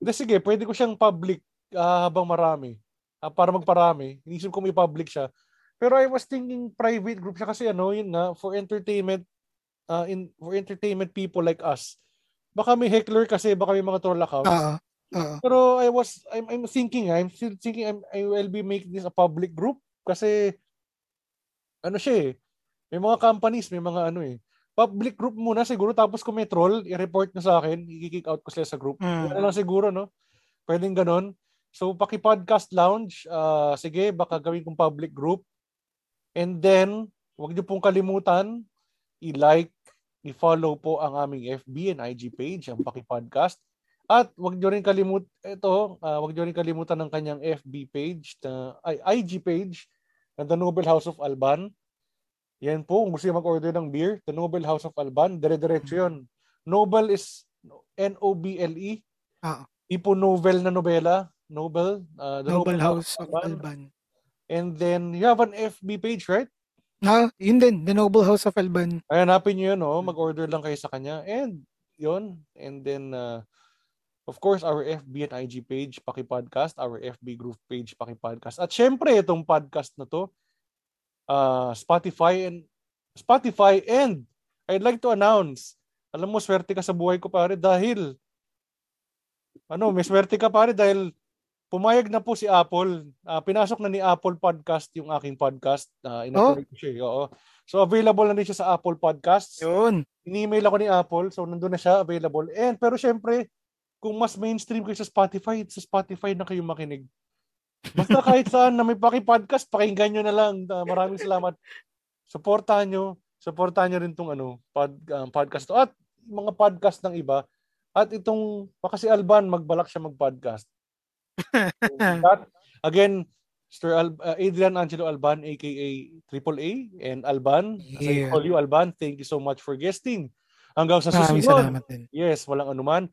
Hindi, sige, pwede ko siyang public ah, habang marami. Ah, para magparami. Inisip ko may public siya. Pero I was thinking private group siya kasi ano, yun nga, for entertainment, ah, in, for entertainment people like us. Baka may heckler kasi, baka may mga troll accounts. Oo. Oo. Pero I was I'm I'm thinking I'm still thinking I'm, I will be making this a public group kasi ano siya eh. May mga companies, may mga ano eh. Public group muna siguro tapos kung may troll, i-report na sa akin, i-kick out ko sila sa group. Mm. Na lang siguro no. Pwedeng ganon. So paki podcast lounge, ah, sige baka gawin kong public group. And then, wag niyo pong kalimutan i-like, i-follow po ang aming FB and IG page, ang Paki Podcast. At wag niyo rin kalimut ito, ah, wag niyo rin kalimutan ng kanyang FB page na ay IG page na The Noble House of Alban. Yan po, kung gusto niyo mag-order ng beer, The Noble House of Alban, dire-diretso 'yon. Noble is N O B L E. Ah. Tipo novel na nobela, Noble, ah, The Noble House of Alban. Alban. And then you have an FB page, right? Ah, yun din, The Noble House of Alban. Ay, hanapin nyo yun, oh. mag-order lang kayo sa kanya. And, yun. And then, uh, of course, our FB and IG page, Paki Podcast, our FB group page, Paki Podcast. At syempre, itong podcast na to, uh, Spotify and Spotify and I'd like to announce, alam mo, swerte ka sa buhay ko pare dahil ano, may swerte ka pare dahil pumayag na po si Apple. Uh, pinasok na ni Apple Podcast yung aking podcast. Uh, Oh. ko siya. eh. Oo. So available na rin siya sa Apple Podcasts. Yun. Ini-email ako ni Apple, so nandun na siya available. And pero syempre, kung mas mainstream kayo sa Spotify, sa Spotify na kayo makinig. Basta kahit saan na may paki-podcast, pakinggan nyo na lang. Uh, maraming salamat. Suportahan nyo. Suportahan nyo rin tong ano, pod, um, podcast to. At mga podcast ng iba. At itong, baka si Alban, magbalak siya mag-podcast. That, again, Mr. Al- uh, Adrian Angelo Alban, aka Triple A, and Alban, as I Yeah. call you Alban, thank you so much for guesting. Hanggang sa Maraming susunod. salamat din. Yes, walang anuman.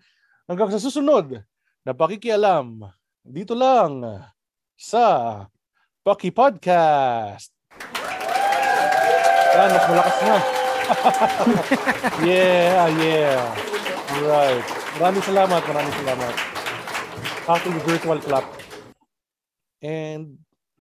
Hanggang sa susunod na pakikialam dito lang sa Paki Podcast. Yan, mas malakas na. yeah, yeah. Alright. Maraming salamat, maraming salamat. Aking virtual clap. And